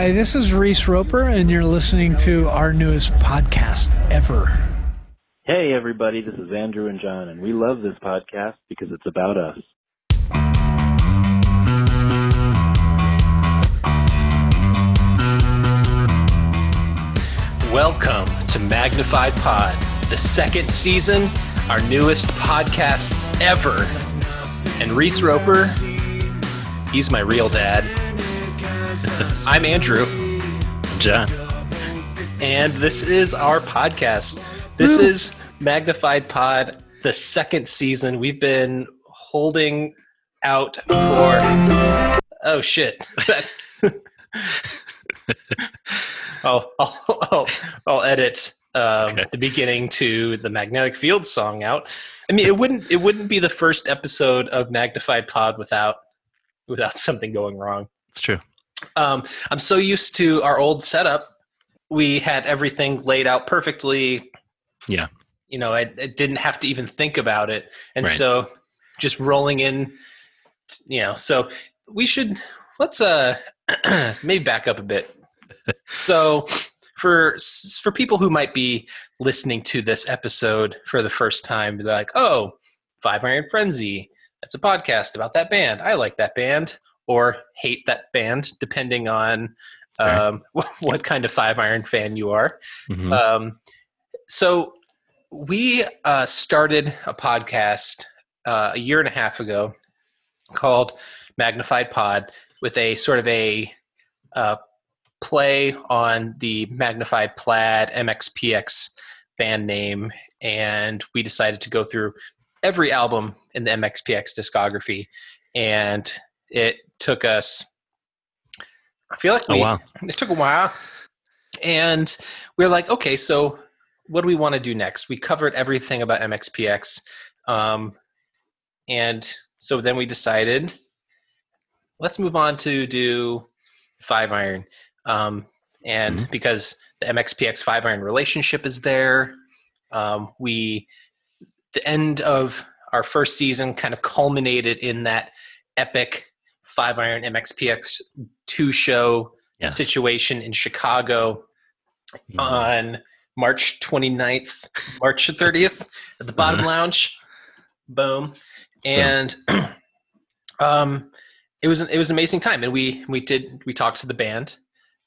Hi, this is Reese Roper, and you're listening to our newest podcast ever. Hey, everybody, this is Andrew and John, and we love this podcast because it's about us. Welcome to Magnified Pod, the second season, our newest podcast ever. And Reese Roper, he's my real dad. I'm Andrew, John. and this is our podcast. This Woo. is Magnified Pod, the second season. We've been holding out for. Oh, shit. I'll, I'll, I'll, I'll edit um, Okay. the beginning to the magnetic field song out. I mean, it wouldn't it wouldn't be the first episode of Magnified Pod without without something going wrong. It's true. Um, I'm so used to our old setup. We had everything laid out perfectly. Yeah. You know, I, I didn't have to even think about it, and Right. so just rolling in. You know, so we should let's uh maybe back up a bit. so for for people who might be listening to this episode for the first time, they're like, "Oh, Five Iron Frenzy. That's a podcast about that band. I like that band." Or hate that band, depending on um, what kind of Five Iron fan you are. Mhm. Um, so we uh, started a podcast uh, a year and a half ago called Magnified Pod with a sort of a uh, play on the Magnified Plaid MXPX band name, and we decided to go through every album in the MXPX discography, and it took us. I feel like oh wow. it took a while and we are like okay so what do we want to do next we covered everything about mxpx um, and so then we decided let's move on to do five iron um, and Mhm. because the mxpx five iron relationship is there um, we the end of our first season kind of culminated in that epic five iron mxpx two show Yes. situation in Chicago Mhm. on March 29th, March 30th at the Bottom Uh-huh. Lounge. Boom. And um it was it was an amazing time and we we did we talked to the band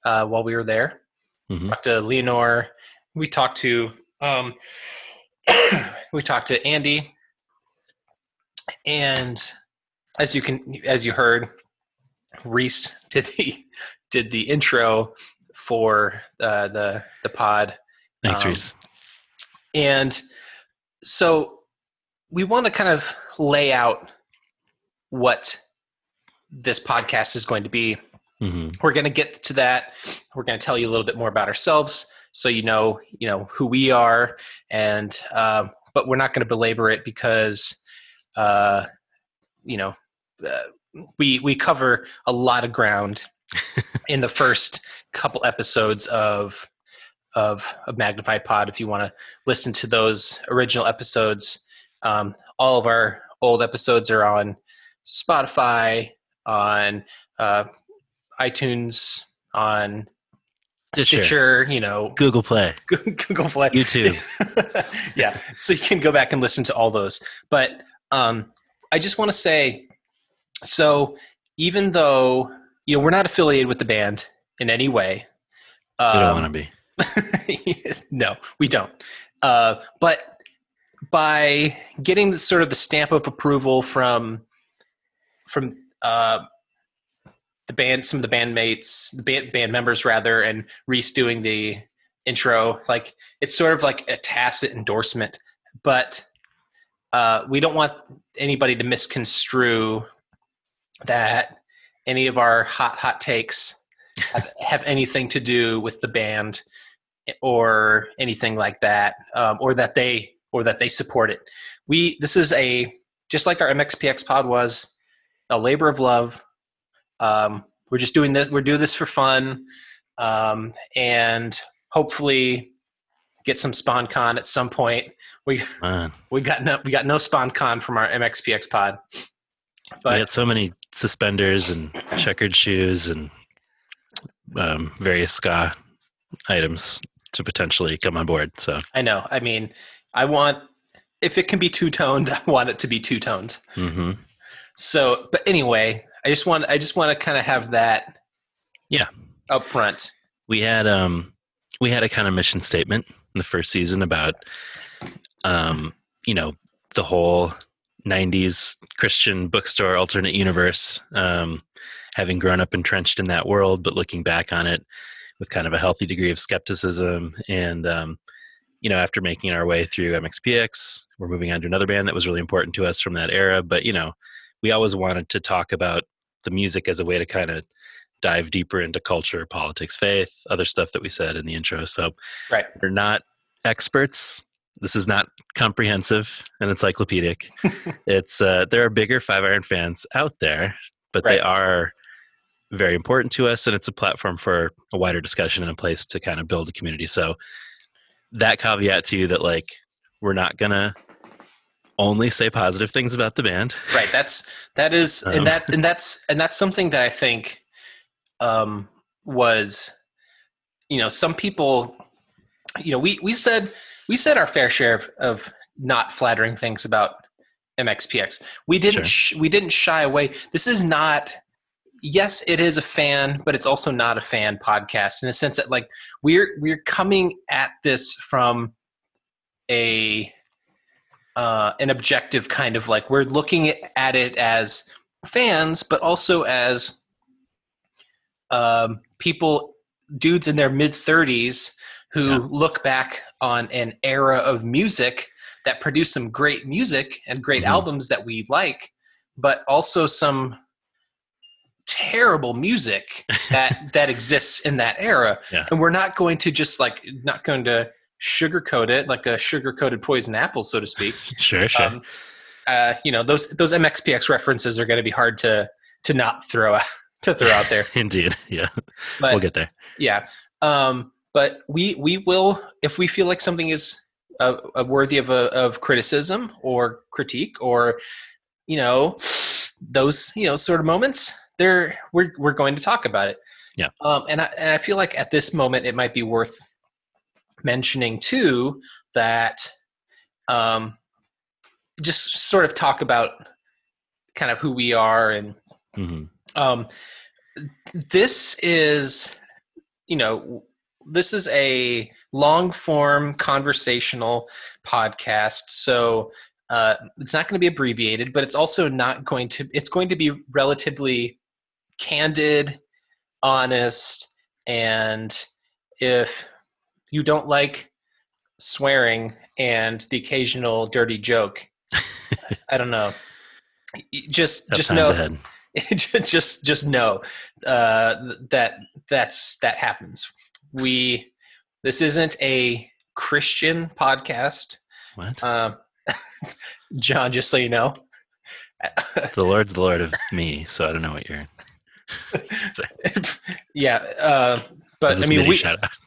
uh while we were there. Mhm. Talked to Leanor, we talked to um we talked to Andy and as you can as you heard Reese did the did the intro for uh, the the pod, Thanks, um, Reese. and so we want to kind of lay out what this podcast is going to be. hmm We're going to get to that. We're going to tell you a little bit more about ourselves, so you know you know who we are, and um, but we're not going to belabor it because uh, you know uh, we we cover a lot of ground in the first couple episodes of of magnified pod if you want to listen to those original episodes. Um, all of our old episodes are on spotify on uh, itunes on Stitcher. stitcher you know. Google Play, google play. YouTube. yeah so you can go back and listen to all those. But um, i just want to say so even though you know we're not affiliated with the band in any way We um, don't want to be. yes, no, we don't. Uh, but by getting the, sort of the stamp of approval from from uh, the band, some of the bandmates, the band, band members rather, and Reese doing the intro, like it's sort of like a tacit endorsement. But uh, we don't want anybody to misconstrue that any of our hot hot takes have, have anything to do with the band or anything like that um, or that they or that they support it we this is a just like our mxpx pod was a labor of love um, we're just doing this we're doing this for fun um, and hopefully get some SpawnCon at some point. We Man, we got no we got no SpawnCon from our MXPX pod. But we got so many suspenders and checkered shoes and um, various ska items to potentially come on board. So I know. I mean, I want if it can be two toned, I want it to be two toned. hmm So, but anyway, I just want I just want to kind of have that Yeah. up front. we had um we had a kind of mission statement in the first season about um you know the whole 90s christian bookstore alternate universe um having grown up entrenched in that world but looking back on it with kind of a healthy degree of skepticism and um you know after making our way through mxpx we're moving on to another band that was really important to us from that era but you know we always wanted to talk about the music as a way to kind of dive deeper into culture, politics, faith, other stuff that we said in the intro. So Right. we're not experts. This is not comprehensive and encyclopedic. it's uh, there are bigger Five Iron fans out there, but they are very important to us, and it's a platform for a wider discussion and a place to kind of build a community. So that caveat to you that like we're not gonna only say positive things about the band. Right. That's that is Um. and that and that's and that's something that I think um was you know, some people you know, we we said we said our fair share of, of not flattering things about MXPX. We didn't sh- we didn't shy away. This is not yes, it is a fan, but it's also not a fan podcast in a sense that like we're we're coming at this from a uh, an objective kind of like we're looking at it as fans, but also as um, people, dudes in their mid 30s who Yeah. look back on an era of music that produced some great music and great Mhm. albums that we like, but also some terrible music that that exists in that era Yeah. and we're not going to just like not going to sugarcoat it like a sugar-coated poison apple so to speak Sure, sure. um, uh, you know those those MXPX references are going to be hard to to not throw out to throw out there. Indeed. Yeah. But we'll get there. yeah, um, but we we will if we feel like something is uh, uh, worthy of a, of criticism or critique or you know those you know sort of moments. There we're we're going to talk about it. Yeah. Um, and I and I feel like at this moment it might be worth mentioning too that um, just sort of talk about kind of who we are and hmm um, this is you know this is a long form conversational podcast so uh, it's not going to be abbreviated but it's also not going to it's going to be relatively candid honest and if you don't like swearing and the occasional dirty joke i don't know just Tough just know ahead. just just know uh, that that's that happens. We this isn't a Christian podcast, What? um, John. Just so you know, the Lord's the Lord of me, so I don't know what you're. yeah. Uh, but I mean, we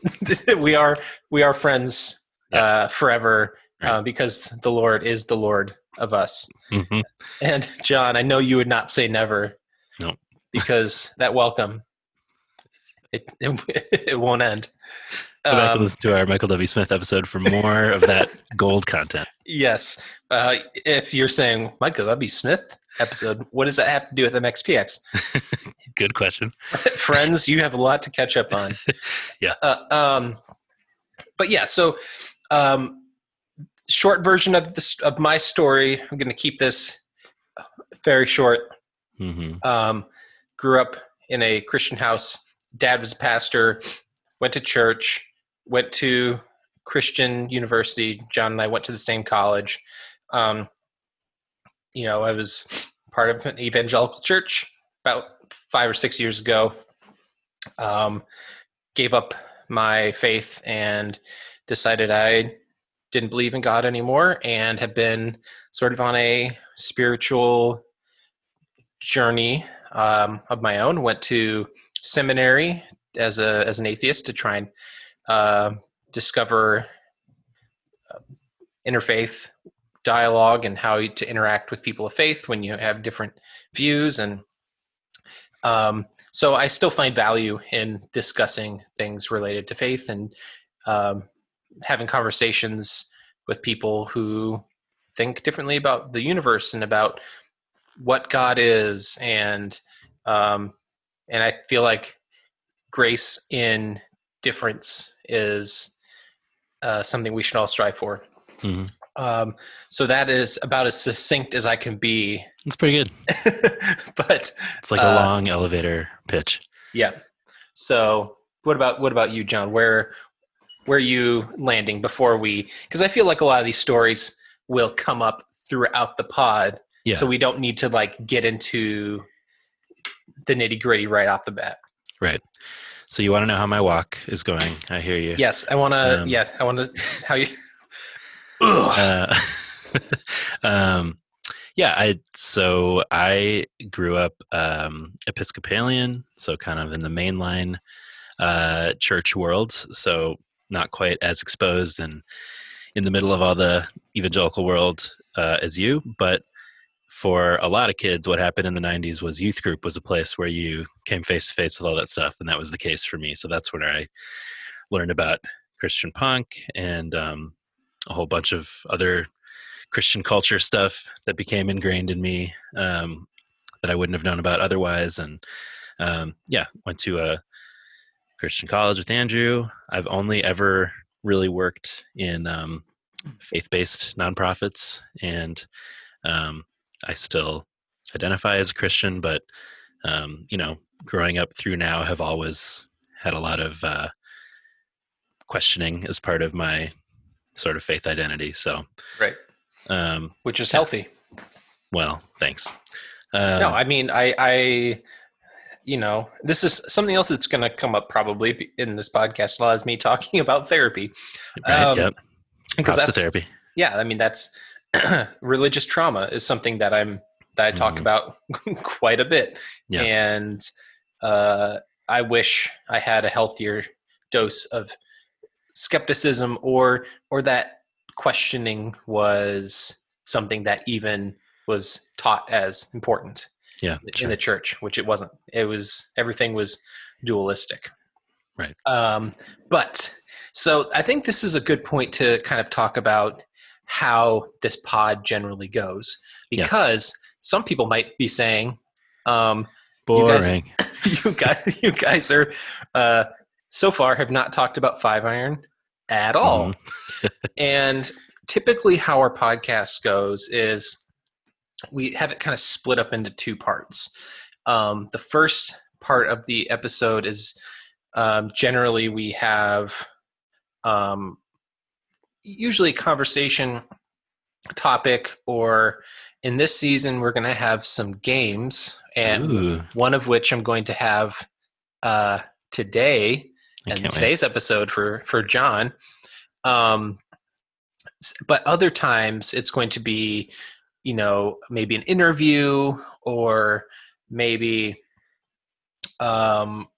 we are we are friends Yes. uh, forever uh, because the Lord is the Lord of us. Mhm. And John, I know you would not say never. No. Because that welcome, it it, it won't end. Go back and Um, listen to our Michael W. Smith episode for more of that gold content. yes. Uh, if you're saying Michael W. Smith episode, what does that have to do with MXPX? Good question. Friends, you have a lot to catch up on. Yeah. Uh, um, but yeah, so um, short version of this of my story. I'm going to keep this very short. hmm Um, grew up in a Christian house. Dad was a pastor. Went to church. Went to Christian university. John and I went to the same college. Um, you know, I was part of an evangelical church about five or six years ago. Um, gave up my faith and decided I didn't believe in God anymore and have been sort of on a spiritual journey um, of my own. Went to seminary as a as an atheist to try and uh, discover uh, interfaith dialogue and how to interact with people of faith when you have different views and um, so I still find value in discussing things related to faith and um, having conversations with people who think differently about the universe and about what God is, and um, and I feel like grace in difference is uh, something we should all strive for. Mhm. Um, so that is about as succinct as I can be, It's pretty good. but It's like a Uh, long elevator pitch. yeah. So what about what about you, John? Where where are you landing before we? Because I feel like a lot of these stories will come up throughout the pod, Yeah. so we don't need to like get into the nitty gritty right off the bat. Right. So you want to know how my walk is going? I hear you. Yes, I want to. Um, yeah, I want to. How you? Uh, um, yeah. I so I grew up um, Episcopalian, so kind of in the mainline uh, church world. So not quite as exposed and in the middle of all the evangelical world uh, as you, but for a lot of kids, what happened in the 90s was youth group was a place where you came face to face with all that stuff. And that was the case for me. So that's where I learned about Christian punk and um, a whole bunch of other Christian culture stuff that became ingrained in me um, that I wouldn't have known about otherwise. And um, yeah, went to a Christian college with Andrew. I've only ever really worked in um, faith based nonprofits and um, I still identify as a Christian, but um, you know, growing up through now, have always had a lot of uh, questioning as part of my sort of faith identity. So, right, um, which is healthy. well, thanks. Um, no, I mean, I, I, you know, this is something else that's going to come up probably in this podcast. A lot is me talking about therapy right, um, yep. because Props to that's therapy. yeah. I mean, that's religious trauma is something that I'm that I talk Mhm. about quite a bit, Yeah. and uh, I wish I had a healthier dose of skepticism or or that questioning was something that even was taught as important Yeah, in sure. the church, which it wasn't. It was everything was dualistic. Right. Um, but so I think this is a good point to kind of talk about how this pod generally goes Yeah. because some people might be saying, um, you guys- boring. you guys, you guys are uh, so far have not talked about five iron at all. Mhm. and typically, how our podcast goes is we have it kind of split up into two parts. Um, the first part of the episode is um, generally we have um, usually conversation topic, or in this season, we're going to have some games, and Ooh, one of which I'm going to have uh, today I and can't wait. today's episode for for John. Um, but other times it's going to be, you know, maybe an interview or maybe, um,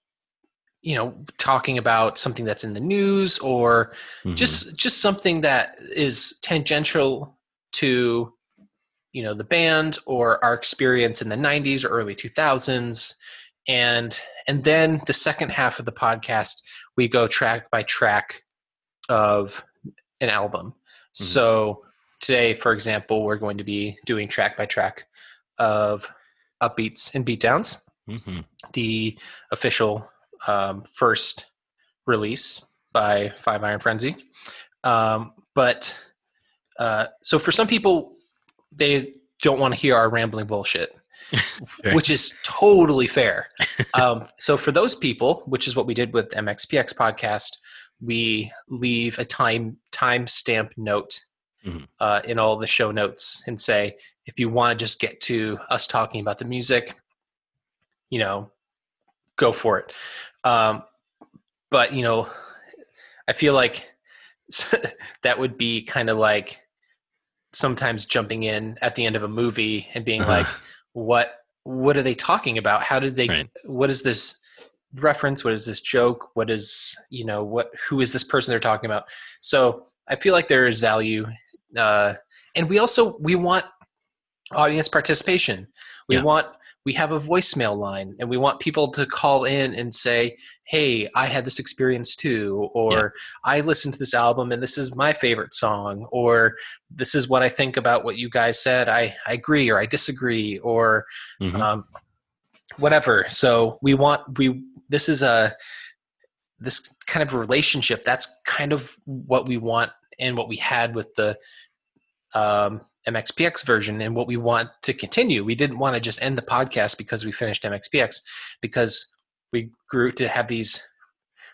you know, talking about something that's in the news or Mhm. just just something that is tangential to you know the band or our experience in the 90s or early 2000s and and then the second half of the podcast we go track by track of an album so today for example we're going to be doing track by track of upbeats and beatdowns Mhm. the official um, first release by Five Iron Frenzy. Um, but uh, so for some people, they don't want to hear our rambling bullshit, Right. which is totally fair. um, so for those people, which is what we did with MXPX podcast, we leave a time time stamp note Mhm. uh, in all the show notes and say if you want to just get to us talking about the music, you know, go for it. Um, but you know, I feel like that would be kind of like sometimes jumping in at the end of a movie and being Uh-huh. like, "What? What are they talking about? How did they? Right. What is this reference? What is this joke? What is you know what? Who is this person they're talking about?" So I feel like there is value, uh, and we also we want audience participation. We Yeah. want we have a voicemail line and we want people to call in and say hey i had this experience too or Yeah. i listened to this album and this is my favorite song or this is what i think about what you guys said i, I agree or i disagree or Mhm. um, whatever so we want we this is a this kind of relationship that's kind of what we want and what we had with the um, mxpx version and what we want to continue we didn't want to just end the podcast because we finished mxpx because we grew to have these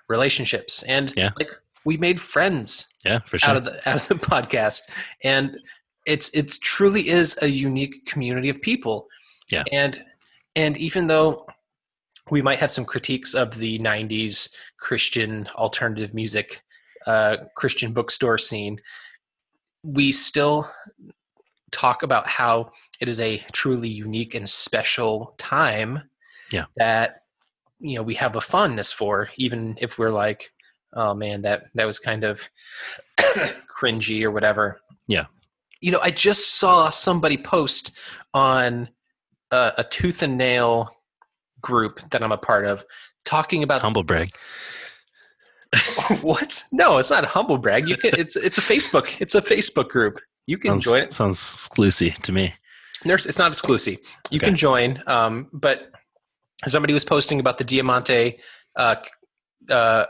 relationships and Yeah. like we made friends yeah, for sure. out of the out of the podcast and it's it's truly is a unique community of people Yeah. and and even though we might have some critiques of the 90s christian alternative music uh, christian bookstore scene we still talk about how it is a truly unique and special time Yeah. that you know we have a fondness for even if we're like oh man that that was kind of cringy or whatever Yeah. you know i just saw somebody post on a, a tooth and nail group that i'm a part of talking about Humble brag. what no it's not humble brag you can it's it's a facebook it's a facebook group you can Sounds, join it sounds exclusive to me. There's, it's not exclusive. You Okay. can join, um, but somebody was posting about the Diamante uh, uh,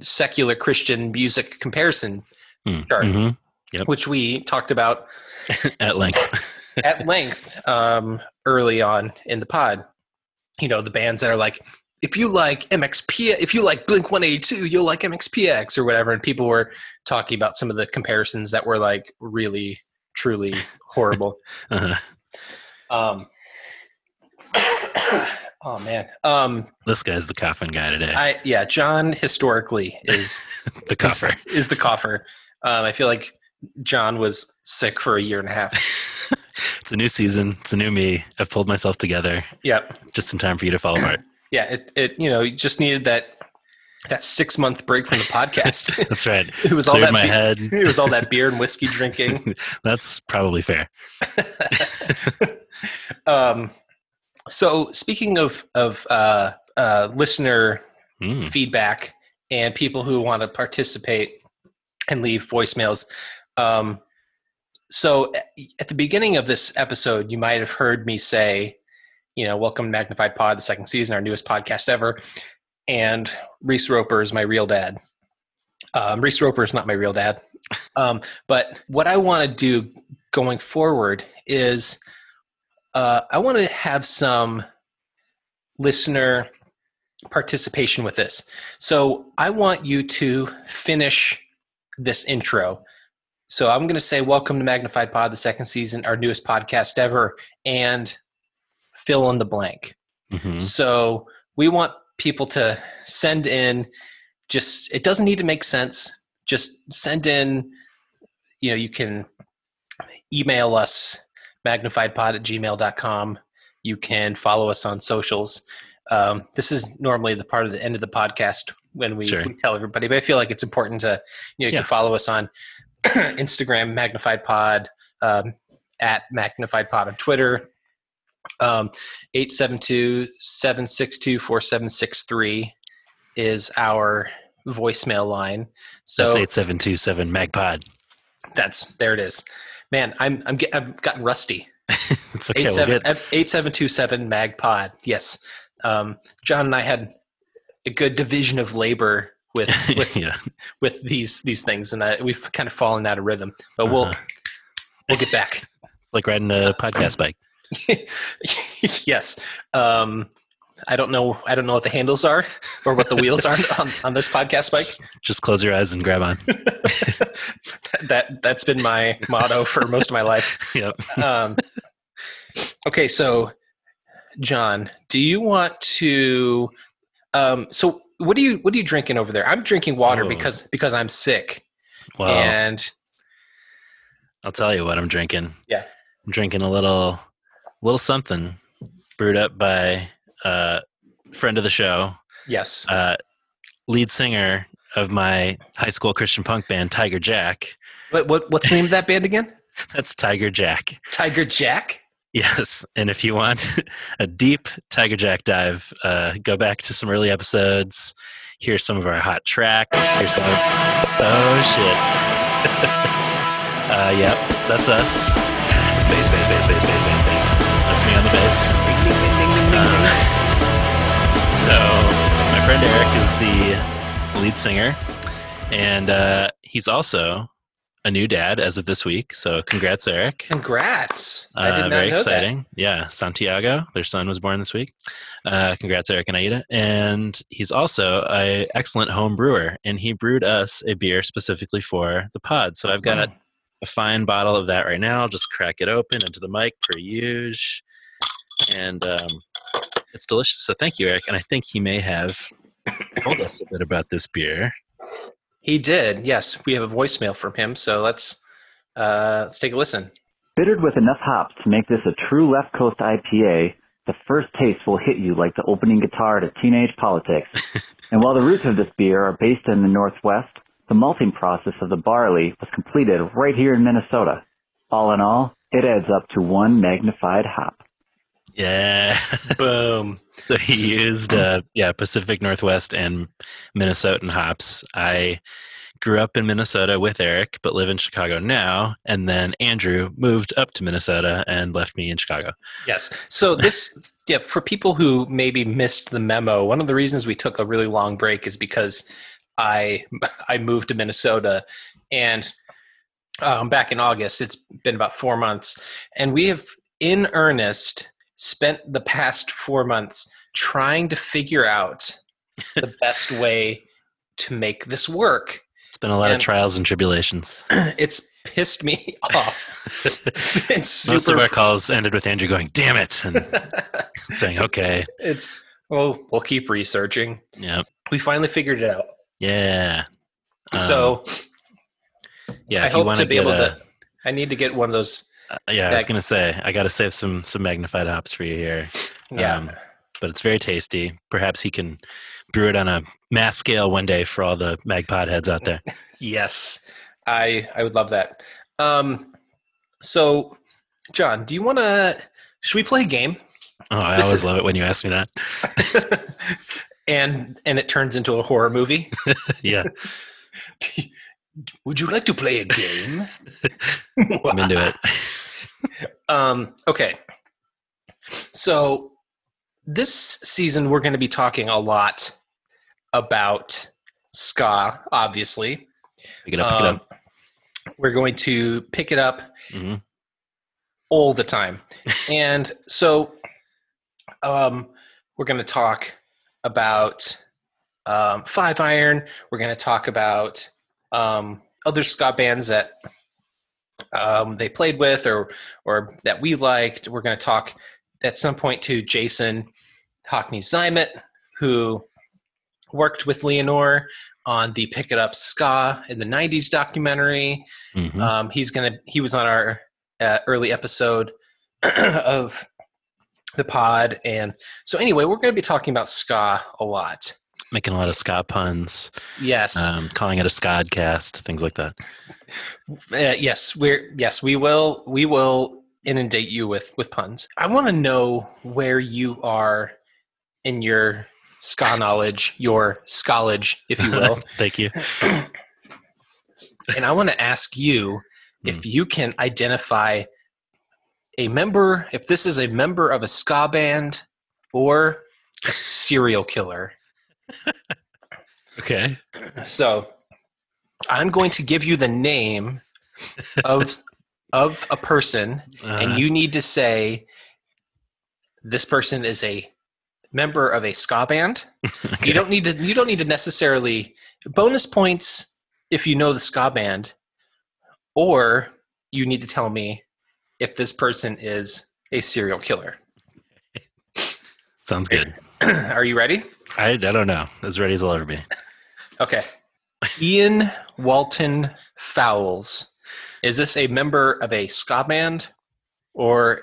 secular Christian music comparison, chart, Sure. Mhm. Yep. which we talked about At length. at length um, early on in the pod. You know, the bands that are like, if you like MXP, if you like Blink 182, you'll like MXPX or whatever. And people were talking about some of the comparisons that were like really, truly horrible. Uh-huh. Um, oh man. Um, This guy's the coffin guy today. I yeah, John historically is the coffer. is, is the coffer. Um, I feel like John was sick for a year and a half. it's a new season. It's a new me. I've pulled myself together Yep. just in time for you to fall apart. Yeah. It it you know you just needed that that six month break from the podcast. That's right. it was all that my be- head. it was all that beer and whiskey drinking. That's probably fair. um, so speaking of of uh, uh, listener Mm. feedback and people who want to participate and leave voicemails. Um, so at the beginning of this episode, you might have heard me say, you know, welcome to Magnified Pod, the second season, our newest podcast ever. And Reese Roper is my real dad. Um, Reese Roper is not my real dad. Um, but what I want to do going forward is uh, I want to have some listener participation with this. So I want you to finish this intro. So I'm going to say, Welcome to Magnified Pod, the second season, our newest podcast ever, and fill in the blank. Mhm. So we want people to send in just, it doesn't need to make sense. Just send in, you know, you can email us magnifiedpod at gmail.com. You can follow us on socials. Um, this is normally the part of the end of the podcast when we, Sure. we tell everybody, but I feel like it's important to, you know, you Yeah. can follow us on Instagram, magnified pod, um, at magnified pod on Twitter, um, 872-762-4763 is our voicemail line. So That's 8727 MagPod. that's there it is. Man, I'm I'm get, I've gotten rusty. It's okay. Eight We'll get, eight seven two seven magpod. Yes, um, John and I had a good division of labor with with yeah. with these these things, and I, we've kind of fallen out of rhythm. But we'll Uh-huh. we'll get back. It's like riding a podcast bike. yes. Um, I don't know. I don't know what the handles are or what the wheels are on, on this podcast bike. Just, just close your eyes and grab on. that that's been my motto for most of my life. yep. um, okay, so John, do you want to? Um, so what do you what are you drinking over there? I'm drinking water because because I'm sick, Well, and I'll tell you what I'm drinking. Yeah. I'm drinking a little, little something brewed up by a friend of the show, yes, uh, lead singer of my high school Christian punk band, Tiger Jack. what, what what's the name of that band again? That's Tiger Jack. Tiger Jack. Yes, and if you want a deep Tiger Jack dive, uh, go back to some early episodes. Here's some of our hot tracks. Here's some. Of, oh shit! uh, yep, that's us. Bass, bass, bass, bass, bass, bass, bass. That's me on the bass. Uh, so my friend Eric is the lead singer, and uh, he's also a new dad as of this week. So congrats, Eric. Congrats! I Uh, did not very know exciting. Yeah, Santiago, their son was born this week. Uh, congrats, Eric and Aida. And he's also an excellent home brewer, and he brewed us a beer specifically for the pod. So I've got a fine bottle of that right now. Just crack it open into the mic per use, and um, it's delicious. So thank you, Eric. And I think he may have told us a bit about this beer. He did. Yes, we have a voicemail from him. So let's uh, let's take a listen. Bittered with enough hops to make this a true left coast IPA, the first taste will hit you like the opening guitar to teenage politics. and while the roots of this beer are based in the Northwest, the malting process of the barley was completed right here in Minnesota. All in all, it adds up to one magnified hop. Yeah. Boom. So he used uh, yeah Pacific Northwest and Minnesotan hops. I grew up in Minnesota with Eric, but live in Chicago now. And then Andrew moved up to Minnesota and left me in Chicago. Yes. So this, yeah, for people who maybe missed the memo, one of the reasons we took a really long break is because I I moved to Minnesota, and um, back in August, it's been about four months, and we have in earnest spent the past four months trying to figure out the best way to make this work. It's been a lot And- of trials and tribulations. It's pissed me off. It's been super Most of our calls ended with Andrew going, "Damn it," and saying, "Okay, it's well, we'll keep researching. yeah, We finally figured it out. Yeah." Um, so yeah, I hope to be able a- to. I need to get one of those. uh, yeah, I was gonna say I got to save some some magnified hops for you here. Yeah, Um, but it's very tasty. Perhaps he can brew it on a mass scale one day for all the Magpod heads out there. yes, I I would love that. Um, so, John, do you want to? Should we play a game? Oh, I This always is- love it when you ask me that. and and it turns into a horror movie. Yeah, Would you like to play a game? I'm into it. Um, okay. So this season we're going to be talking a lot about ska, obviously. Pick it up, pick it Um, up. We're going to pick it up Mhm. all the time. and so um, we're going to talk about um, Five Iron. We're going to talk about um, other ska bands that um, they played with or or that we liked. We're going to talk at some point to Jason Hockney Zymet, who worked with Leanor on the Pick It Up Ska in the '90s documentary. Mhm. Um, he's gonna. He was on our uh, early episode of the pod, and so anyway, we're going to be talking about ska a lot. Making a lot of ska puns, Yes, um, calling it a Scodcast, things like that. Uh, yes, we're yes, we will we will inundate you with with puns. I want to know where you are in your ska knowledge, your scholage, if you will, Thank you. and I want to ask you if you can identify a member, if this is a member of a ska band or a serial killer. Okay. So I'm going to give you the name of of a person Uh, and you need to say this person is a member of a ska band. okay. You don't need to you don't need to necessarily bonus points if you know the ska band or you need to tell me if this person is a serial killer. Sounds good. Are you ready? I, I don't know. As ready as I'll ever be. Okay. Ian Walton Fowles. Is this a member of a ska band or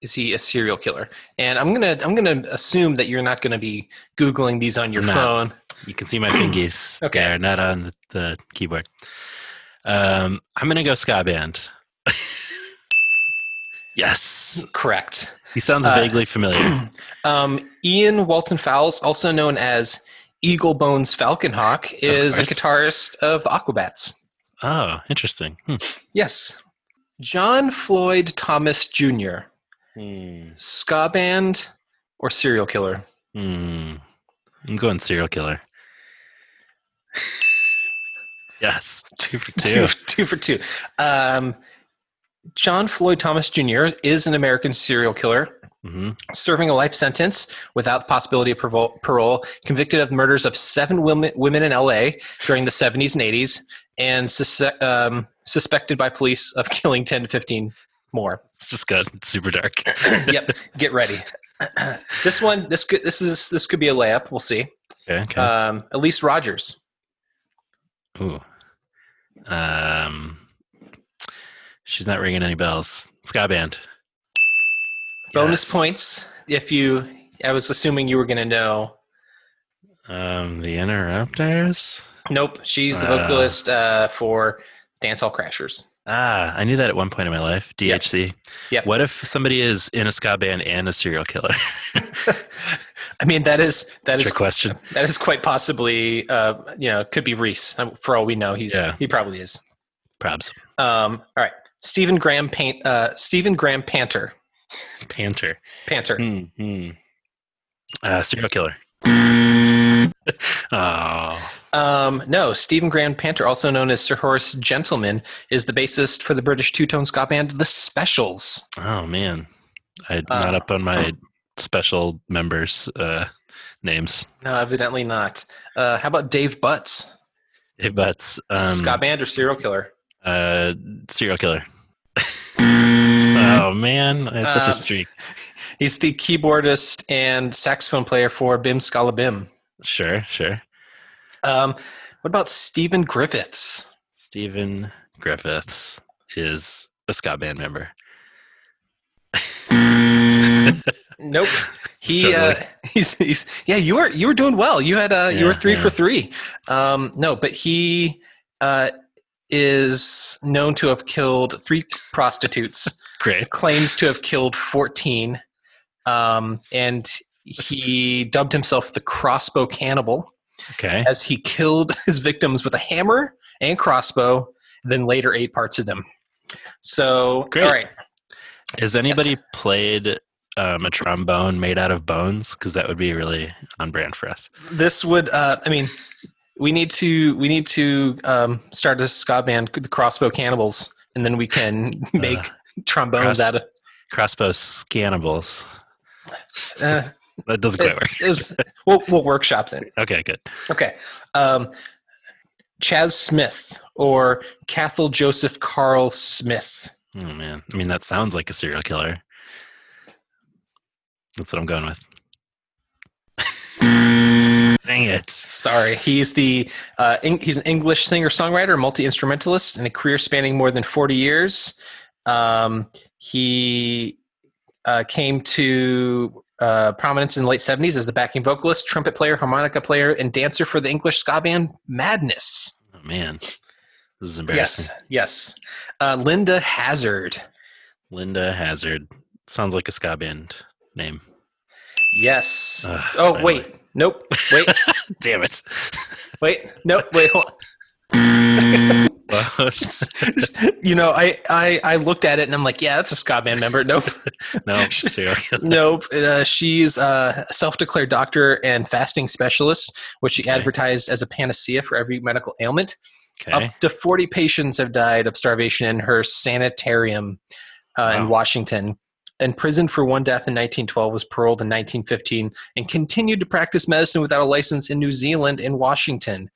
is he a serial killer? And I'm gonna I'm gonna assume that you're not gonna be googling these on your phone. You can see my fingies Okay. there, not on the, the keyboard. Um, I'm gonna go ska band. Yes. Correct. He sounds Uh, vaguely familiar. Um, Ian Walton Fowles, also known as Eagle Bones Falconhawk, is a guitarist of the Aquabats. Oh, interesting. Hmm. Yes. John Floyd Thomas Jr., ska band or serial killer? Hmm. I'm going serial killer. yes. Two for two. two, two for two. Um, John Floyd Thomas Jr. is an American serial killer hmm serving a life sentence without the possibility of parole, convicted of murders of seven women, women in LA during the 70s and 80s, and sus- um, suspected by police of killing 10 to 15 more. It's just got super dark. yep, get ready. this one, this could, this is this could be a layup. We'll see. Okay. okay. Um, Elyse Rogers. Ooh. Um. She's not ringing any bells. Ska band. Bonus Yes. points if you. I was assuming you were going to know. Um. The Interrupters. Nope, she's the Uh. vocalist uh, for Dancehall Crashers. Ah, I knew that at one point in my life. DHC. Yep. What if somebody is in a ska band and a serial killer? I mean, that is that is Trick question. that is quite possibly uh, you know could be Reese um, for all we know. He's Yeah. he probably is. Probs. Um, all right, Stephen Graham Paint uh, Stephen Graham Panter Panter. Panter. Hmm. hmm. Uh, serial killer. oh. Um, no, Stephen Graham Panter, also known as Sir Horace Gentleman, is the bassist for the British two-tone ska band The Specials. Oh man. I'm Uh, not up on my special members' uh, names. No, evidently not. Uh, how about Dave Butts? Hey, Butts. Um, ska band or serial killer? Uh, serial killer. oh man, it's such Um, a streak. He's the keyboardist and saxophone player for Bim Skala Bim. Sure, sure. Um, what about Stephen Griffiths? Stephen Griffiths is a ska band member. Nope. He uh, he's he's yeah. You were you were doing well. You had uh you were three yeah. for three. Um, no, but he uh is known to have killed three prostitutes. Great. claims to have killed fourteen. Um, and he dubbed himself the crossbow cannibal Okay. as he killed his victims with a hammer and crossbow, then later ate parts of them. So, Great. all right. Has anybody played um, a trombone made out of bones? Because that would be really on brand for us. This would, uh, I mean, we need to we need to um, start a ska band, the Crossbow Cannibals, and then we can make Uh, trombones cross- out of. Crossbow scannables. Uh, That doesn't quite it- work. was- we'll, we'll workshop then. Okay, good. Okay. Um, Chaz Smith or Cathal Joseph Carl Smith. Oh man, I mean that sounds like a serial killer. That's what I'm going with. Dang it! Sorry, he's the uh, Eng- he's an English singer songwriter, multi instrumentalist, and a career spanning more than forty years. Um, he uh, came to uh, prominence in the late seventies as the backing vocalist, trumpet player, harmonica player, and dancer for the English ska band Madness. Oh man, this is embarrassing. Yes, yes. Uh, Linda Hazzard. Linda Hazzard sounds like a ska band name. Yes. Ugh, oh wait, nope. Wait, Damn it! wait, nope. Wait. You know, I, I I looked at it and I'm like, yeah, that's a ska band member. Nope. no, serial killer. Nope. Uh, she's a self-declared doctor and fasting specialist, which she Okay. advertised as a panacea for every medical ailment. Okay. Up to 40 patients have died of starvation in her sanitarium uh, in Washington. Imprisoned for one death in 1912, was paroled in 1915, and continued to practice medicine without a license in New Zealand and Washington.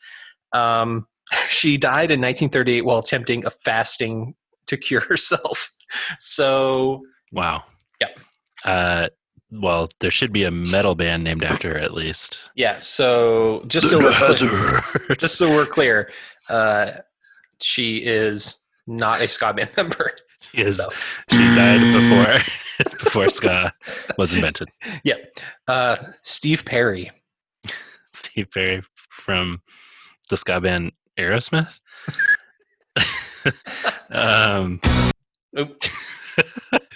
Um, she died in 1938 while attempting a fasting to cure herself. So Wow. Yep. Uh, well, there should be a metal band named after her at least. Yeah. So just so we're just so we're clear, uh, she is not a ska band member. She is. So, She died before before ska was invented. yeah. Uh, Steve Perry. Steve Perry from the ska band Aerosmith. um,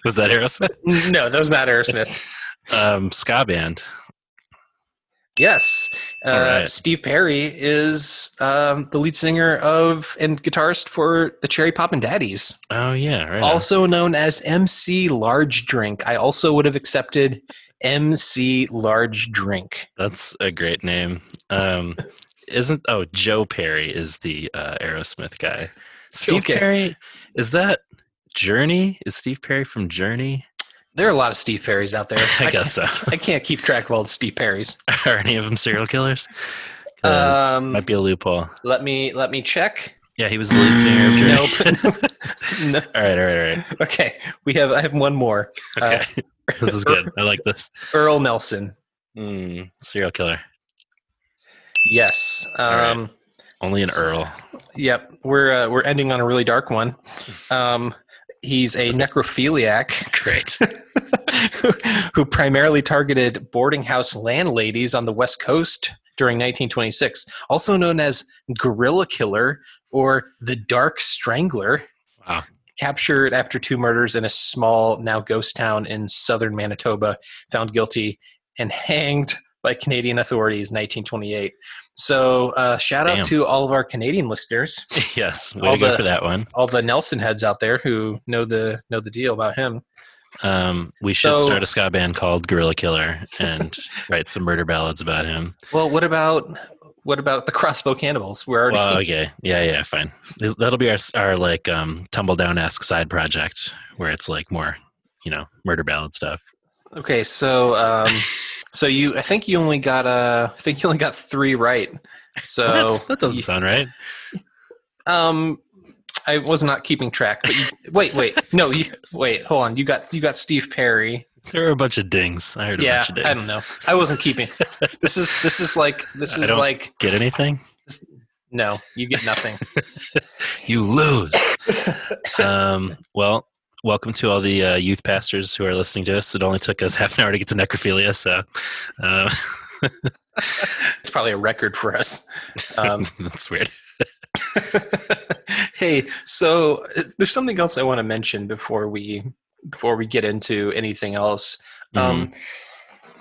Was that Aerosmith? no, that was not Aerosmith. Um, ska band. Yes, uh, right. Steve Perry is um, the lead singer of and guitarist for the Cherry Poppin' Daddies, Oh yeah, right. on. also known as MC Large Drink. I also would have accepted MC Large Drink. That's a great name. Um, isn't oh Joe Perry is the uh, Aerosmith guy. Steve Okay. Perry is that Journey? Is Steve Perry from Journey? There are a lot of Steve Perrys out there. I guess so. I can't keep track of all the Steve Perrys. Are any of them serial killers? Um, might be a loophole. Let me let me check. Yeah, he was the lead singer of Journey. Nope. no. all right, all right, all right. Okay, we have. I have one more. Uh, Okay, this is good. I like this. Earl Nelson. Mm, serial killer. Yes. right. Um, Only an Earl. Yep. We're uh, we're ending on a really dark one. Um, he's a necrophiliac. Great. who primarily targeted boarding house landladies on the West Coast during 1926, also known as Gorilla Killer or the Dark Strangler. Wow. Captured after two murders in a small, now ghost town in southern Manitoba, found guilty and hanged by Canadian authorities in 1928. So, uh, shout Damn. out to all of our Canadian listeners, yes, way All to go the- for that one. all the Nelson heads out there who know the know the deal about him. Um, we should So- start a ska band called Gorilla Killer and write some murder ballads about him. Well, what about what about the crossbow cannibals? We're already Well, okay, yeah, yeah, fine. That'll be our our like um, Tumbledown esque side project where it's like more, you know, murder ballad stuff. okay. So, um, so you, I think you only got uh, I think you only got three right. So that doesn't you- sound right. um, I was not keeping track. But you, wait, wait, no, you wait, hold on. You got you got Steve Perry. There were a bunch of dings. I heard a bunch of dings. I don't know. I wasn't keeping. This is this is like this I is don't- like Get anything? no. You get nothing. You lose. um, well, welcome to all the uh, youth pastors who are listening to us. It only took us half an hour to get to necrophilia, so uh, it's probably a record for us. Um, that's weird. hey, so uh, there's something else I want to mention before we before we get into anything else. Um,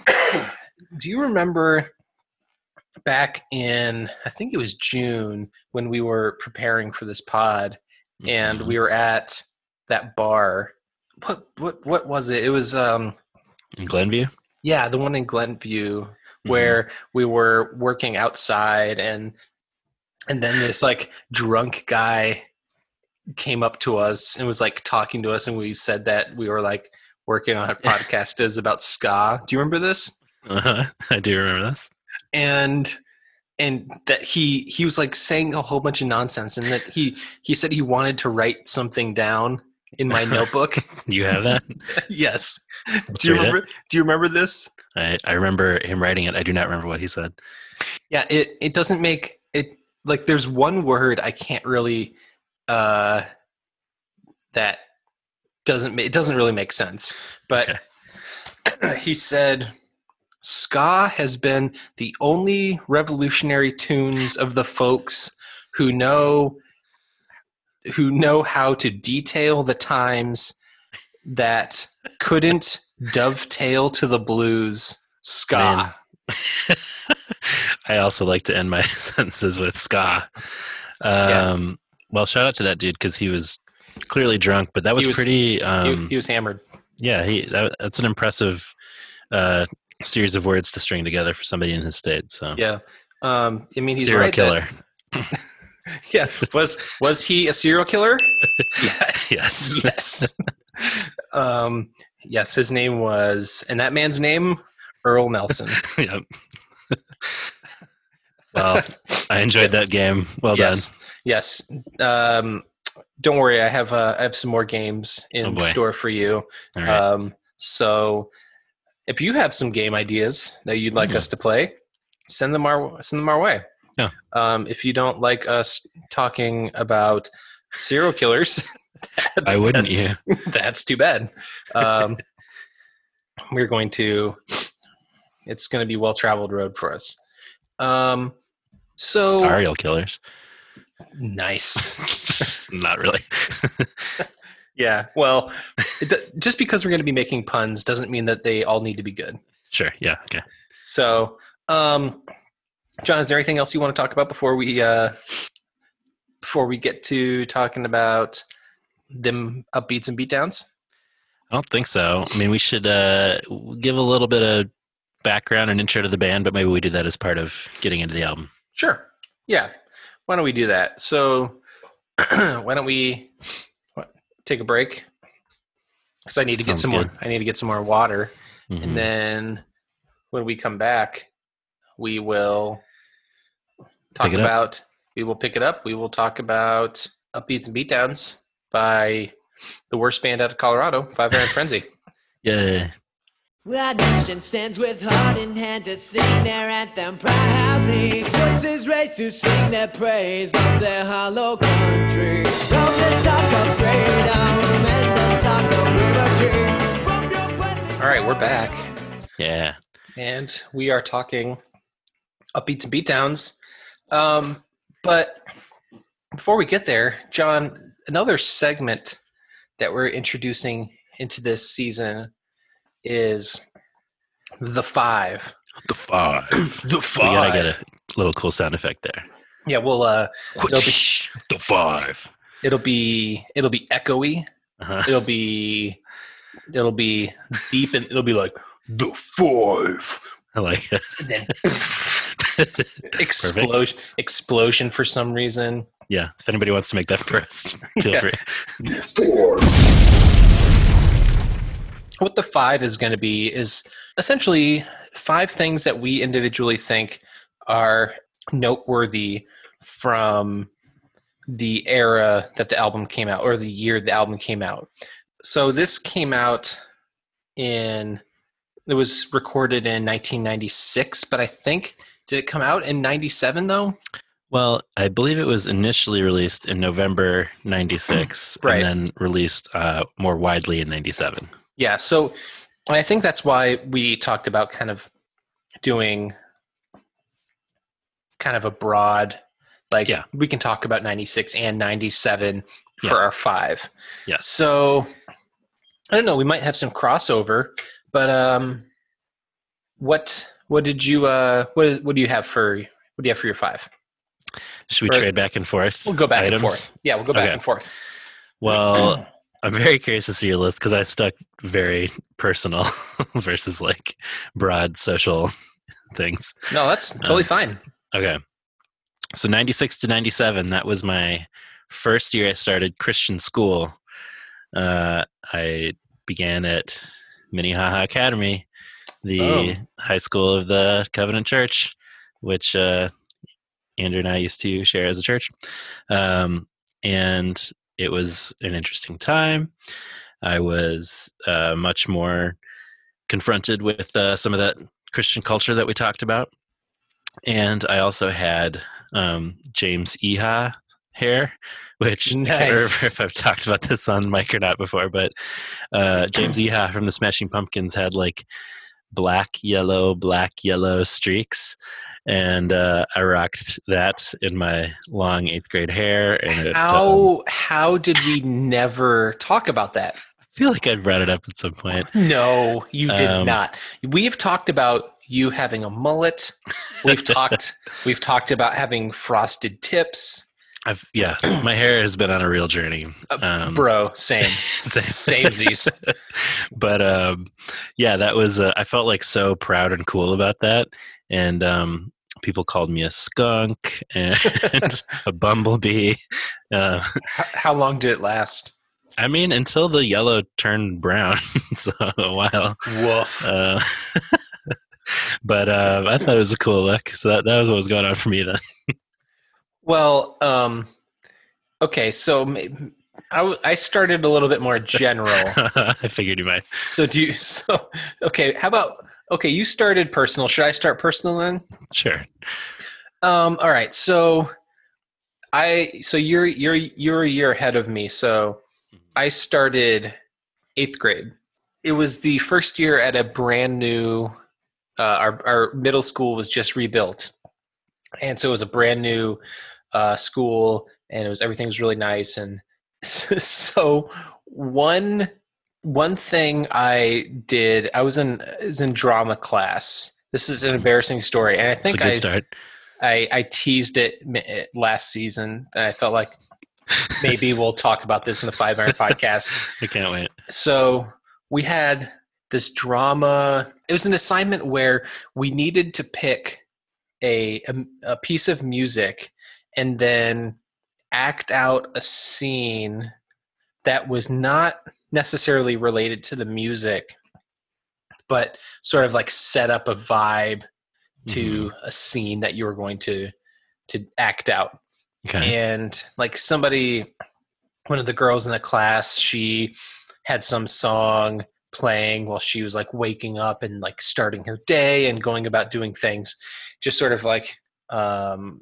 do you remember back in I think it was June when we were preparing for this pod and Mhm. we were at that bar? What what what was it? It was um in Glenview. yeah, the one in Glenview Mhm. where we were working outside and and then this like drunk guy came up to us and was like talking to us and we said that we were like working on a podcast is about ska. Do you remember this? Uh-huh. I do remember this. And and that he he was like saying a whole bunch of nonsense and that he he said he wanted to write something down in my notebook. You have that? yes. Let's Do you read it. remember do you remember this? I, I remember him writing it. I do not remember what he said. Yeah, it it doesn't make it like there's one word I can't really uh that doesn't it doesn't really make sense. But he said ska has been the only revolutionary tunes of the folks who know who know how to detail the times that couldn't dovetail to the blues ska. I also like to end my sentences with ska. Um, Well, shout out to that dude because he was clearly drunk, but that was, was- pretty. He- Um, he was hammered. yeah, he that, that's an impressive uh, series of words to string together for somebody in his state. So Yeah. Um, I mean, he's serial right that- killer. yeah. Was was he a serial killer? yeah. yes. Yes. um, yes. His name was, and that man's name, Earl Nelson. yep. well, I enjoyed that game. Well yes. Yes. Um, don't worry. I have uh, I have some more games Oh, in boy. store for you. done. Right. Um, so if you have some game ideas that you'd like Hmm. us to play, send them our send them our way. Yeah. Um, if you don't like us talking about serial killers, that's, Why wouldn't you? that's too bad. Um, we're going to. It's going to be well traveled road for us. Um, so Serial killers. nice. Not really. Yeah. Well, it, just because we're going to be making puns doesn't mean that they all need to be good. Sure. Yeah. Okay. So, um, John, is there anything else you want to talk about before we uh, before we get to talking about them upbeats and beatdowns? I don't think so. I mean, we should uh, give a little bit of background and intro to the band, but maybe we do that as part of getting into the album. Sure. Yeah. Why don't we do that? So, why don't we take a break? Because I need to Sounds get some good. more. I need to get some more water, Mhm. and then when we come back, we will talk Pick up. about. We will pick it up. We will talk about upbeats and beatdowns by the worst band out of Colorado, Five Iron Frenzy. Yeah. Our nation stands with heart in hand to sing their anthem proudly. Voices raised to sing their praise of their hollow country. From the south of freedom and the top of liberty. From your blessed All right, we're back. Yeah. and we are talking upbeats and beatdowns. Um, but before we get there, John, another segment that we're introducing into this season is the five. The five. The five. We gotta get a little cool sound effect there. Yeah, well, uh, it'll be The five. it'll be it'll be echoey. Uh-huh. It'll be it'll be deep, and it'll be like the five, I like it. and then explosion explosion for some reason. Yeah. If anybody wants to make that for us, feel Yeah. free. what the five is going to be is essentially five things that we individually think are noteworthy from the era that the album came out or the year the album came out. So this came out in it was recorded in 1996, but I think did it come out in 97 though? Well, I believe it was initially released in November 96 Right. and then released uh, more widely in 97. Yeah, so I think that's why we talked about kind of doing kind of a broad like Yeah. we can talk about 96 and 97 Yeah. for our 5. Yeah. So I don't know, we might have some crossover, but um what what did you uh what what do you have for what do you have for your 5? Should we Right. trade back and forth? We'll go back items? and forth. Yeah, we'll go back Okay. and forth. Well, I'm very curious to see your list because I stuck very personal versus like broad social things. No, that's totally fine. Okay. So 96 to 97, that was my first year I started Christian school. Uh, I began at Minnehaha Academy, the Oh. high school of the Covenant Church, which uh, Andrew and I used to share as a church. Um, and it was an interesting time. I was uh, much more confronted with uh, some of that Christian culture that we talked about. And I also had um, James Iha hair, which I can't remember if I've talked about this on mic or not before, but uh, James Iha from the Smashing Pumpkins had like black, yellow, black, yellow streaks. And uh, I rocked that in my long eighth grade hair. And it, um, How how did we never talk about that? I feel like I brought it up at some point. No, you did Um, not. We've talked about you having a mullet. We've talked we've talked about having frosted tips. I've yeah, my hair has been on a real journey. Um, Bro, same. Same. Samesies. but um, yeah, that was uh, I felt like so proud and cool about that, and um, people called me a skunk and a bumblebee. Uh, How, how long did it last? I mean, until the yellow turned brown, so a while. Woof. Uh, but uh, I thought it was a cool look, so that that was what was going on for me then. Well, um, okay, so I I, started a little bit more general. I figured you might. So do you? So okay, how about okay? You started personal. Should I start personal then? Sure. Um, all right. So I so you're you're you're a year ahead of me. So I started eighth grade. It was the first year at a brand new. Uh, our our middle school was just rebuilt, and so it was a brand new uh, school, and it was everything was really nice. And so one one thing I did, I was in is in drama class. This is an embarrassing story, and I think I, start. I I teased it last season, and I felt like maybe we'll talk about this in the Five Iron podcast. I can't wait. So we had this drama. It was an assignment where we needed to pick a a, a piece of music and then act out a scene that was not necessarily related to the music, but sort of like set up a vibe to a scene that you were going to to act out. Okay. and like somebody one of the girls in the class she had some song playing while she was like waking up and like starting her day and going about doing things. Just sort of like um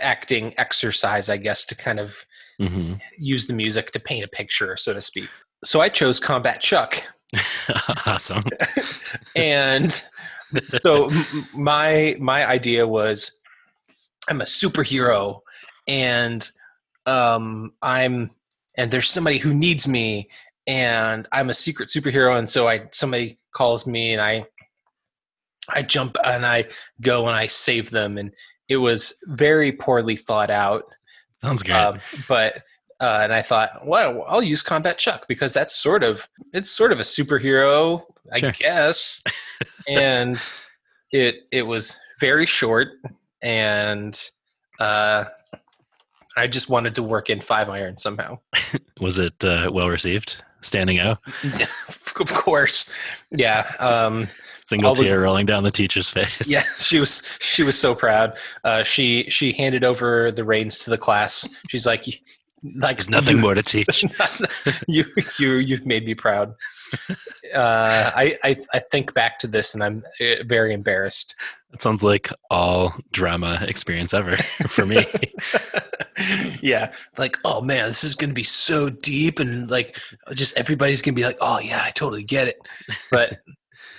acting exercise i guess to kind of hmm use the music to paint a picture so to speak. So i chose combat chuck. Awesome. and so my my idea was i'm a superhero and um i'm and there's somebody who needs me and i'm a secret superhero and so i somebody calls me and i i jump and i go and i save them and it was very poorly thought out Sounds good. um, but uh, and I thought, well, I'll use Combat Chuck because that's sort of it's sort of a superhero, I Sure. guess. and it it was very short, and uh, I just wanted to work in five iron somehow. Was it uh, well received? Standing out? of course, yeah. Um, single All the- tear rolling down the teacher's face. yeah she was she was so proud uh she she handed over the reins to the class she's like like There's nothing you- more to teach. you you you've made me proud. Uh, I, I I think back to this and I'm uh, very embarrassed. It sounds like all drama experience ever for me. yeah, like oh man, this is gonna be so deep and like just everybody's gonna be like, oh yeah, I totally get it. But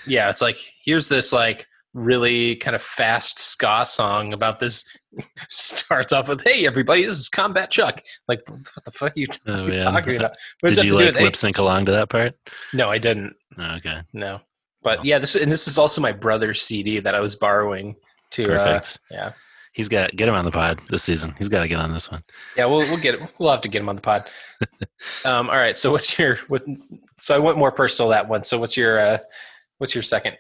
yeah, it's like here's this like really kind of fast ska song about this. Starts off with, "Hey everybody, this is Combat Chuck." Like, what the fuck are you, t- Oh, yeah. talking about? What Did you have to do like lip sync along to that part? No, I didn't. Oh, okay, No, but yeah, this and this is also my brother's CD that I was borrowing to. Uh, perfect. yeah, He's got get him on the pod this season. He's got to get on this one. yeah, we'll we'll get it. We'll have to get him on the pod. um, all right. So what's your what? So I went more personal that one. So what's your uh, what's your second?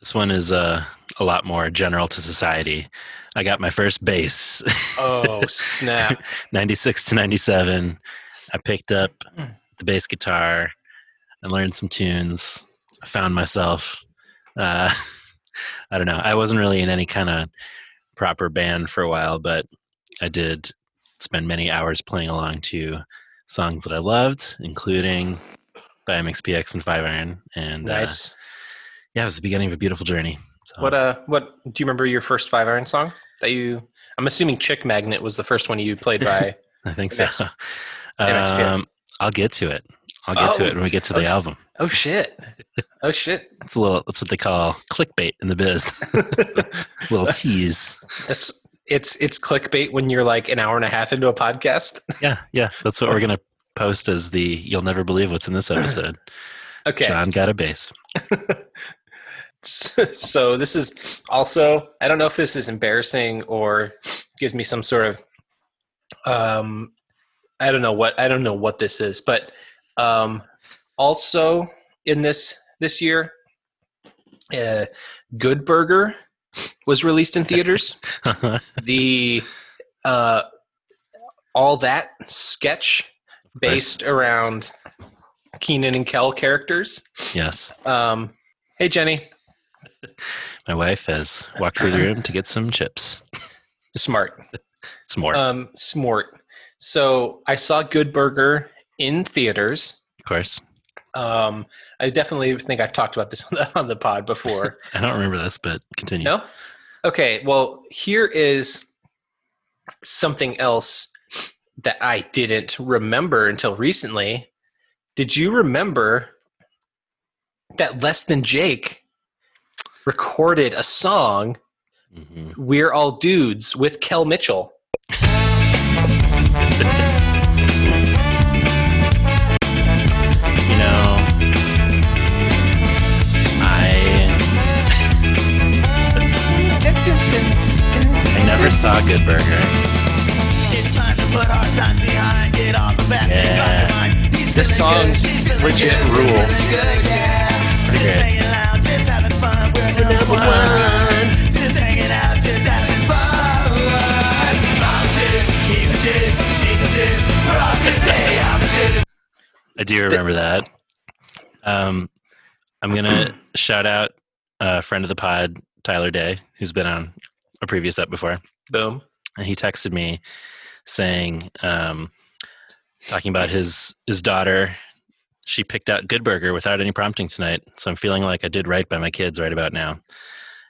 This one is uh, a lot more general to society. I got my first bass, Oh snap! 96 to 97. I picked up the bass guitar and learned some tunes. I found myself. Uh, I don't know. I wasn't really in any kind of proper band for a while, but I did spend many hours playing along to songs that I loved, including by MXPX and Five Iron. And uh, yeah, it was the beginning of a beautiful journey. So What uh? What do you remember your first five iron song that you? I'm assuming Chick Magnet was the first one you played by. I think so. MX MXPX. Um, I'll get to it. I'll get to Oh. it when we get to Oh, the sh- album. oh shit! Oh shit! It's a little. That's what they call clickbait in the biz. little tease. That's it's it's clickbait when you're like an hour and a half into a podcast. Yeah, yeah. That's what we're gonna post as the. You'll never believe what's in this episode. Okay. John got a bass. so this is also i don't know if this is embarrassing or gives me some sort of um i don't know what i don't know what this is but um also in this this year uh good burger was released in theaters the uh all that sketch based around Kenan and kel characters yes, um hey jenny my wife has walked through the room to get some chips. smart Smart. Um, smart. So I saw Good Burger in theaters. of course. Um, I definitely think I've talked about this on the, on the pod before. I don't remember this, but continue. no? Okay. Well, here is something else that I didn't remember until recently. Did you remember that Less Than Jake recorded a song, mm-hmm. We're All Dudes, with Kel Mitchell? you know, I I never saw Good Burger times behind. Get all the bad things off your mind. He's This song good, legit good, we're rules. feeling Good, yeah. Just great. hanging out, just having fun. We're number one. Just hanging out, just having fun. I'm a dude, he's a dude, she's a dude. We're all dudes, a dude. I do remember that. Um, I'm gonna shout out a friend of the pod, Tyler Day, who's been on a previous up before, Boom. and he texted me saying, um, talking about his his daughter. She picked out Good Burger without any prompting tonight, so I'm feeling like I did right by my kids right about now.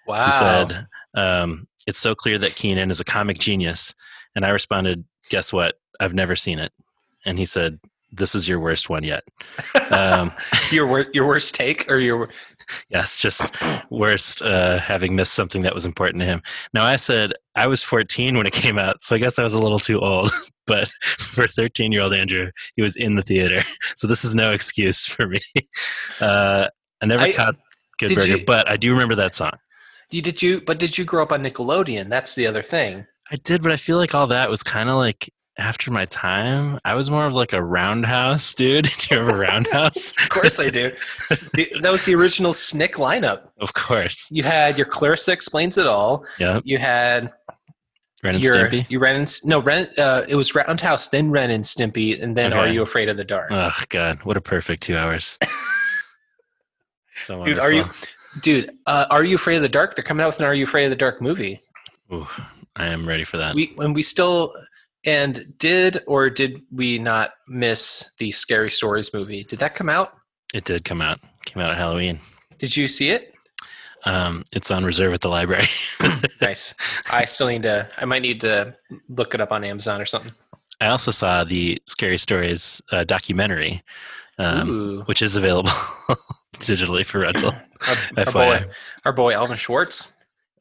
Wow. He said, um, "It's so clear that Kenan is a comic genius," and I responded, "Guess what? I've never seen it." And he said, "This is your worst one yet." um, your wor- your worst take or your yes, just worst uh, having missed something that was important to him. Now I said I was 14 when it came out, so I guess I was a little too old. But for 13 year old Andrew, he was in the theater, so this is no excuse for me. Uh, I never I- caught Good Burger, you- but I do remember that song. you did you but did you grow up on Nickelodeon? That's the other thing. I did, but I feel like all that was kind of like after my time. I was more of like a roundhouse dude. do you have a Roundhouse? Of course I do. That was the original Snick lineup. of course. You had your Clarissa explains it all. Yep. You had Ren and your Stimpy. you Ren and no Ren. Uh, it was Roundhouse, then Ren and Stimpy, and then Okay. Are You Afraid of the Dark? Oh God, what a perfect two hours. so Dude, are you, dude? Uh, Are You Afraid of the Dark? They're coming out with an Are You Afraid of the Dark movie. Ooh, I am ready for that. We when we still and did or did we not miss the Scary Stories movie? Did that come out? it did come out. Came out at Halloween. Did you see it? Um, it's on reserve at the library. Nice. I still need to. I might need to look it up on Amazon or something. I also saw the Scary Stories uh, documentary, um, which is available digitally for rental. Our, our boy, our boy Alvin Schwartz.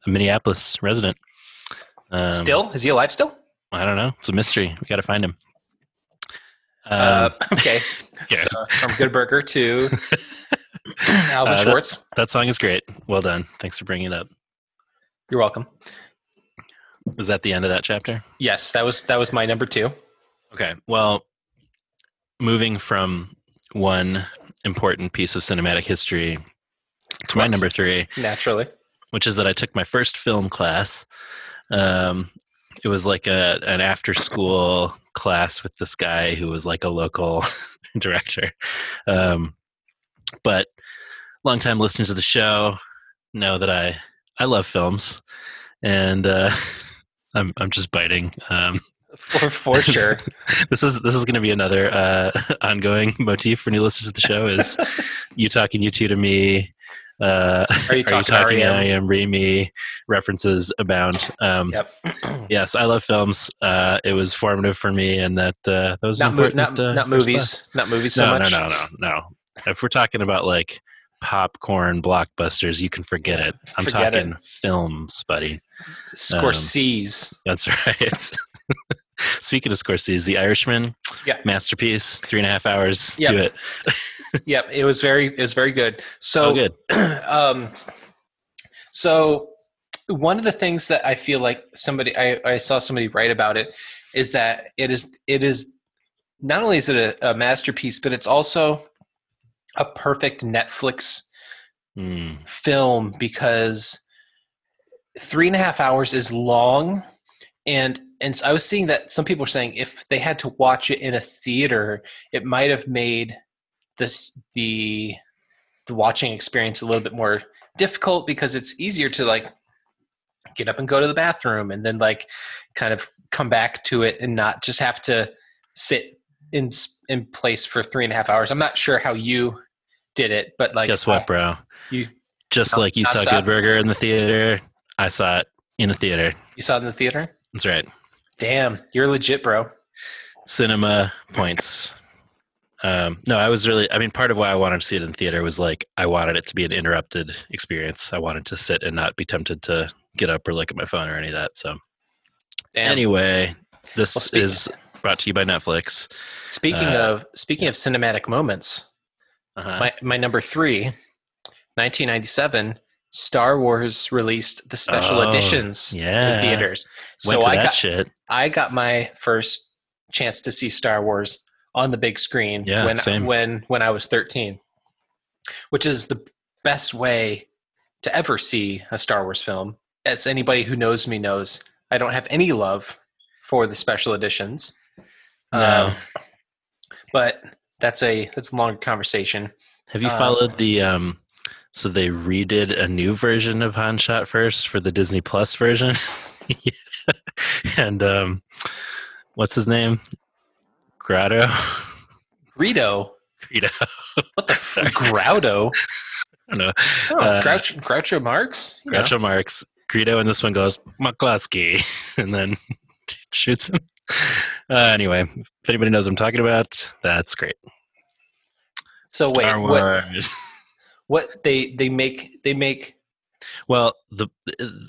A Minneapolis resident. Um, still, is he alive? Still? I don't know. It's a mystery. We got to find him. Um, uh, okay. yeah. So from Good Burger to Alvin Uh, that- Schwartz. that song is great. Well done. Thanks for bringing it up. You're welcome. Was that the end of that chapter? Yes, that was that was my number two. Okay. Well, moving from one important piece of cinematic history to my number three, Naturally. which is that I took my first film class. Um, it was like a an after school class with this guy who was like a local director. Um, but longtime listeners of the show know that I I love films, and uh, I'm I'm just biting. Um, For for sure. this is this is going to be another uh, ongoing motif for new listeners of the show is you talking you two to me uh, Are you talking REM? I am re me references abound um, Yep. yes I love films uh, it was formative for me and that uh, that was not mo- not, uh, not movies. Not movies so class. much. no no no no no if we're talking about like popcorn blockbusters you can forget Yeah, it I'm forget it. talking films buddy Scorsese. that's right Speaking of Scorsese, The Irishman, Yeah. masterpiece, three and a half hours. Yeah. Do it. yep, it was very it was very good. So oh, good. um, so one of the things that I feel like somebody I, I saw somebody write about it is that it is it is not only is it a, a masterpiece, but it's also a perfect Netflix Mm, film because three and a half hours is long and and so i was seeing that some people were saying if they had to watch it in a theater it might have made this the the watching experience a little bit more difficult because it's easier to like get up and go to the bathroom and then like kind of come back to it and not just have to sit in in place for three and a half hours i'm not sure how you did it but like guess what, I- bro? you Just Non- like you saw nonstop. Good Burger in the theater, I saw it in the theater. You saw it in the theater? That's right. Damn, you're legit, bro. Cinema points. Um, no, I was really. I mean, part of why I wanted to see it in theater was like I wanted it to be an interrupted experience. I wanted to sit and not be tempted to get up or look at my phone or any of that. So Damn. anyway, this Well, speak- is brought to you by Netflix. speaking uh, of speaking of cinematic moments, Uh-huh. my my number three, 1997, Star Wars released the special Oh, editions yeah. in theaters. Went So I that got shit. I got my first chance to see Star Wars on the big screen Yeah, when same. when when I was 13. Which is the best way to ever see a Star Wars film. As anybody who knows me knows, I don't have any love for the special editions. No. Um, but that's a that's a longer conversation. Have you um, followed the um so they redid a new version of Han Shot First for the Disney Plus version? and um what's his name? Grotto? Greedo. Greedo. What the Sorry. f- Grotto? I don't know. Oh, Uh, Groucho, Groucho Marx? You know. Groucho Marx. Greedo and this one goes, McCluskey, and then shoots him. Uh, anyway, if anybody knows what I'm talking about, that's great. So Star wait, what, what they they make they make Well, the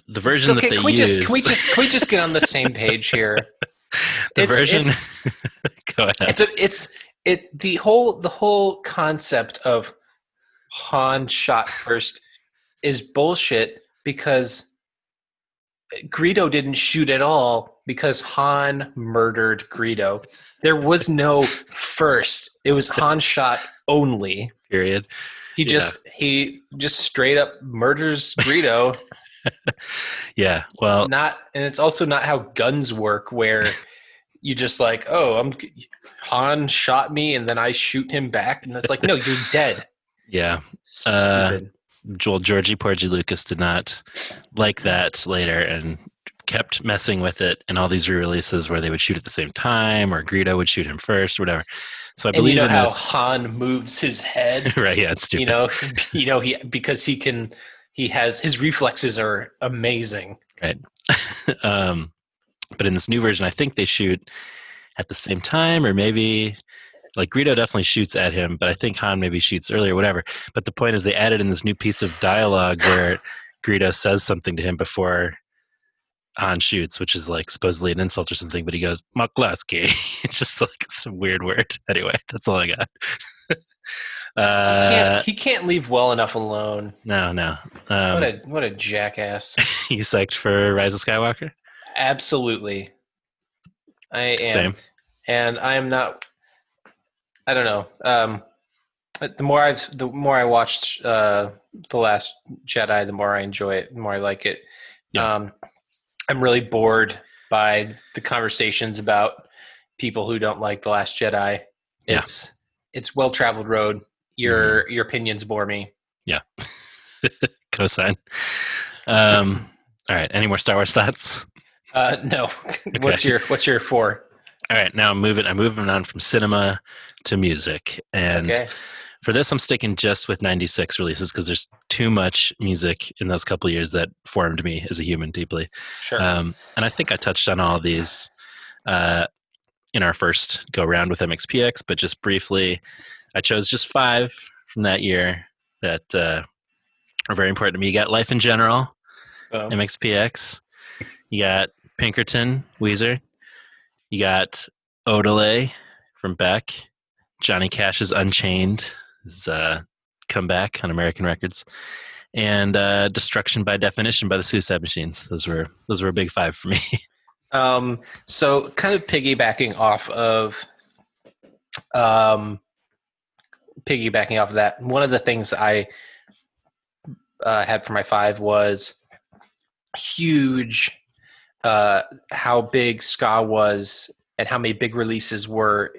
the version okay, that they can we use, just can we just can we just get on the same page here? the it's- version. go ahead. It's a it's it the whole the whole concept of Han shot first is bullshit because Greedo didn't shoot at all because Han murdered Greedo. There was no first. It was Han shot only. Period. He Yeah. just he just straight up murders Greedo. Yeah. Well, it's not and it's also not how guns work where you just like oh i'm han shot me and then i shoot him back and it's like no you're dead yeah. Uh, Stupid. Joel Georgie Porgy Lucas did not like that later and kept messing with it in all these re-releases where they would shoot at the same time or Greedo would shoot him first or whatever. So I and you believe know how this. han moves his head right? Yeah, it's stupid. you know you know he because he can he has his reflexes are amazing um, but in this new version, I think they shoot at the same time, or maybe like Greedo definitely shoots at him, but I think Han maybe shoots earlier, whatever. But the point is, they added in this new piece of dialogue where Greedo says something to him before Han shoots, which is like supposedly an insult or something, but he goes "Maklasky." it's just like some weird word. Anyway, that's all I got. he, uh, can't, he can't leave well enough alone no, no. Um, what a what a jackass you psyched for Rise of Skywalker? absolutely i am Same. and I am not. I don't know. Um, the more I've, the more I watched uh, the Last Jedi, the more I enjoy it, the more I like it. Yeah. Um, I'm really bored by the conversations about people who don't like the Last Jedi. Yeah. It's it's well traveled road. Your your opinions bore me. Yeah, cosine. Um, all right. Any more Star Wars thoughts? Uh, no. what's your what's your four? All right. Now I'm moving. I'm moving on from cinema to music, and Okay. For this, I'm sticking just with '96 releases because there's too much music in those couple years that formed me as a human deeply. Sure. Um, and I think I touched on all these uh, in our first go round with MXPX, but just briefly, I chose just five from that year that uh, are very important to me. You got Life in General, Boom. MXPX. You got Pinkerton, Weezer. You got Odelay from Beck. Johnny Cash's Unchained, his uh, comeback on American Records. And uh, Destruction by Definition by the Suicide Machines. Those were those were a big five for me. Um, so kind of piggybacking off of, um, piggybacking off of that, one of the things I uh, had for my five was huge. Uh, how big ska was and how many big releases were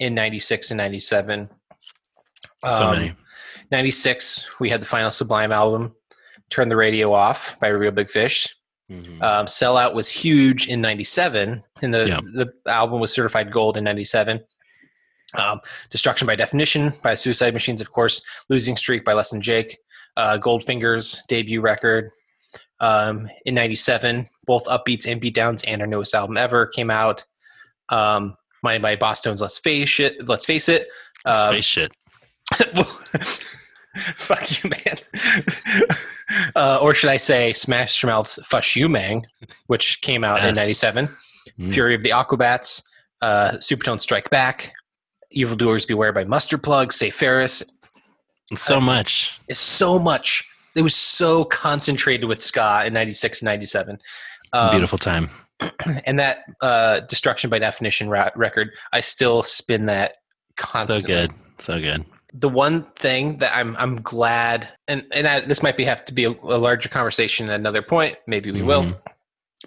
in '96 and '97. So Um, many. 96, we had the final Sublime album, Turn the Radio Off by Reel Big Fish. Mhm. Um, Sellout was huge in '97, and the Yeah. the album was certified gold in '97. Um, Destruction by Definition by Suicide Machines, of course. Losing Streak by Less Than Jake. Uh, Goldfinger's debut record um, in '97. Both upbeats and beatdowns, and our newest album ever came out. Um, Minded by Bosstones. Let's face it. Let's face it. Let's Um, face shit. fuck you, man. uh, or should I say, Smash Mouth's "Fush You, Man," which came out in '97. Mm. Fury of the Aquabats, uh, Supertone Strike Back, Evildoers Beware by Mustard Plug, Save Ferris. It's so much. Is so much. it was so concentrated with ska in 96 and 97 um, Beautiful time. and that uh, destruction by definition ra- record i still spin that constantly. So good. So good. The one thing that i'm i'm glad and and I, this might be have to be a, a larger conversation at another point maybe we will Mhm.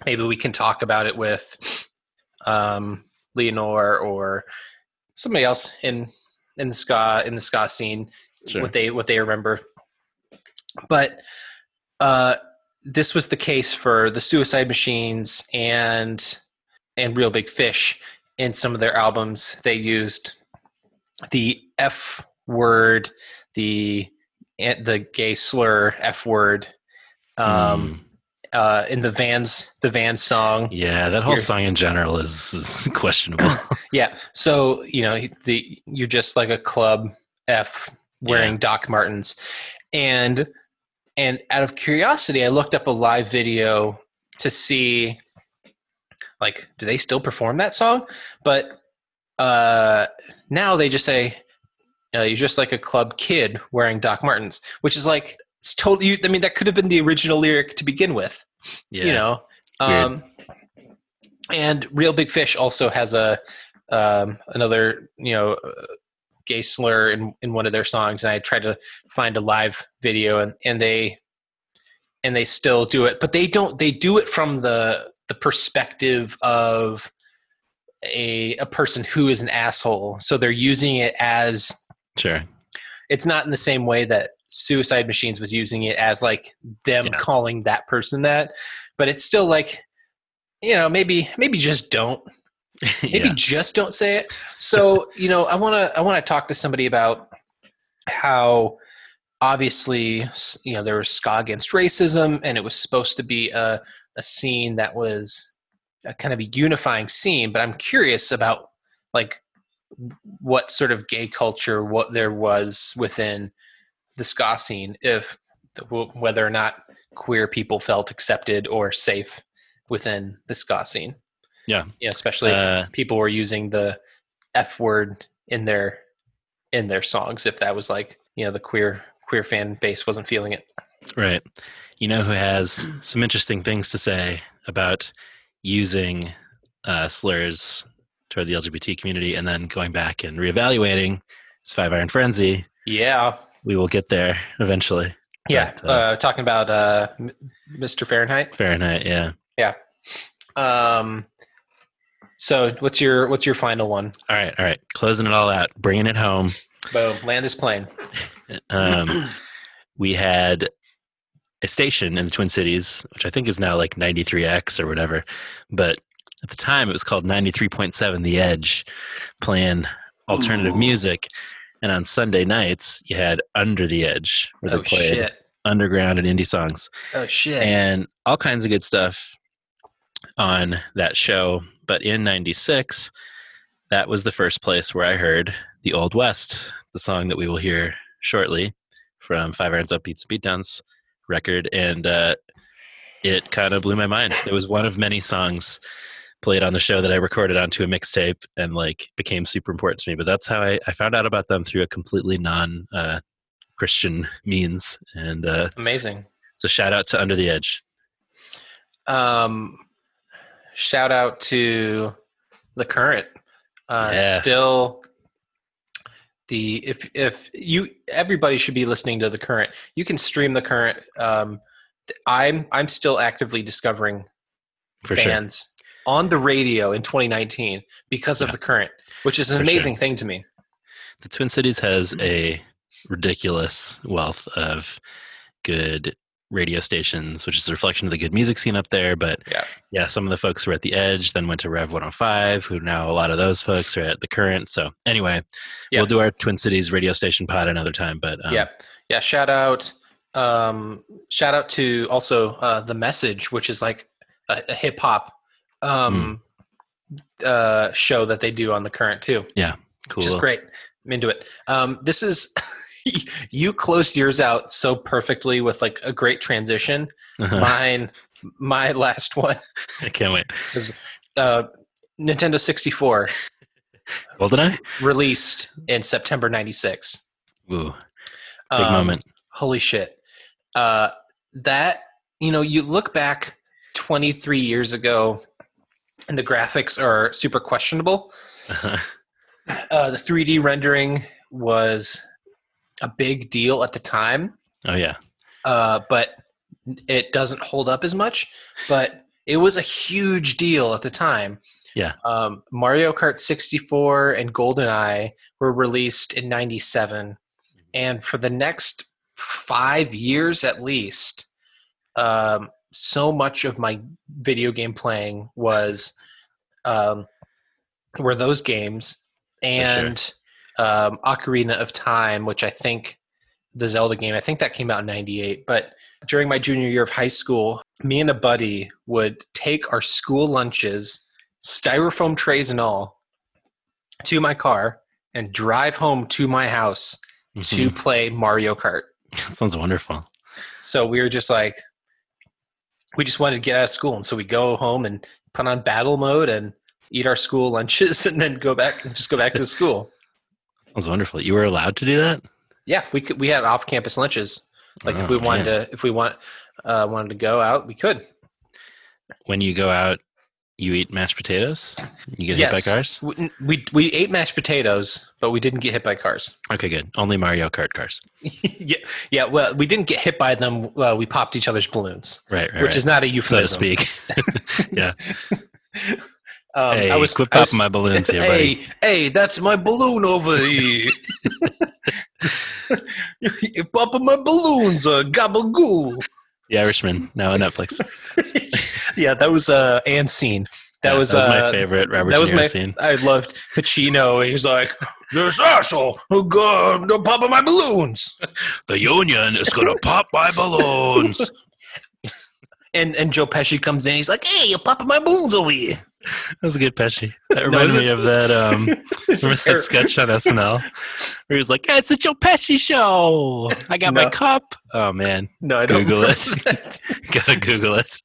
maybe we can talk about it with um Leanor or somebody else in in the ska in the ska scene Sure. what they what they remember but uh this was the case for the suicide machines and and Reel Big Fish in some of their albums they used the f word the eh, the gay slur f word um uh in the vans the van song Mm. yeah, that whole You're- song in general is, is questionable. yeah. So you know, the you're just like a club F wearing Yeah. Doc Martens, and and out of curiosity, I looked up a live video to see, like, do they still perform that song? But uh, now they just say, uh, "You're just like a club kid wearing Doc Martens," which is like it's totally. I mean, that could have been the original lyric to begin with yeah. you know um and Reel Big Fish also has a um another you know uh, gay slur in in one of their songs and i tried to find a live video and and they and they still do it but they don't they do it from the the perspective of a a person who is an asshole so they're using it as Sure. it's not in the same way that suicide machines was using it as like them Yeah. calling that person that but it's still like you know maybe maybe just don't maybe yeah. just don't say it so you know i want to i want to talk to somebody about how obviously you know there was ska against racism and it was supposed to be a, a scene that was a kind of a unifying scene but i'm curious about like what sort of gay culture what there was within the ska scene if whether or not queer people felt accepted or safe within the ska scene Yeah. yeah especially if Uh, people were using the f word in their in their songs if that was like you know the queer queer fan base wasn't feeling it Right. You know who has some interesting things to say about using uh, slurs toward the LGBT community and then going back and reevaluating is Five Iron Frenzy. yeah We will get there eventually. yeah But, uh, uh, talking about uh mr fahrenheit Fahrenheit, yeah, yeah. um so what's your what's your final one All right, all right. Closing it all out, bringing it home. boom land this plane Um, we had a station in the Twin Cities, which I think is now like 93X or whatever. But at the time, it was called 93.7 The Edge, playing alternative Ooh. music. And on Sunday nights, you had Under the Edge, where oh they played shit underground and indie songs oh shit and all kinds of good stuff on that show. But in 96, that was the first place where I heard The Old West, the song that we will hear shortly from Five Irons Upbeats and Beatdowns record. And uh, it kind of blew my mind. It was one of many songs played on the show that I recorded onto a mixtape and like became super important to me. But that's how I, I found out about them through a completely non uh, Christian means. And uh, amazing so shout out to Under the Edge. Um, shout out to the current. Uh, Yeah. Still, the if if you everybody should be listening to the current. You can stream the current. Um, I'm I'm still actively discovering For sure. On the radio in 2019 because of the current, which is an For sure. amazing thing to me. the Twin Cities has a ridiculous wealth of good radio stations, which is a reflection of the good music scene up there. But Yeah. yeah, some of the folks were at the Edge, then went to Rev 105, who now a lot of those folks are at the Current. So anyway, Yeah. we'll do our Twin Cities radio station pod another time. But um, yeah yeah shout out um shout out to also uh the message which is like a, a hip-hop um uh show that they do on the current too Yeah, cool. which is great i'm into it um this is you closed yours out so perfectly with like a great transition Uh-huh. mine my last one I can't wait. is uh nintendo 64 GoldenEye? released in september 96 Ooh, big Um, moment. holy shit uh, that you know, you look back 23 years ago, and the graphics are super questionable. Uh, the 3D rendering was a big deal at the time, oh yeah. uh, but it doesn't hold up as much. But it was a huge deal at the time. Yeah. Um, Mario Kart 64 and GoldenEye were released in 97. And for the next five years at least, um, so much of my video game playing was um, were those games and um, Ocarina of Time, which I think the Zelda game, I think that came out in 98. But during my junior year of high school, me and a buddy would take our school lunches, styrofoam trays and all, to my car and drive home to my house to Mhm. play Mario Kart. Sounds wonderful. So we were just like, we just wanted to get out of school. And so we go home and put on battle mode and eat our school lunches and then go back and just go back to school. Sounds wonderful. You were allowed to do that? Yeah, we could, we had off campus lunches. Like if Oh, we wanted damn. to, if we want, uh, wanted to go out, we could. When you go out, you eat mashed potatoes? You get hit by cars? We, we, we ate mashed potatoes, but we didn't get hit by cars. Okay, good. Only Mario Kart cars. yeah, yeah. Well, we didn't get hit by them. Uh, we popped each other's balloons, Right, right. which right. is not a euphemism. so to speak. yeah. Um, hey, I was quit I was- popping my balloons here, buddy. Hey, hey, that's my balloon over here. You're popping my balloons, uh, gabagoo. The Irishman, now on Netflix. yeah, that was uh, Anne scene. That Yeah, was that was my uh, favorite Robert that De was my. scene. I loved Pacino. He's like, "This asshole, who go, they're popping my balloons." The Union is gonna pop my balloons. And and Joe Pesci comes in. He's like, "Hey, you're popping my balloons over here." That was a good Pesci. That No, reminded is me of that um that sketch on SNL where he was like, hey, it's the Joe Pesci show. I got my cup. Oh man. No, I don't Google it. Gotta Google it.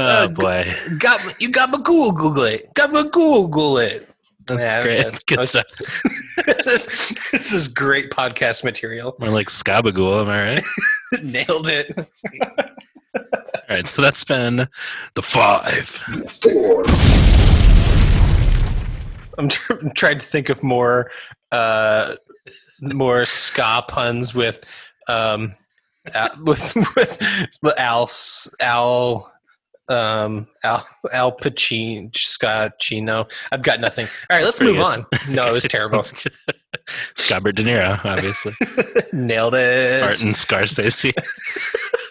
Oh Uh, boy. got you got my Google it. Got my Google it. That's Yeah, great. yeah. Good was- stuff. this, is, this is great podcast material. More like Scabagool, am I right? Nailed it. All right, so that's been the five. I'm, tr- I'm trying to think of more uh, more ska puns with um, Al- with with Al S- Al um, Al Al Pacino Scacino. I've got nothing. All right, let's move good. on. No, it was terrible. Scarbert De Niro, obviously. Nailed it. Martin Scorsese.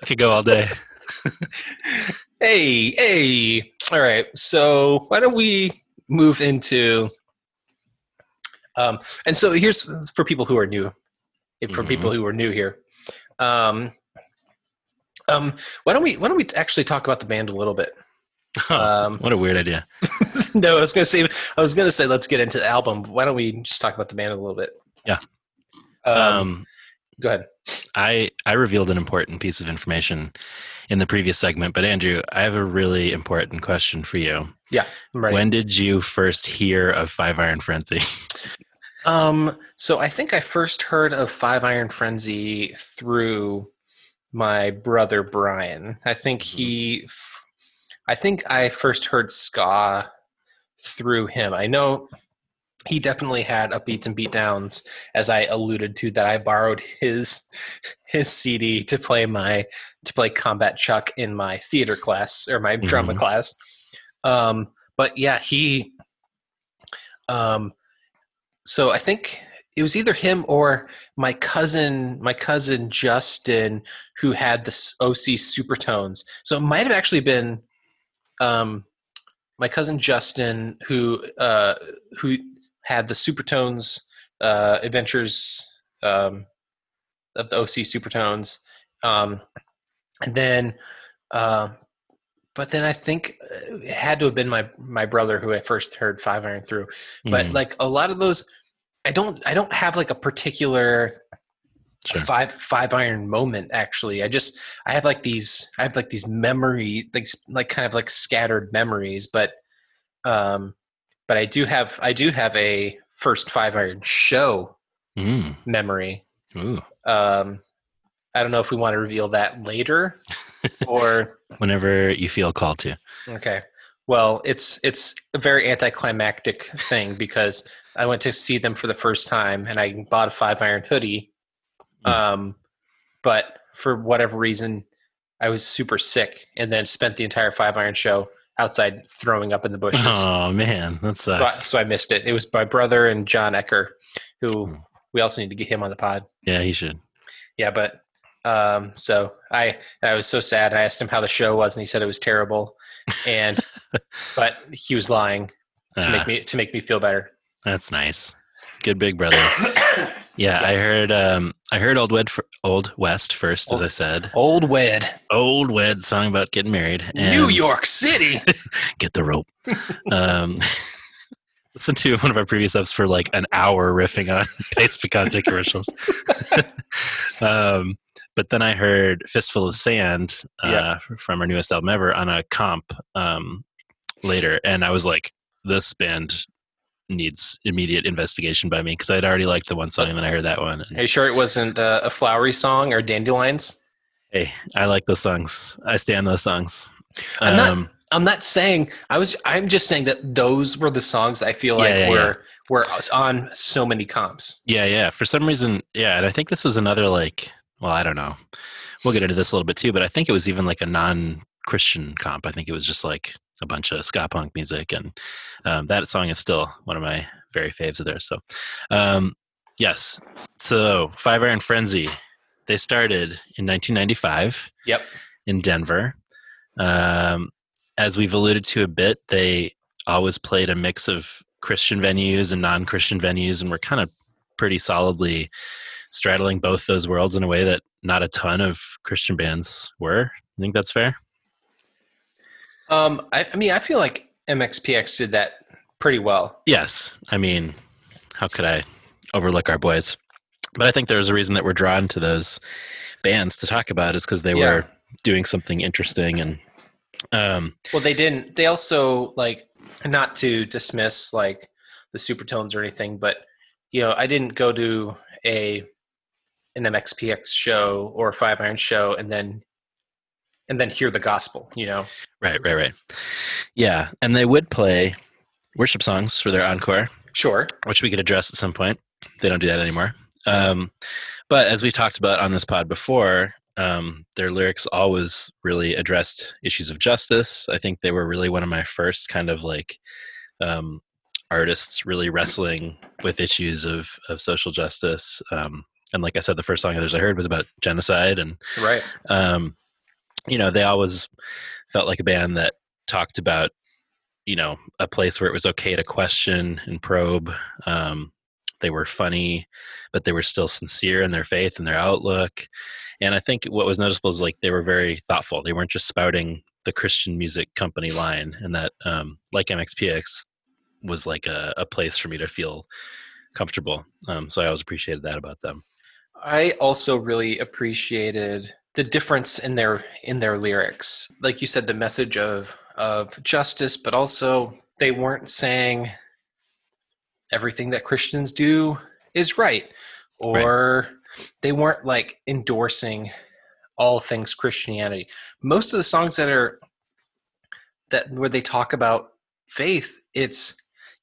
Could go all day. Hey, hey. All right. So why don't we move into um and so here's for people who are new. For Mhm. people who are new here. Um um why don't we why don't we actually talk about the band a little bit? Um what a weird idea. no, I was gonna say I was gonna say let's get into the album. Why don't we just talk about the band a little bit? Yeah. Um, Um, go ahead. I I revealed an important piece of information in the previous segment, but Andrew, I have a really important question for you. Ready. When did you first hear of Five Iron Frenzy? Um, so I think I first heard of Five Iron Frenzy through my brother Brian. I think he, I think I first heard ska through him. I know he definitely had upbeats and beatdowns, as I alluded to. That I borrowed his his CD to play my to play Combat Chuck in my theater class or my drama Mhm. class. Um, but yeah, he. Um, so I think it was either him or my cousin, my cousin Justin, who had the OC Supertones. So it might have actually been um, my cousin Justin who uh, who had the Supertones uh, adventures um, of the OC Supertones, um, and then. Uh, but then I think uh, it had to have been my my brother who I first heard Five Iron through but Mhm, like a lot of those i don't i don't have like a particular Sure. five five iron moment actually i just i have like these i have like these memory like like kind of like scattered memories but um but i do have i do have a first five iron show mm, memory ooh, um I don't know if we want to reveal that later or Whenever you feel called to. okay. Well, it's it's a very anticlimactic thing because I went to see them for the first time and I bought a five iron hoodie. Mm. Um, but for whatever reason, I was super sick and then spent the entire five iron show outside throwing up in the bushes. Oh man, that sucks. so I missed it. It was my brother and John Ecker, who Hmm. we also need to get him on the pod. Yeah, he should. Yeah, but um, so I I was so sad. I asked him how the show was, and he said it was terrible. And but he was lying to Ah, make me to make me feel better. that's nice. Good big brother. Yeah, I heard. Um, I heard Old Wed, Old West first, as I said. Old wed, Old Wed song about getting married. New York City. get the rope. um, listen to one of our previous episodes for like an hour riffing on Pace Picante commercials. um, but then I heard Fistful of Sand uh, Yeah. from our newest album ever on a comp um, later, and I was like, this band needs immediate investigation by me because I'd already liked the one song and then I heard that one. Are you sure it wasn't uh, a flowery song or dandelions? hey, I like those songs. I stand those songs. I'm not- Um, I'm not saying I was. I'm just saying that those were the songs I feel like Yeah, yeah, were were on so many comps. Yeah, yeah. For some reason, yeah, and I think this was another like, well, I don't know. We'll get into this a little bit too, but I think it was even like a non-Christian comp. I think it was just like a bunch of ska punk music, and um, that song is still one of my very faves of theirs. So, um, yes. So, Five Iron Frenzy, they started in 1995 Yep. in Denver. Um, as we've alluded to a bit, they always played a mix of Christian venues and non Christian venues, and were kind of pretty solidly straddling both those worlds in a way that not a ton of Christian bands were. I think that's fair. Um, I, I mean, I feel like MXPX did that pretty well. Yes. I mean, how could I overlook our boys? But I think there's a reason that we're drawn to those bands to talk about is because they Yeah. were doing something interesting and um Well, they didn't. They also like not to dismiss like the supertones or anything, but you know, I didn't go to a an MXPX show or a Five Iron show and then and then hear the gospel. You know, right right right. Yeah and they would play worship songs for their encore. Sure, which we could address at some point. They don't do that anymore. Um but as we talked about on this pod before um their lyrics always really addressed issues of justice. I think they were really one of my first kind of like um artists really wrestling with issues of of social justice. Um and like i said the first song of theirs i heard was about genocide and right, um, you know, they always felt like a band that talked about, you know, a place where it was okay to question and probe. Um, they were funny, but they were still sincere in their faith and their outlook. And I think what was noticeable is like they were very thoughtful. They weren't just spouting the Christian music company line, and that, um, like MXPX, was like a, a place for me to feel comfortable. Um, so I always appreciated that about them. I also really appreciated the difference in their in their lyrics. Like you said, the message of of justice, but also they weren't saying everything that Christians do is right, or they weren't like endorsing all things Christianity. Most of the songs that are that where they talk about faith, it's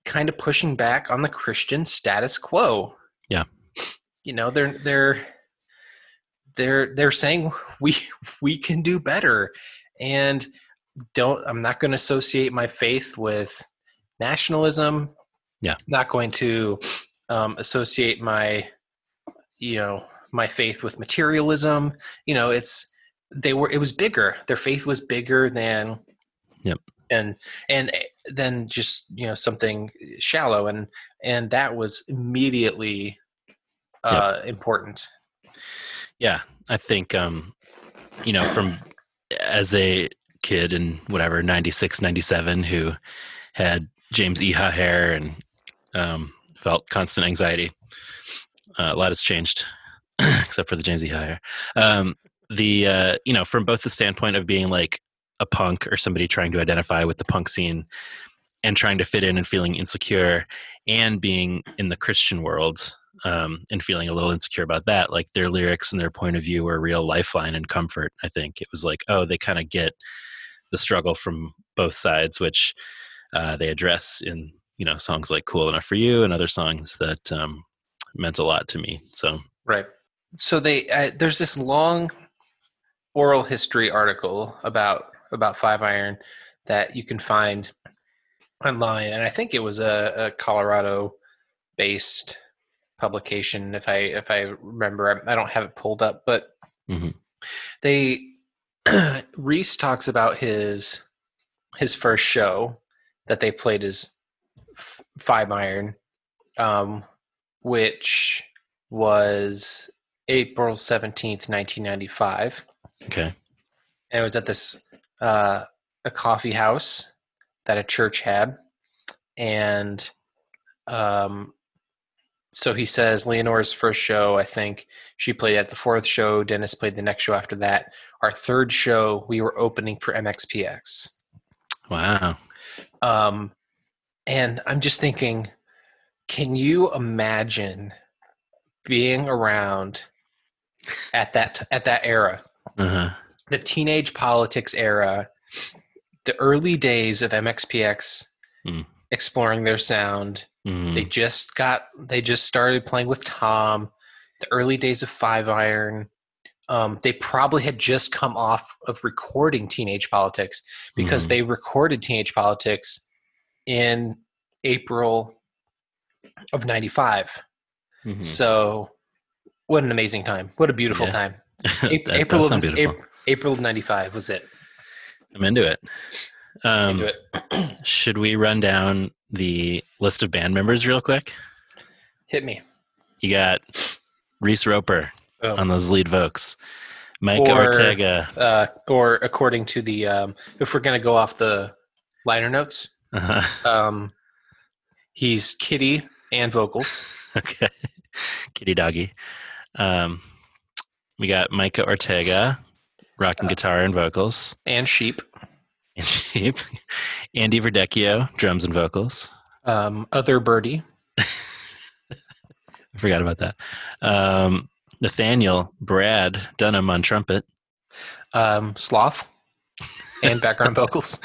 kind of pushing back on the Christian status quo. Yeah. You know, they're they're they're they're saying we we can do better and don't I'm not going to associate my faith with nationalism. Yeah. Not going to um, associate my you know my faith with materialism. You know, it's they were it was bigger. Their faith was bigger than Yep. and and then just you know something shallow and and that was immediately uh important Yeah, I think um, you know from as a kid in whatever 96, 97 who had James Iha hair and um, felt constant anxiety. Uh, a lot has changed, except for the James Iha hair. Um, the uh, you know from both the standpoint of being like a punk or somebody trying to identify with the punk scene and trying to fit in and feeling insecure and being in the Christian world um, and feeling a little insecure about that. Like their lyrics and their point of view were a real lifeline and comfort. I think it was like, oh, they kind of get the struggle from both sides, which uh, they address in you know songs like "Cool Enough for You" and other songs that um, meant a lot to me. So Right. So they uh, there's this long oral history article about about Five Iron that you can find online, and I think it was a, a Colorado based publication. If I if I remember, I don't have it pulled up, but Mhm. they Reese talks about his his first show that they played as F- Five Iron, um, which was April seventeenth, nineteen ninety five, okay, and it was at this uh, a coffee house that a church had, and um, so he says Leanor's first show. I think she played at the fourth show. Dennis played the next show after that. Our third show, we were opening for MXPX. wow, Um, and I'm just thinking, can you imagine being around at that at that era, uh-huh. the teenage politics era, the early days of MXPX Hmm. Exploring their sound? Mhm. They just got they just started playing with Tom. The early days of Five Iron. Um, they probably had just come off of recording Teenage Politics because Mhm. they recorded Teenage Politics in April of '95. Mhm. So, what an amazing time! What a beautiful Yeah. time! That Ap- April sound of beautiful. Ap- April of '95 was it. I'm into it. Um, it. Should we run down the list of band members real quick? Hit me. You got Reese Roper Boom. on those lead vocals, Mike Or- Ortega, uh, or according to the um, if we're going to go off the liner notes, uh-huh. um, he's Kitty and vocals. okay, Kitty Doggy. Um, we got Micah Ortega, rocking Uh, guitar and vocals, and sheep. And sheep. Andy Verdecchio, drums and vocals. Um, other birdie. I forgot about that. Um, Nathaniel Brad Dunham on trumpet. Um, sloth and background vocals.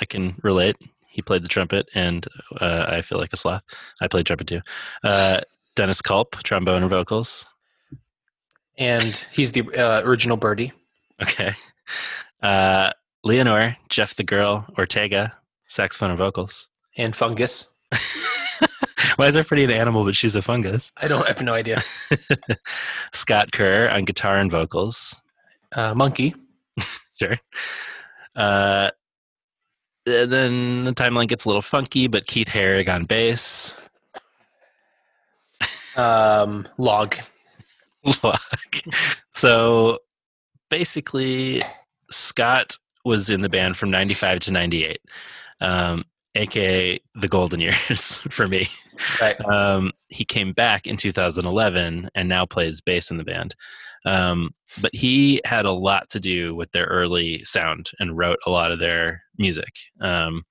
I can relate. He played the trumpet, and uh, I feel like a sloth. I played trumpet too. Uh, Dennis Culp, trombone and vocals. And he's the uh, original birdie. Okay. Uh, Leanor, Jeff the Girl, Ortega, saxophone and vocals. And fungus. Why is everybody an animal, but she's a fungus? I don't I have no idea. Scott Kerr on guitar and vocals. Uh, monkey. Sure. Uh, then the timeline gets a little funky, but Keith Hoerig on bass. Um, log. Log. so basically, Scott was in the band from 95 to 98, um, aka the golden years for me. Right. Um, he came back in 2011 and now plays bass in the band. Um, but he had a lot to do with their early sound and wrote a lot of their music. Um,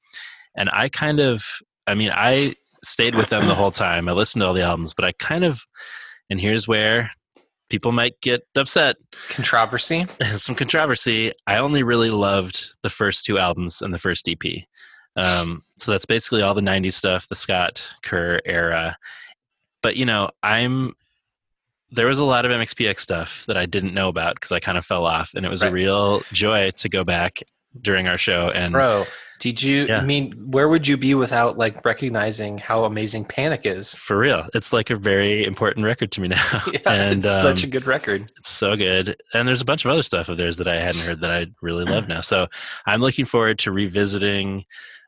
and I kind of, I mean, I stayed with them the whole time. I listened to all the albums, but I kind of, and here's where people might get upset. Controversy. Some controversy. I only really loved the first two albums and the first EP. Um, so that's basically all the 90s stuff, the Scott Kerr era. But, you know, I'm, there was a lot of MXPX stuff that I didn't know about because I kind of fell off. And it was a real joy to go back during our show and Bro, did you Yeah. I mean where would you be without like recognizing how amazing Panic is? for real, it's like a very important record to me now. Yeah, and it's such a um, good record. It's so good. And there's a bunch of other stuff of theirs that I hadn't heard that I really love now. So I'm looking forward to revisiting,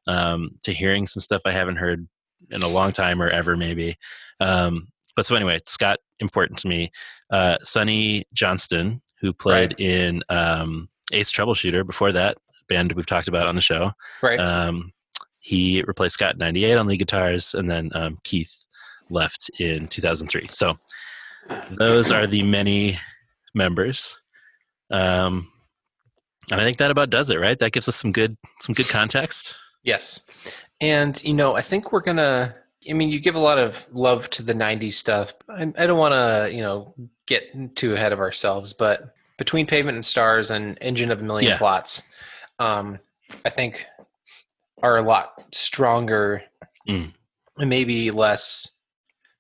um, to hearing some stuff I haven't heard in a long time or ever maybe. Um, but so anyway, Scott important to me. Uh, Sonnie Johnston, who played Right. in um, Ace Troubleshooter before that band we've talked about on the show. Right. Um, he replaced Scott in '98 on lead guitars, and then um, Keith left in 2003. So those are the many members, um, and I think that about does it. Right? That gives us some good some good context. Yes. And you know, I think we're gonna I mean, you give a lot of love to the '90s stuff. I, I don't want to, you know, get too ahead of ourselves, but between Pavement and Stars and Engine of a Million Yeah. Plots, um, I think are a lot stronger Mm. and maybe less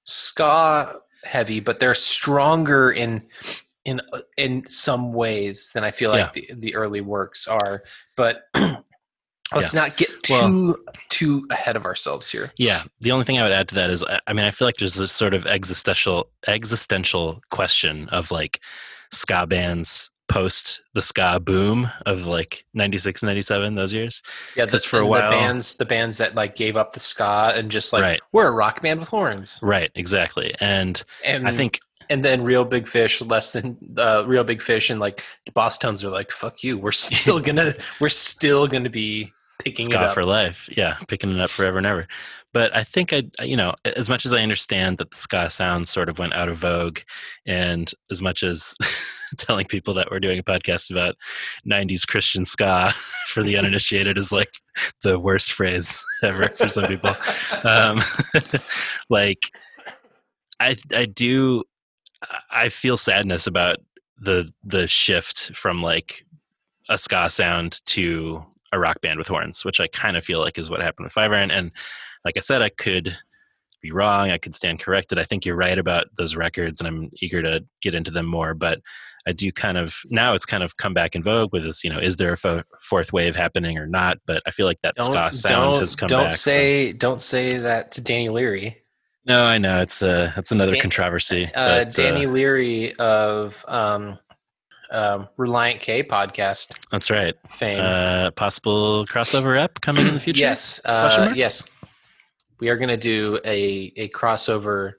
ska heavy, but they're stronger in in in some ways than I feel like the, the early works are. But let's not get too Well- too ahead of ourselves here. Yeah, the only thing I would add to that is, I- I mean, I feel like there's this sort of existential existential question of like ska bands post the ska boom of like 96 97 those years Yeah, the, for a while- the bands the bands that like gave up the ska and just like Right. we're a rock band with horns. right exactly and And i think and then real big fish less than uh, real big fish and like the boss tones are like fuck you we're still gonna we're still gonna be picking it ska up. for life. Yeah picking it up forever and ever. But i think i you know as much as i understand that the ska sound sort of went out of vogue and as much as telling people that we're doing a podcast about 90s christian ska for the uninitiated is like the worst phrase ever for some people. Um, like i i do i feel sadness about the the shift from like a ska sound to a rock band with horns which i kind of feel like is what happened with five iron and like i said i could be wrong i could stand corrected i think you're right about those records and i'm eager to get into them more but i do kind of now it's kind of come back in vogue with this you know is there a fo- fourth wave happening or not but i feel like that ska sound has come don't back so- say don't say that to Danny Leary. no, I know it's uh that's another Dan- controversy. Uh, but, Danny Leary of um, um, Relient K podcast that's right. fame. Uh, possible crossover ep coming in the future. Yes, uh, yes. We are going to do a a crossover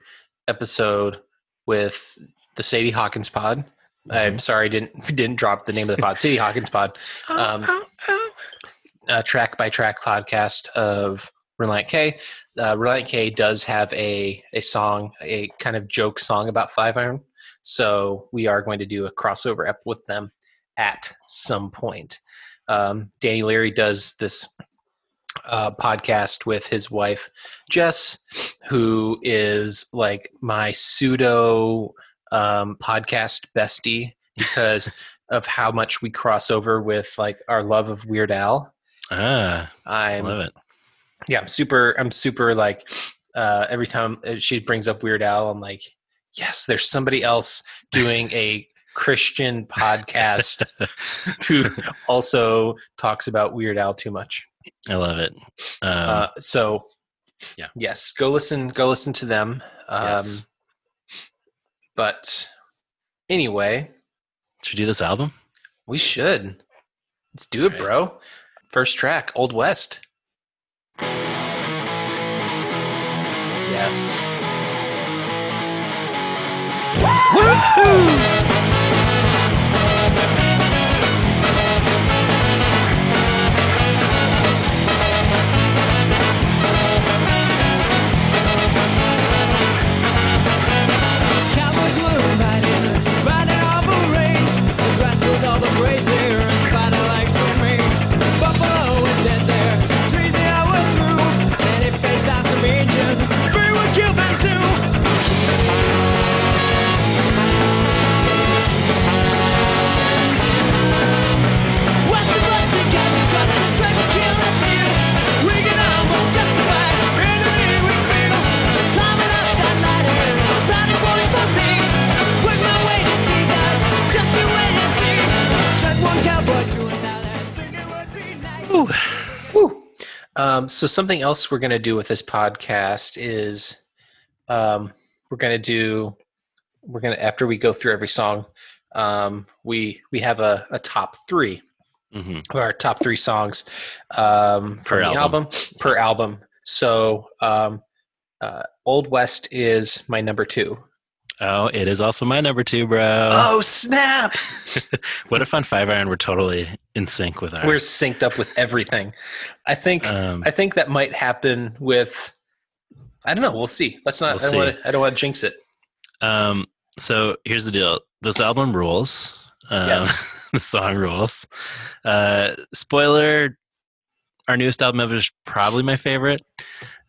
episode with the Sadie Hawkins Pod. Mm-hmm. I'm sorry, I didn't didn't drop the name of the pod. Sadie Hawkins Pod, um, track by track podcast of Relient K. Uh, Relient K does have a a song, a kind of joke song about Five Iron. So we are going to do a crossover ep with them at some point. Um, Danny Leary does this uh, podcast with his wife Jess, who is like my pseudo um, podcast bestie because of how much we cross over with like our love of Weird Al. Ah, I love it. yeah, I'm super. I'm super like uh, every time uh, she brings up Weird Al, I'm like, yes, there's somebody else doing a Christian podcast who also talks about Weird Al too much. I love it. Um, Uh, so, yeah. yes, go listen. Go listen to them. Um, yes. But anyway, Should we do this album? we should. Let's do it, Right. bro. First track, Old West. Yes. Cowboys Um, so something else we're going to do with this podcast is um, we're going to do we're going to after we go through every song um, we we have a, a top three hmm our top three songs um, Per from the album. album. per album so um, uh, old west is my number two. Oh, it is also my number two, bro. Oh snap what if on Five Iron we're totally in sync with our? we're synced up with everything i think um, I think that might happen with. I don't know. We'll see. Let's not. We'll I don't want to. I don't want to jinx it. um, so here's the deal. This album rules. Um, Yes. the song rules. Uh, spoiler: Our newest album ever is probably my favorite.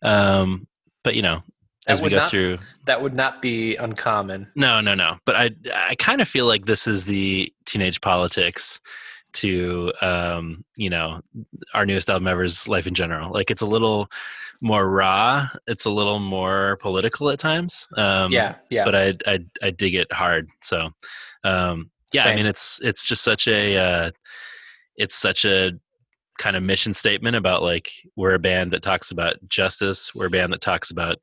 Um, but you know, as we go not- through, That would not be uncommon. no, no, no. But I, I kind of feel like this is the teenage politics to, um, you know, our newest album ever's life in general. Like it's a little more raw. It's a little more political at times. Um, yeah, yeah. but I, I I dig it hard. So, um, yeah, I mean, it's it's just such a uh, it's such a kind of mission statement about like we're a band that talks about justice. We're a band that talks about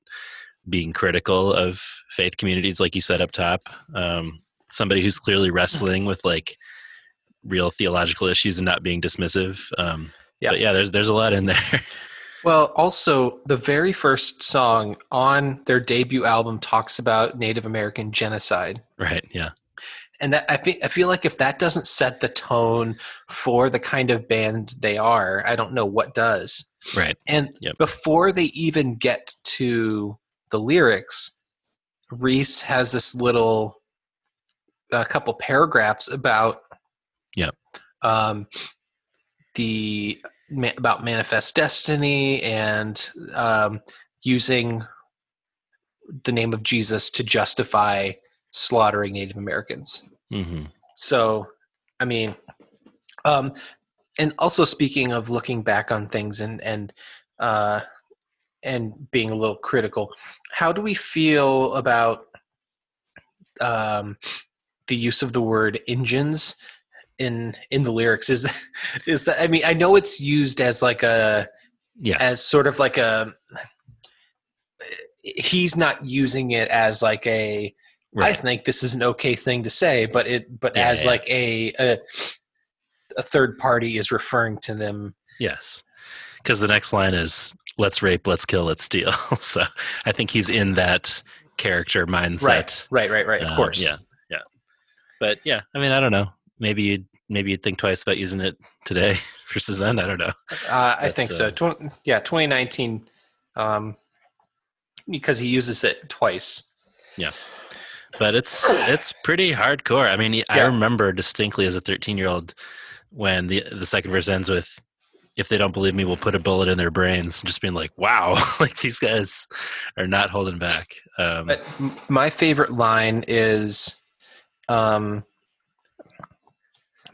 being critical of faith communities, like you said up top. Um, somebody who's clearly wrestling with like real theological issues and not being dismissive. Um, Yeah. But yeah, there's there's a lot in there. Well, also, the very first song on their debut album talks about Native American genocide. right. Yeah. And that I think I feel like if that doesn't set the tone for the kind of band they are, I don't know what does. Right. And Yep. before they even get to the lyrics, Reese has this little a couple paragraphs about Yep. um, the about manifest destiny and um, using the name of Jesus to justify slaughtering Native Americans. hmm So, I mean, um, and also speaking of looking back on things and and uh, and being a little critical, how do we feel about um, the use of the word Injuns in in the lyrics? Is that, is that? I mean, I know it's used as like a Yeah. as sort of like a. He's not using it as like a I Right. think this is an okay thing to say, but it but Yeah, as yeah. like a, a a third party is referring to them. Yes. Because the next line is let's rape, let's kill, let's steal. so I think he's in that character mindset. right, right, right. Of Uh, course. Yeah. Yeah. But yeah, I mean, I don't know. Maybe you'd maybe you'd think twice about using it today versus then. I don't know. Uh, I But, think so. uh, Twen- yeah, 2019, um, because he uses it twice. Yeah, but it's it's pretty hardcore. I mean, I remember distinctly as a 13 year old when the the second verse ends with if they don't believe me, we'll put a bullet in their brains. Just being like, wow, like these guys are not holding back. Um, But my favorite line is, um,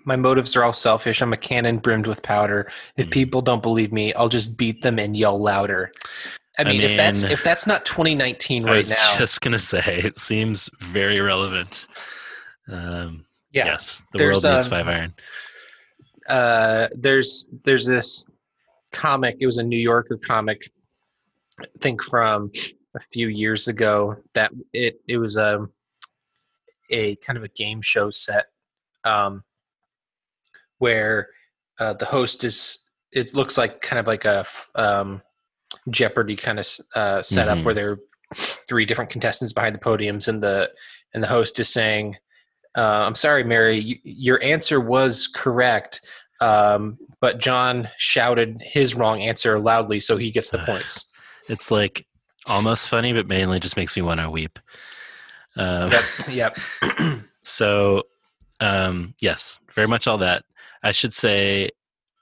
"My motives are all selfish. I'm a cannon brimmed with powder. If Mhm. people don't believe me, I'll just beat them and yell louder." I I mean, if that's if that's not 2019 I right was now, just gonna say it seems very relevant. Um, yeah. Yes, the world needs um, five iron. Uh, there's there's this comic. It was a New Yorker comic, I think from a few years ago. That it it was a a kind of a game show set, um, where uh, the host is. It looks like kind of like a um, Jeopardy kind of uh, setup Mhm. where there are three different contestants behind the podiums, and the and the host is saying, uh, "I'm sorry, Mary, y- your answer was correct." um, but John shouted his wrong answer loudly, so he gets the points. It's like almost funny, but mainly just makes me want to weep. Um, yep, yep. So, um, yes, very much all that. I should say,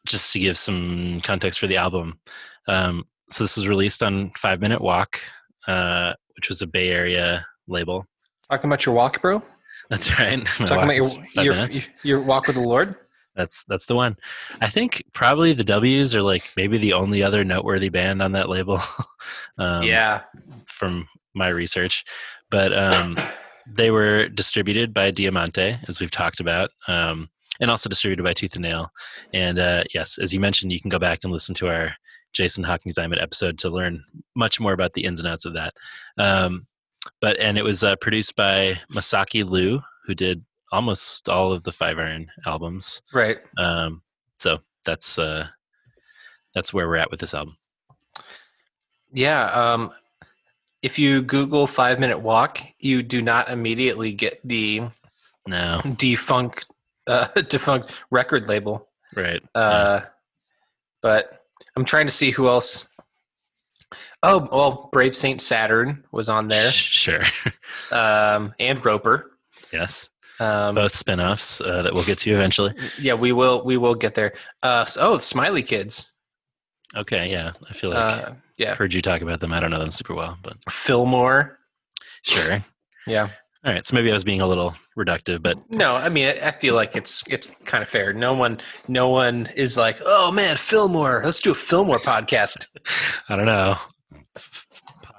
just to give some context for the album. Um, so this was released on Five Minute Walk, uh, which was a Bay Area label. Talking about your walk, bro. That's right. My Talking about your your, minutes. your walk with the Lord. That's that's the one. I think probably the W's are like maybe the only other noteworthy band on that label. um, yeah, from my research, but um, they were distributed by Diamante, as we've talked about, um, and also distributed by Tooth and Nail. And uh, yes, as you mentioned, you can go back and listen to our Jason Hawkins Diamond episode to learn much more about the ins and outs of that. Um, but and it was uh, produced by Masaki Liu, who did almost all of the Five Iron albums. right. Um, so that's uh, that's where we're at with this album. Yeah. Um, if you Google five minute walk, you do not immediately get the No, defunct uh, defunct record label. right? Uh, But I'm trying to see who else. Oh, well, Brave Saint Saturn was on there, Sure. um, and Roper. yes. Um, Both spin-offs uh, that we'll get to eventually. yeah, we will. We will get there. Uh, so, oh, Smiley Kids. Okay, yeah. I feel like Uh, Yeah. I've heard you talk about them. I don't know them super well, but Philmore. sure. Yeah. All right. So maybe I was being a little reductive, but No, I mean, I I feel like it's it's kind of fair. No one, no one is like, oh man, Philmore. Let's do a Philmore podcast. I don't know.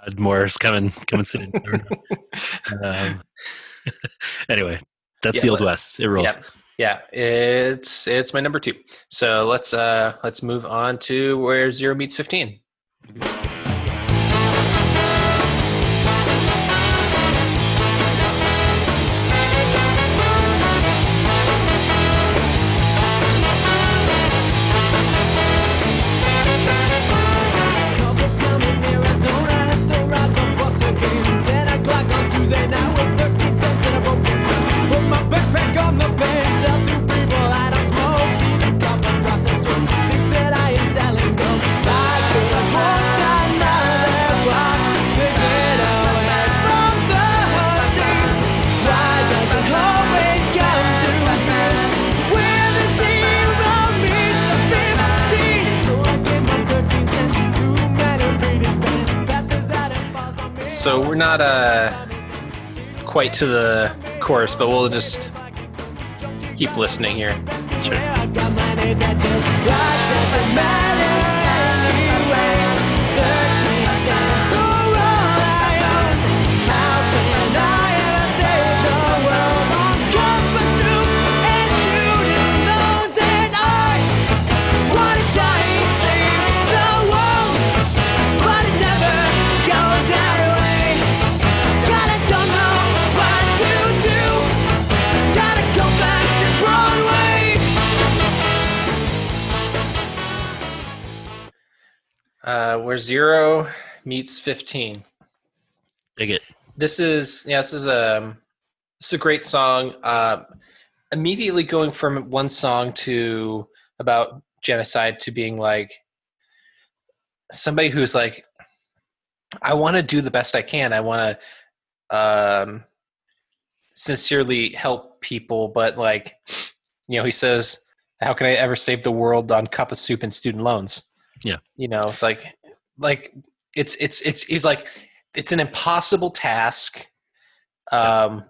Podmore's coming coming soon. Um, anyway, that's Yeah, the old but- west. It rolls. Yeah, yeah, it's it's my number two. So let's uh let's move on to where zero meets fifteen. So we're not uh quite to the chorus, but we'll just keep listening here. I where zero meets fifteen. Dig it. This is yeah, this is a this is a great song. Uh, immediately going from one song to about genocide to being like somebody who's like, I want to do the best I can. I want to um, sincerely help people, but like, you know, he says, "How can I ever save the world on cup of soup and student loans?" Yeah. you know, it's like, like it's it's it's he's like it's an impossible task um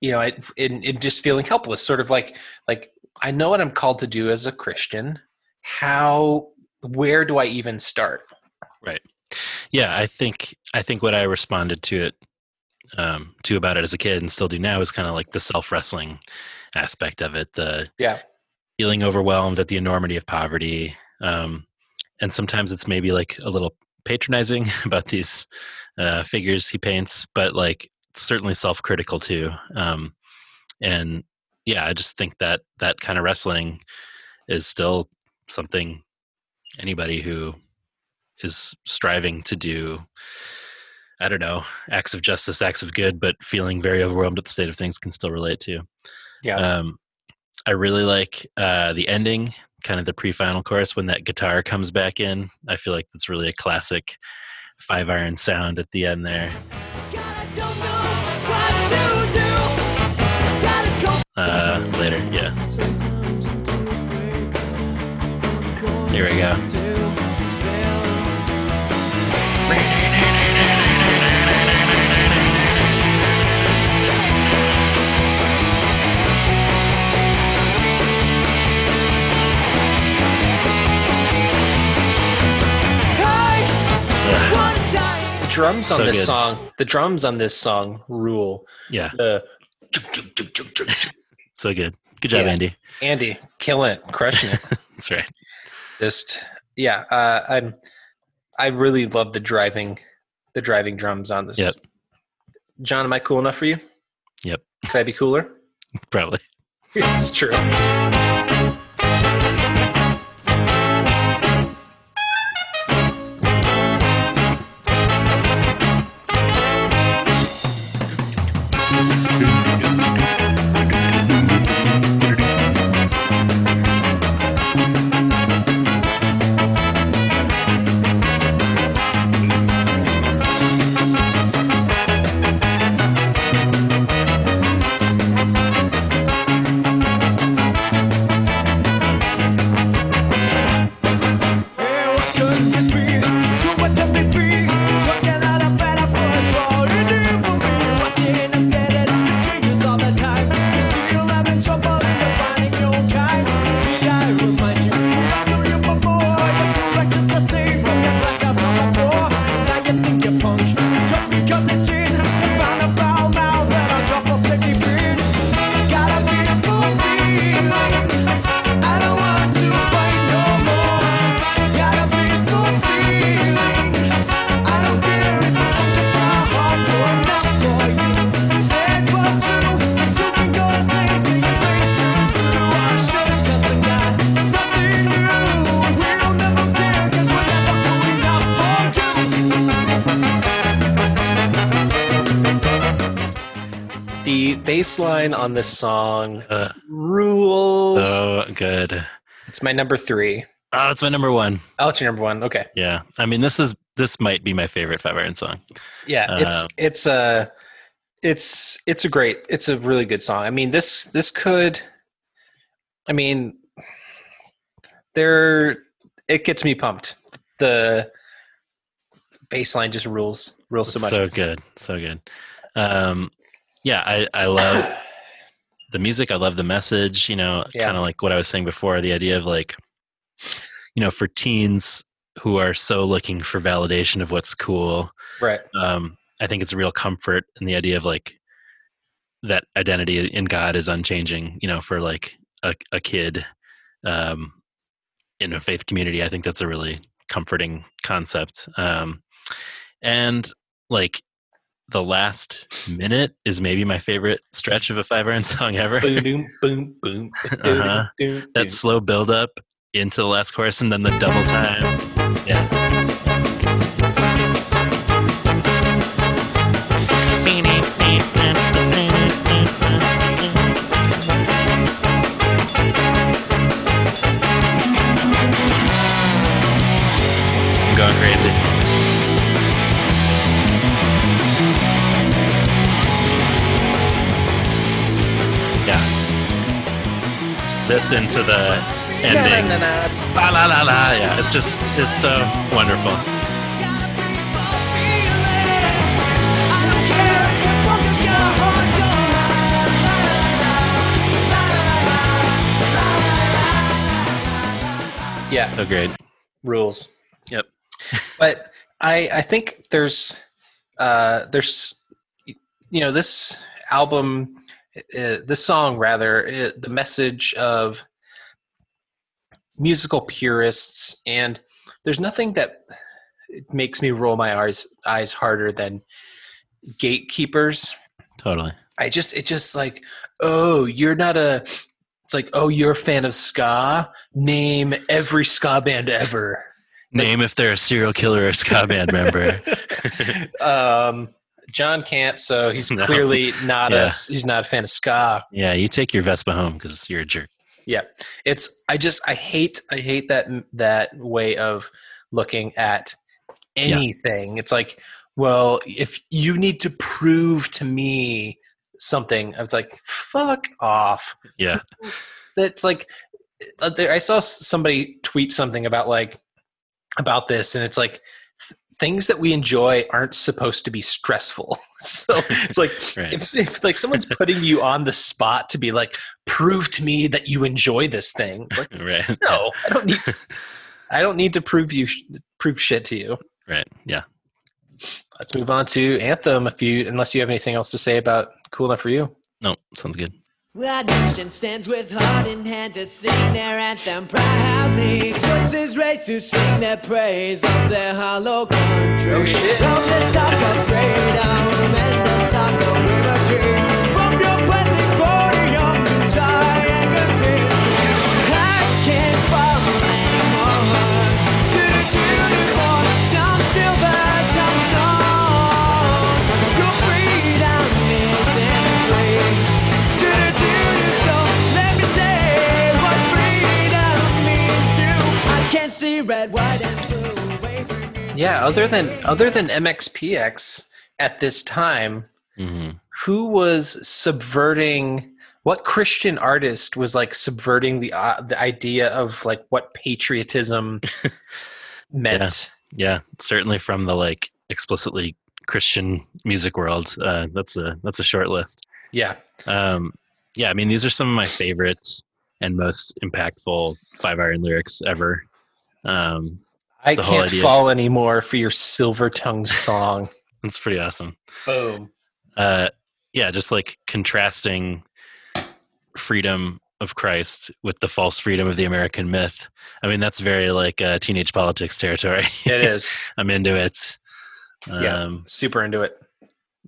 you know it, it, it just feeling helpless sort of like like i know what i'm called to do as a christian how where do i even start Right. Yeah, I think I think what I responded to it um, to about it as a kid and still do now is kind of like the self wrestling aspect of it. The yeah feeling overwhelmed at the enormity of poverty, um, and sometimes it's maybe like a little patronizing about these uh, figures he paints, but like certainly self critical too. Um, and yeah, I just think that that kind of wrestling is still something anybody who is striving to do i don't know acts of justice acts of good but feeling very overwhelmed at the state of things can still relate to yeah um, i really like uh, the ending kind of the pre-final chorus when that guitar comes back in. I feel like that's really a classic five iron sound at the end there. Uh, later yeah. Here we go drums on So this good. song. The drums on this song rule. Yeah. The so good. Good job Yeah. andy. Andy killing it. Crushing it. That's right. Just yeah uh, i'm i really love the driving the driving drums on this. Yep. john am i cool enough for you? Yep. could i be cooler? Probably. It's true line on this song Uh, rules. so good. it's my number three. Oh, it's my number one. Oh, it's your number one. Okay. Yeah, I mean, this is this might be my favorite Five Iron song. Yeah, it's Uh, it's a it's it's a great it's a really good song. I mean this this could I mean there it gets me pumped. The baseline just rules rules so much. So good, so good. Um, yeah, I I love the music. I love the message. You know, Yeah. kind of like what I was saying before. The idea of like, you know, for teens who are so looking for validation of what's cool. right. Um, I think it's a real comfort in the idea of like that identity in God is unchanging. You know, for like a, a kid um, in a faith community, I think that's a really comforting concept. Um, and like the last minute is maybe my favorite stretch of a five iron song ever. boom boom boom boom. Uh-huh. that slow build up into the last chorus and then the double time. Yeah. I'm going crazy. This into the ending. Na-na-na-nas. La la la la. Yeah, it's just it's so wonderful. Yeah, So great. rules. Yep. but I I think there's uh there's you know this album uh, this song rather uh, the message of musical purists and there's nothing that makes me roll my eyes eyes harder than gatekeepers Totally. I just it just like oh you're not a it's like oh you're a fan of ska name every ska band ever Name if they're a serial killer or ska band member. um, John can't, so he's No. clearly not Yeah. a he's not a fan of ska. Yeah, you take your Vespa home because you're a jerk. Yeah, it's I just I hate I hate that that way of looking at anything. It's like, well, if you need to prove to me something, it's like fuck off. Yeah. That's like uh, I saw somebody tweet something about like about this, and it's like things that we enjoy aren't supposed to be stressful. so it's like Right. if, if like someone's putting you on the spot to be like, prove to me that you enjoy this thing. Like, right. no, I don't need. To, I don't need to prove you prove shit to you. Right. Yeah. Let's move on to Anthem. If you, unless you have anything else to say about Cool Enough for You. No, sounds good. Our nation stands with heart in hand to sing their anthem proudly. Voices raised to sing their praise of their hollow country. Oh, shit. From the south of freedom red, white, and blue Yeah, other than other than MXPX at this time, hmm who was subverting what Christian artist was like subverting the uh, the idea of like what patriotism meant? Yeah. Certainly from the like explicitly Christian music world. Uh, that's a that's a short list. Yeah. Um, yeah, I mean, these are some of my favorites and most impactful Five Iron lyrics ever. Um, I can't fall anymore for your silver tongue song. That's pretty awesome. Boom. Uh, yeah, just like contrasting freedom of Christ with the false freedom of the American myth. I mean, that's very like uh, teenage politics territory. It is. I'm into it. Um, Yeah. Super into it.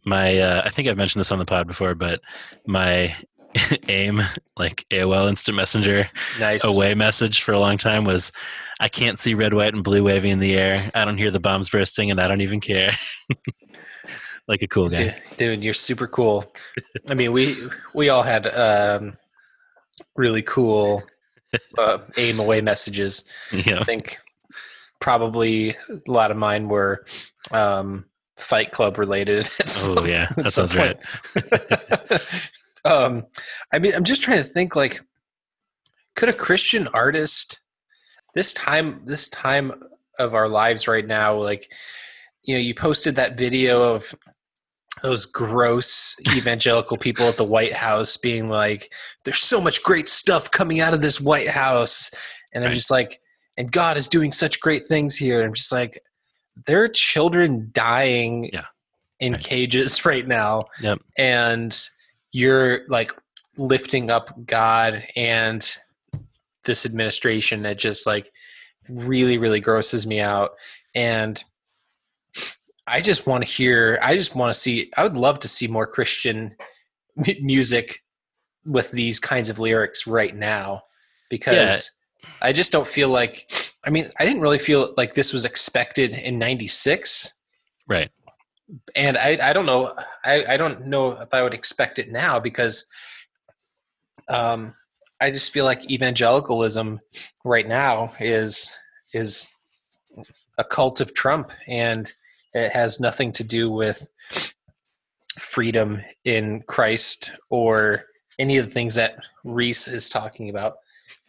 my uh, I think I've mentioned this on the pod before, but my aim, like AOL Instant Messenger Nice. away message for a long time was, I can't see red, white, and blue waving in the air. I don't hear the bombs bursting, and I don't even care. like a cool guy. Dude, dude, you're super cool. I mean, we we all had um, really cool uh, aim away messages. Yeah. I think probably a lot of mine were um, Fight Club related. Oh yeah, at that sounds right. um, I mean, I'm just trying to think like, could a Christian artist this time this time of our lives right now, like, you know, you posted that video of those gross evangelical people at the White House being like, "There's so much great stuff coming out of this White House," and I'm Right. just like, "And God is doing such great things here." I'm just like, there are children dying Yeah. in Right. cages right now, Yep. and you're like lifting up God and this administration. that just like really, really grosses me out, and I just want to hear. I just want to see. I would love to see more Christian m- music with these kinds of lyrics right now, because I just don't feel like. I mean, I didn't really feel like this was expected in '96 Right. And I, I don't know I, I don't know if I would expect it now because um, I just feel like evangelicalism right now is is a cult of Trump and it has nothing to do with freedom in Christ or any of the things that Reese is talking about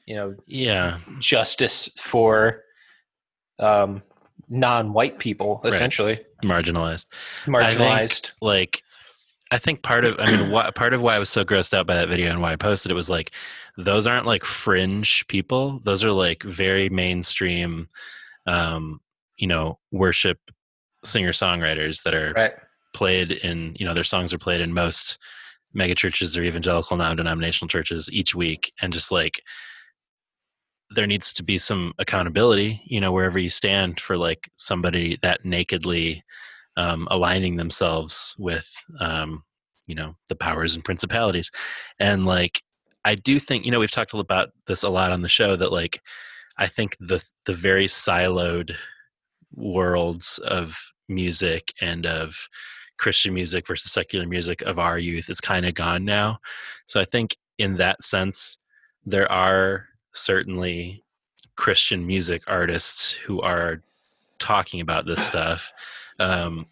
you know Yeah. justice for um, non-white people Right. Marginalized. marginalized like I think part of I mean why, part of why I was so grossed out by that video and why I posted it was like those aren't like fringe people. Those are like very mainstream um you know worship singer songwriters that are right played in you know their songs are played in most mega churches or evangelical non-denominational churches each week and just like there needs to be some accountability you know wherever you stand for like somebody that nakedly um, aligning themselves with um, you know the powers and principalities. And like i do think you know we've talked about this a lot on the show that like i think the the very siloed worlds of music and of christian music versus secular music of our youth is kind of gone now. So i think in that sense there are certainly christian music artists who are talking about this stuff um,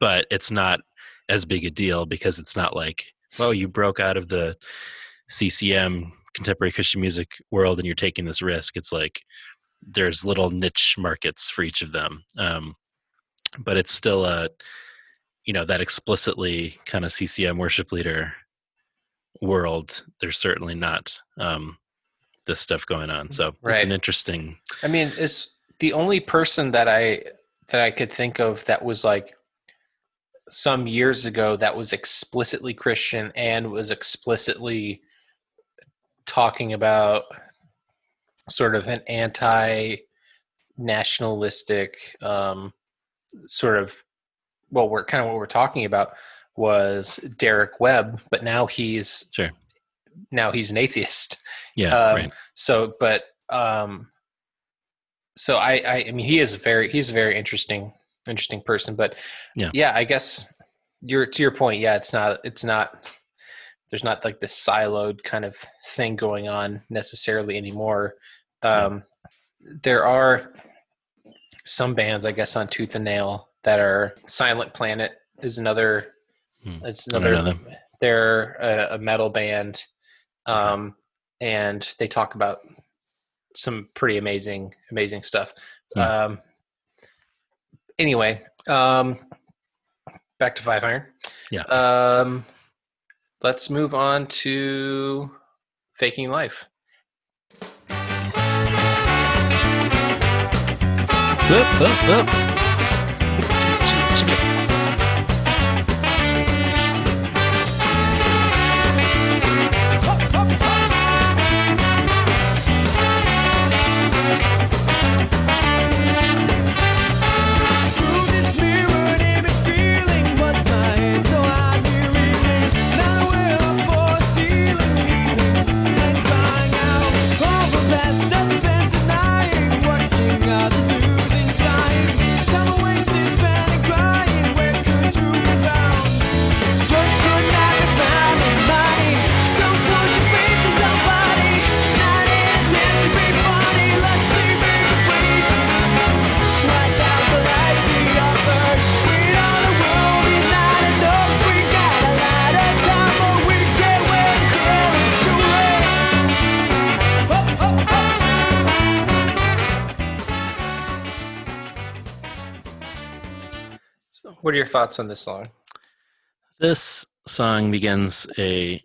but it's not as big a deal because it's not like well you broke out of the ccm contemporary christian music world and you're taking this risk. It's like there's little niche markets for each of them um, but it's still a you know that explicitly kind of ccm worship leader world there's certainly not um, this stuff going on so it's an interesting i mean is the only person that i that i could think of that was like some years ago that was explicitly christian and was explicitly talking about sort of an anti nationalistic um sort of well we're kind of what we're talking about was derek webb but now he's Sure. Now he's an atheist. Yeah Um, right. so but um so I, I i mean he is very he's a very interesting interesting person but Yeah. yeah i guess you're to your point yeah it's not it's not there's not like this siloed kind of thing going on necessarily anymore. Um there are some bands i guess on tooth and nail that are silent planet is another Hmm. it's another they're a, a metal band um and they talk about some pretty amazing amazing stuff Hmm. um anyway um back to five iron Yeah. um let's move on to faking life Whoop, whoop, whoop. Your thoughts on this song? This song begins a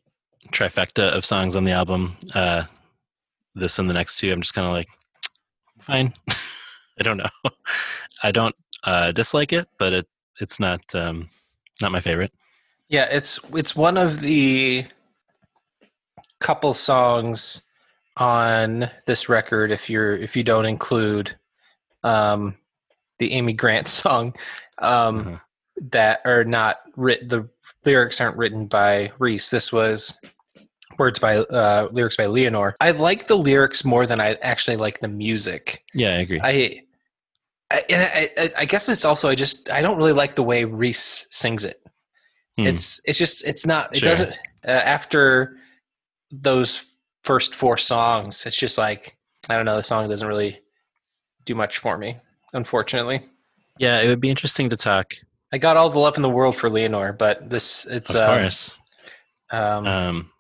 trifecta of songs on the album. Uh, this and the next two, I'm just kind of like, fine. I don't know. I don't uh, dislike it, but it it's not um, not my favorite. Yeah, it's it's one of the couple songs on this record if you're if you don't include um the Amy Grant song um Uh-huh. That are not written the lyrics aren't written by Reese. This was words by uh lyrics by Leanor. I like the lyrics more than I actually like the music. Yeah, I agree. I I, I I guess it's also I just I don't really like the way Reese sings it. Hmm. It's it's just it's not it Sure. doesn't uh, after those first four songs. It's just like I don't know. The song doesn't really do much for me, unfortunately. yeah, it would be interesting to talk. I got all the love in the world for Leanor, but this it's Of um, course, um, um,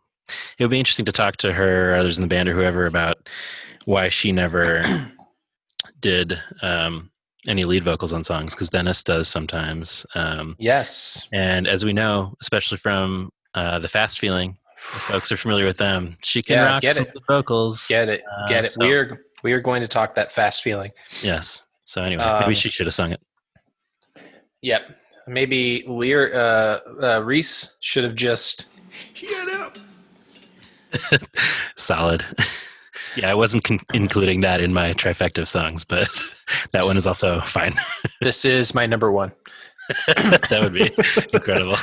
it would be interesting to talk to her, or others in the band, or whoever about why she never did um, any lead vocals on songs because Dennis does sometimes. Um, yes. and as we know, especially from uh, the Fast Feeling, folks are familiar with them. She can Yeah, rock get some it. of the vocals. Get it, Uh, get it. so- We are we are going to talk that fast feeling. Yes. So anyway, Um, maybe she should have sung it. Yep. Maybe Lear uh, uh, Reese should have just Shut up. Solid. yeah, I wasn't con- including that in my trifecta of songs, but that one is also fine. this is my number one. that would be incredible.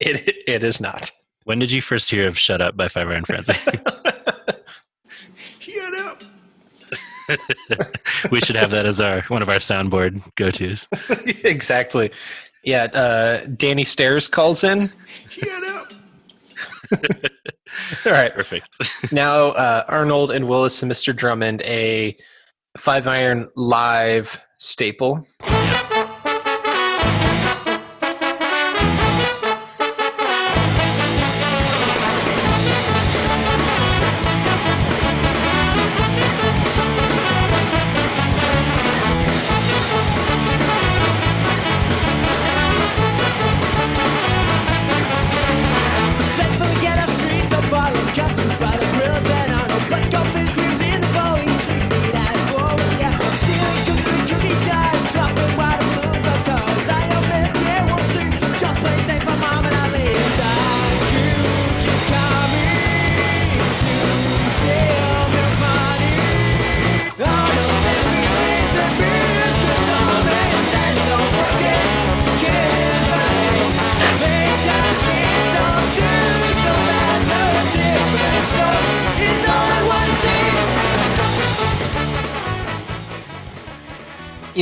It it is not. When did you first hear of "Shut Up" by Five Iron Frenzy? Shut up. We should have that as our one of our soundboard go-tos. exactly. Yeah. Uh, Danny Stairs calls in. Shut up. All right. Perfect. Now uh, Arnold and Willis and Mr. Drummond, a five iron live staple. Set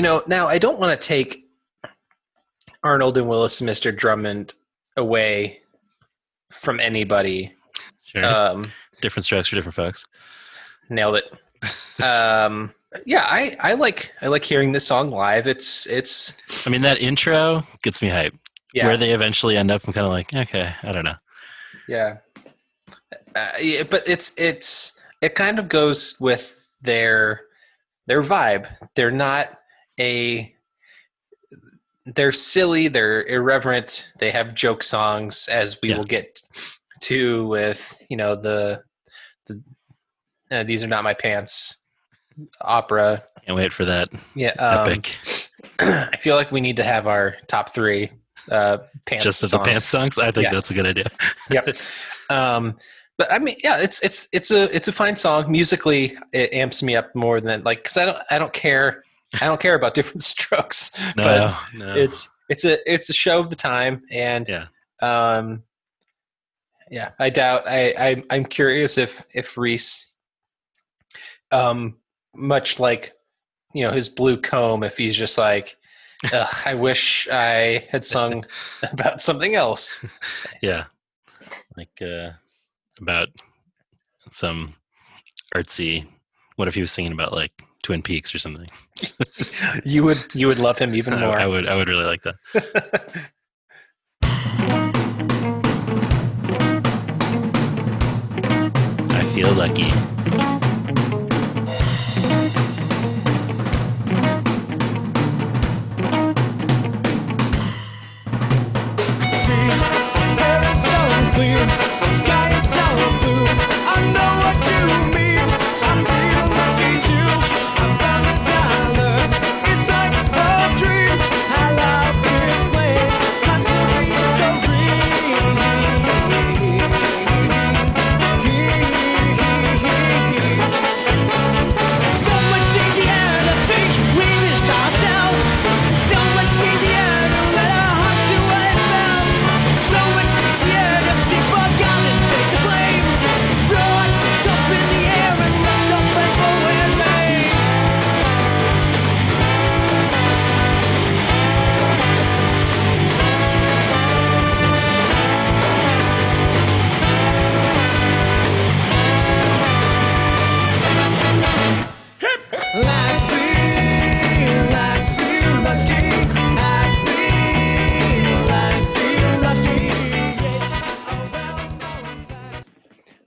You know, now I don't want to take Arnold and Willis and Mr. Drummond away from anybody. Sure. Um, different strokes for different folks. nailed it. Um, yeah, I, I like I like hearing this song live. It's it's I mean, that intro gets me hyped. yeah Where they eventually end up, I'm kind of like, okay, I don't know. Yeah. Uh, yeah, but it's it's it kind of goes with their their vibe. They're not a they're silly, they're irreverent, they have joke songs as we Yeah. will get to with, you know, the the uh, these are not my pants opera. Can't wait for that Yeah, um, epic. I feel like we need to have our top 3 uh pants Just as songs. the pants songs, I think Yeah. that's a good idea. yep. Um, but I mean, yeah, it's it's it's a it's a fine song. Musically, it amps me up more than like because I don't I don't care I don't care about different strokes. No, but no. it's it's a it's a show of the time, and Yeah. um, yeah, I doubt I, I I'm curious if if Reese, um, much like you know his blue comb, if he's just like. I wish I had sung about something else. yeah, like uh, about some artsy. What if he was singing about like Twin Peaks or something? you would you would love him even I, more. I would. I would really like that. I feel lucky.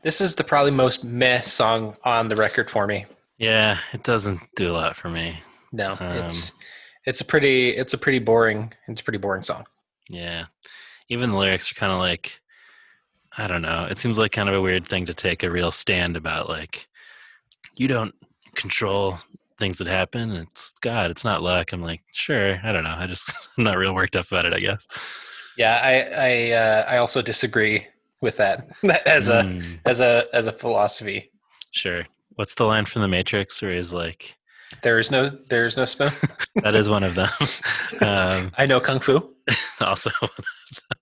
This is the probably most meh song on the record for me. Yeah, it doesn't do a lot for me. No, Um, it's it's a pretty it's a pretty boring it's a pretty boring song. Yeah. Even the lyrics are kind of like, I don't know. It seems like kind of a weird thing to take a real stand about. Like, you don't control things that happen. It's God, it's not luck. I'm like, sure. I don't know. I just, I'm not real worked up about it, I guess. Yeah, I I uh, I also disagree with that as a Mm, as a as a philosophy. sure. What's the line from The Matrix where he's like, There is no there is no spoon. that is one of them. um, I know kung fu. also one of them.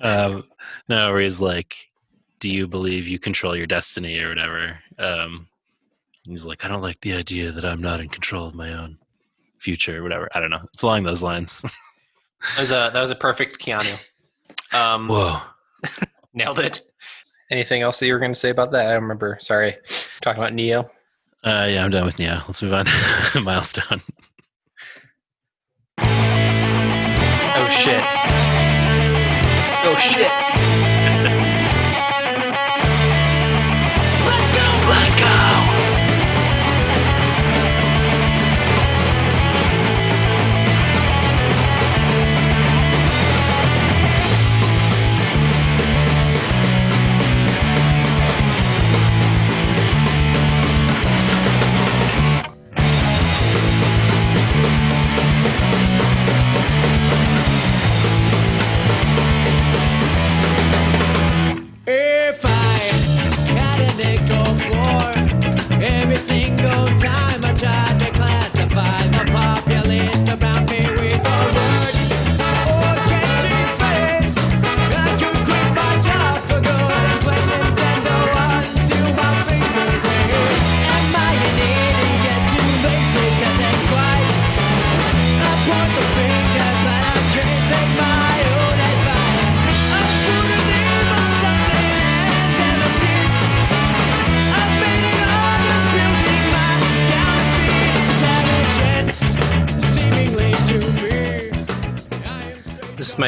Um, no, where he's like, "Do you believe you control your destiny or whatever?" Um, he's like, "I don't like the idea that I'm not in control of my own future or whatever." I don't know. It's along those lines. That was a that was a perfect Keanu. Um, Whoa. Nailed it. Anything else that you were going to say about that? I don't remember. Sorry, talking about Neo. Uh, yeah, I'm done with Neo. Let's move on. Milestone. Oh shit. Oh shit.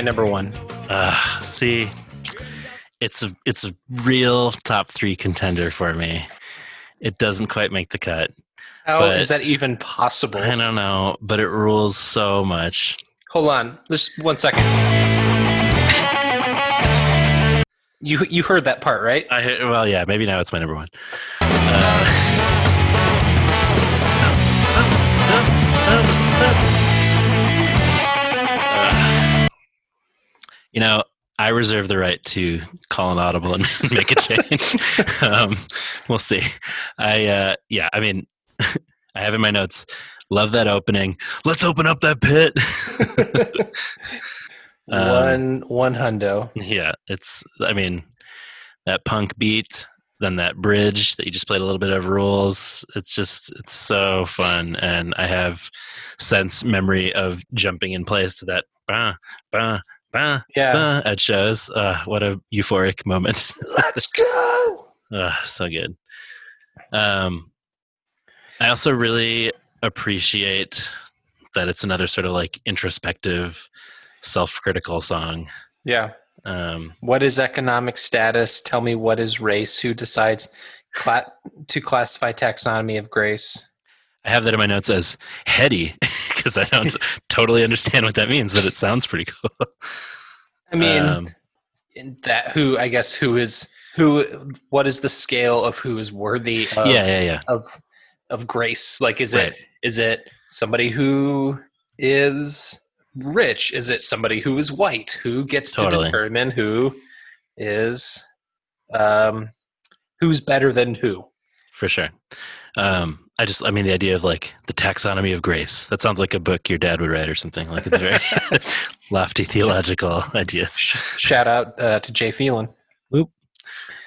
Number one. Uh, see, it's a it's a real top three contender for me. It doesn't quite make the cut. How is But- that even possible? I don't know, but it rules so much. Hold on, just one second. You you heard that part, right? I well, yeah, maybe now it's my number one. Uh, you know, I reserve the right to call an audible and make a change. um, we'll see. I uh, yeah, I mean, I have in my notes. Love that opening. Let's open up that pit. Um, one one hundo. yeah, it's. I mean, that punk beat, then that bridge that you just played a little bit of rules. It's just it's so fun, and I have sense memory of jumping in place to that bah bah bah Yeah. bah at shows. Uh, what a euphoric moment! Let's go. uh, so good. Um, I also really appreciate that it's another sort of like introspective, self-critical song. Yeah. Um, What is economic status? Tell me what is race? Who decides cla- to classify taxonomy of grace? I have that in my notes as heady because I don't totally understand what that means, but it sounds pretty cool. I mean, Um, in that who I guess who is who? What is the scale of who is worthy of yeah, yeah, yeah. of of grace? Like, is Right. it is it somebody who is rich? Is it somebody who is white? Who gets Totally. to determine who is um who's better than who? for sure. Um, I just, I mean, the idea of like the taxonomy of grace. That sounds like a book your dad would write or something. Like it's very lofty theological ideas. Shout out uh, to Jay Phelan.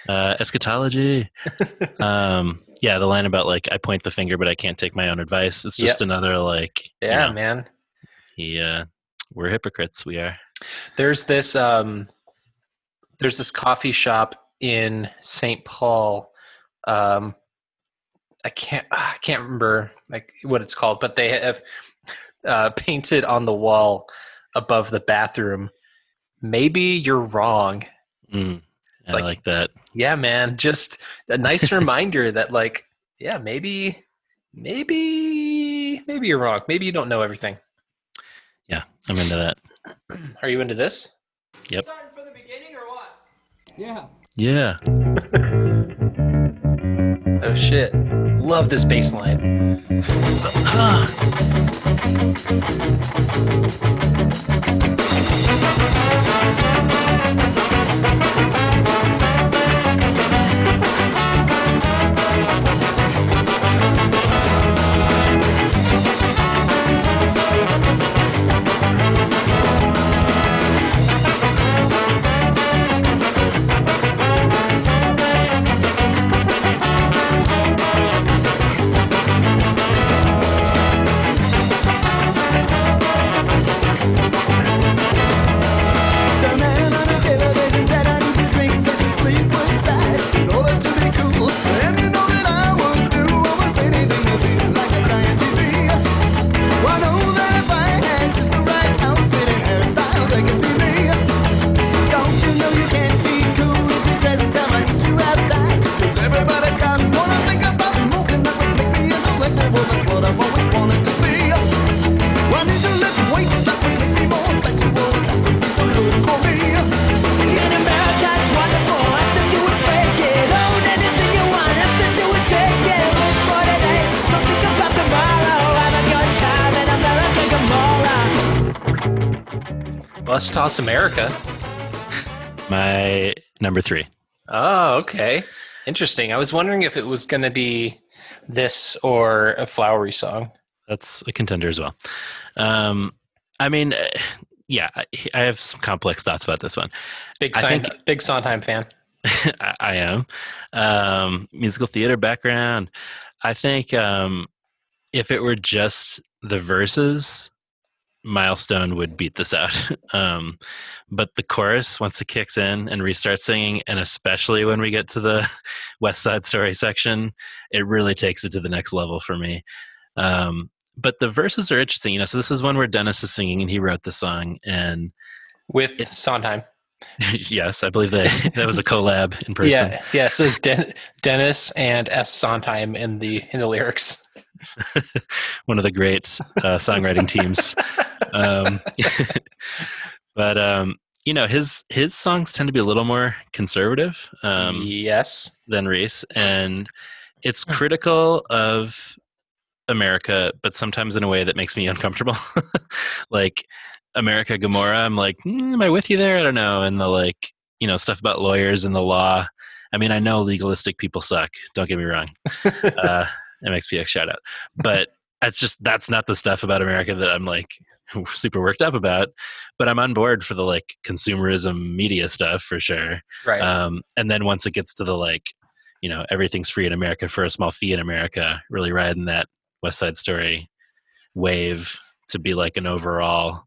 Uh, eschatology. um, yeah, the line about like I point the finger, but I can't take my own advice. It's just Yep. another like, you Yeah, know, man. Yeah, uh, we're hypocrites. We are. There's this um there's this coffee shop in St. Paul. Um I can't I can't remember like what it's called, but they have uh painted on the wall above the bathroom. Maybe you're wrong. Mm, It's I like- like that. Yeah, man. Just a nice reminder that, like, yeah, maybe, maybe, maybe you're wrong. Maybe you don't know everything. Yeah, I'm into that. Are you into this? Starting from the beginning or what? Yeah. Yeah. Oh shit! Love this bass line. Let's toss America. My number three. Oh, okay. Interesting. I was wondering if it was going to be this or a flowery song. That's a contender as well. Um, I mean, eh, yeah, I, have some complex thoughts about this one. Big Son- think- big Sondheim fan. I, I am. Um, musical theater background. I think um, if it were just the verses, Milestone would beat this out. um, but the chorus, once it kicks in and restarts singing, and especially when we get to the West Side Story section, it really takes it to the next level for me. Um, but the verses are interesting, you know. So this is one where Dennis is singing, and he wrote the song, and with Sondheim. yes, I believe that that was a collab in person. Yeah, yeah. It says Den- Dennis and S. Sondheim in the in the lyrics. one of the great uh, songwriting teams. Um, but um, you know, his his songs tend to be a little more conservative um, yes. than Reese, and it's critical of America, but sometimes in a way that makes me uncomfortable. like America Gomorrah, I'm like, mm, am I with you there? I don't know. And the like, you know, stuff about lawyers and the law. I mean, I know legalistic people suck. Don't get me wrong. uh, MXPX shout out. But that's just that's not the stuff about America that I'm like super worked up about. But I'm on board for the like consumerism media stuff for sure. Right. Um, and then once it gets to the like, you know, everything's free in America for a small fee in America, really riding that West Side Story wave to be like an overall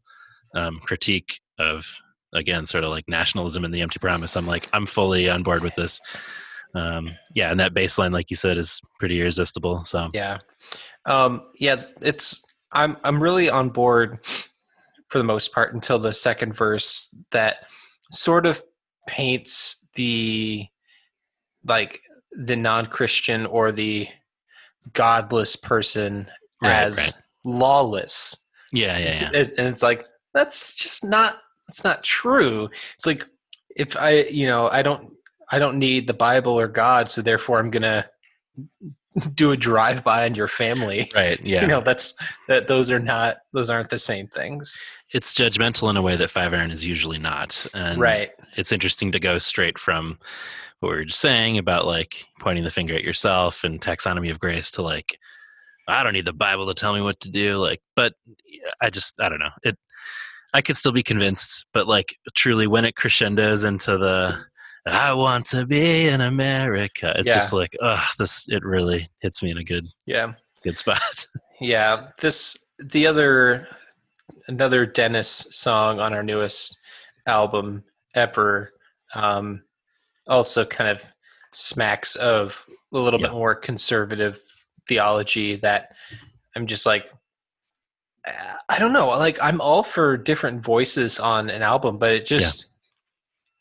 um, critique of again sort of like nationalism and the empty promise. I'm like I'm fully on board with this. Um, yeah, and that baseline, like you said, is pretty irresistible. So Yeah. Um, yeah, it's I'm I'm really on board for the most part until the second verse that sort of paints the like the non-Christian or the godless person Right, as right. lawless. yeah, yeah, yeah. And it's like that's just not that's not true. It's like if I you know I don't I don't need the Bible or God, so therefore I'm gonna do a drive by on your family. Right. Yeah. You know that's that those are not those aren't the same things. it's judgmental in a way that Five Iron is usually not. And right. it's interesting to go straight from what we were just saying about like pointing the finger at yourself and taxonomy of grace to like I don't need the Bible to tell me what to do. Like, but I just I don't know. It I could still be convinced, but like truly when it crescendos into the I want to be in America, it's Yeah. just like, oh, this it really hits me in a good Yeah. good spot. Yeah. This the other another Dennis song on our newest album ever um also kind of smacks of a little bit more conservative theology that I'm just like uh, I don't know like I'm all for different voices on an album but it just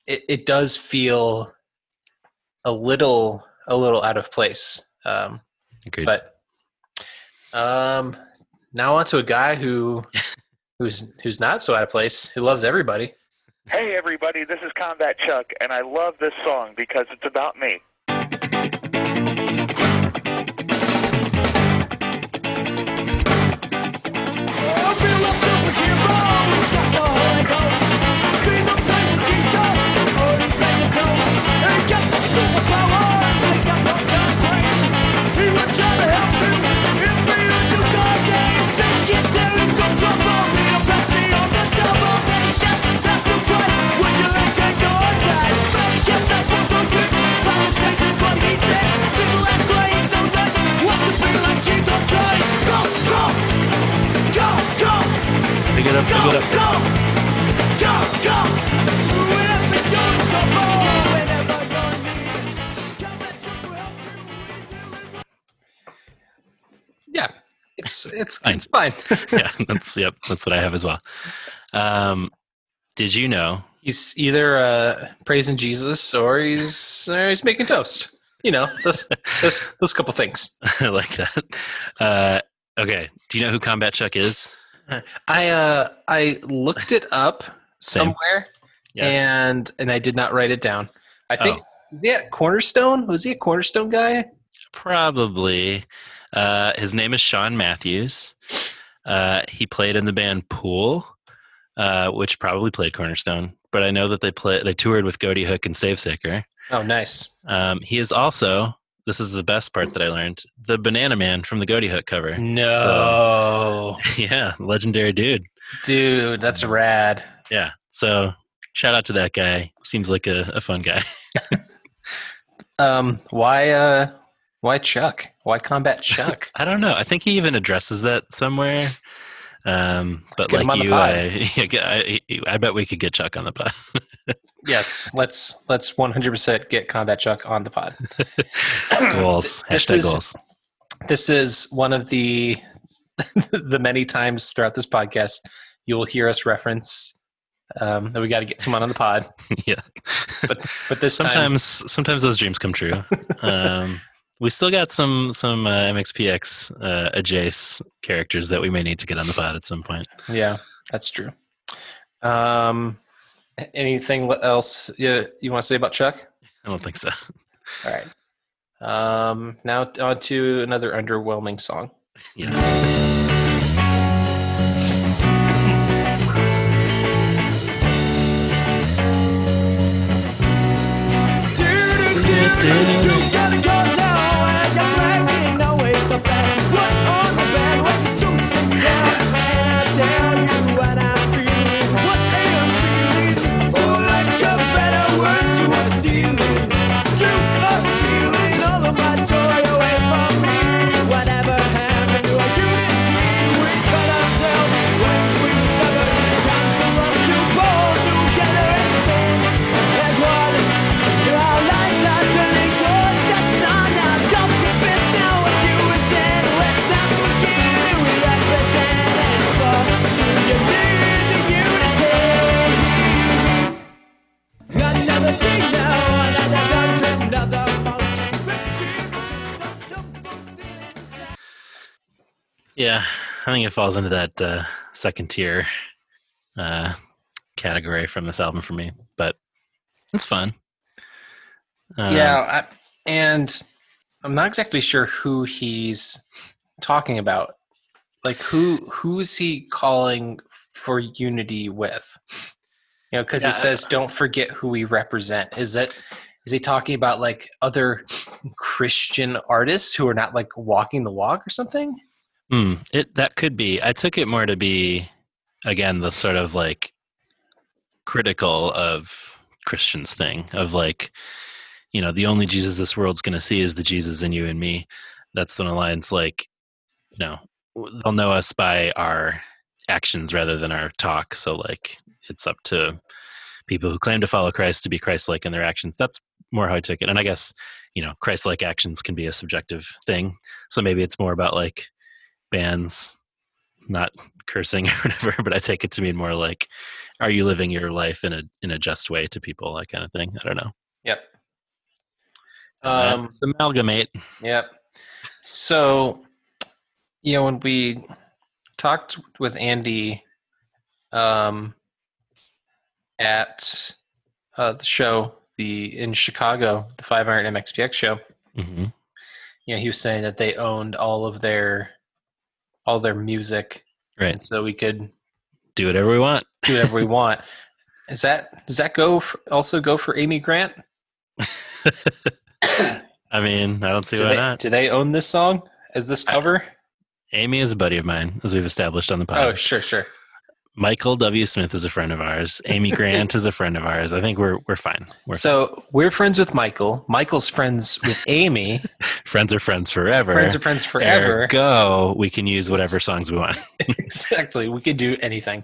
it, it does feel a little a little out of place. Um, Agreed. but um, now on to a guy who who's who's not so out of place. Who loves everybody. Hey everybody, this is Combat Chuck, and I love this song because it's about me. Pick it up, pick it up. Go, go, go! Wherever you're in trouble, whenever you're in need, come and Chuck will help you. Yeah, it's it's Fine. it's fine. yeah, that's yep, that's what I have as well. Um, did you know? he's either uh, praising Jesus or he's or he's making toast. You know, those those, those couple things. I like that. Uh, okay, do you know who Combat Chuck is? I uh I looked it up somewhere Yes. and and I did not write it down. I think Oh. yeah, Cornerstone was he a Cornerstone guy? Probably. Uh, his name is Sean Matthews. Uh, he played in the band Pool, uh, which probably played Cornerstone. But I know that they play they toured with Goaty Hook and Stavesacre. Oh, nice. Um, he is also this is the best part that I learned the Banana Man from the Goaty Hook cover. No, Yeah, legendary dude. dude, that's rad. Yeah. So shout out to that guy. Seems like a, a fun guy. Um, why uh, why Chuck? Why combat Chuck? I don't know. I think he even addresses that somewhere. Um, but like you. I, I, I bet we could get Chuck on the pod. Yes, let's let's one hundred percent get combat Chuck on the pod. goals. This Hashtag is- goals. this is one of the the many times throughout this podcast you'll hear us reference um, that we got to get someone on the pod. yeah. But but this time, sometimes sometimes those dreams come true. Um, we still got some some uh, MXPX uh, adjace characters that we may need to get on the pod at some point. yeah, that's true. Um, anything else you you want to say about Chuck? I don't think so. All right. Um, now on to another underwhelming song. Yes. You Yeah, I think it falls into that uh, second tier uh, category from this album for me, but it's fun. Um, yeah, I, and I'm not exactly sure who he's talking about. Like who who is he calling for unity with? You know, because Yeah, it says don't forget who we represent. Is it is he talking about like other Christian artists who are not like walking the walk or something? Hmm, it that could be. I took it more to be again the sort of like critical of Christians thing of like, you know, the only Jesus this world's going to see is the Jesus in you and me. That's an alliance like, you know, they'll know us by our actions rather than our talk. So like, it's up to people who claim to follow Christ to be Christ-like in their actions. That's more how I took it. And I guess you know, Christ-like actions can be a subjective thing. So maybe it's more about like bands not cursing or whatever but i take it to mean more like are you living your life in a in a just way to people that kind of thing i don't know Yep. Um, Let's amalgamate. Yep. So, you know, when we talked with Andy um, at uh, the show, the in Chicago, the Five Iron MXPX show, hmm you know, he was saying that they owned all of their all their music, Right. and so we could Do whatever we want. do whatever we want. Is that does that go for, also go for Amy Grant? I mean, I don't see Do why they, not. do they own this song as this cover? Amy is a buddy of mine, as we've established on the podcast. Oh, sure, sure. Michael W. Smith is a friend of ours. Amy Grant is a friend of ours. I think we're we're fine. We're So we're friends with Michael. Michael's friends with Amy. friends are friends forever. friends are friends forever. Go. We can use whatever songs we want. exactly. We could do anything.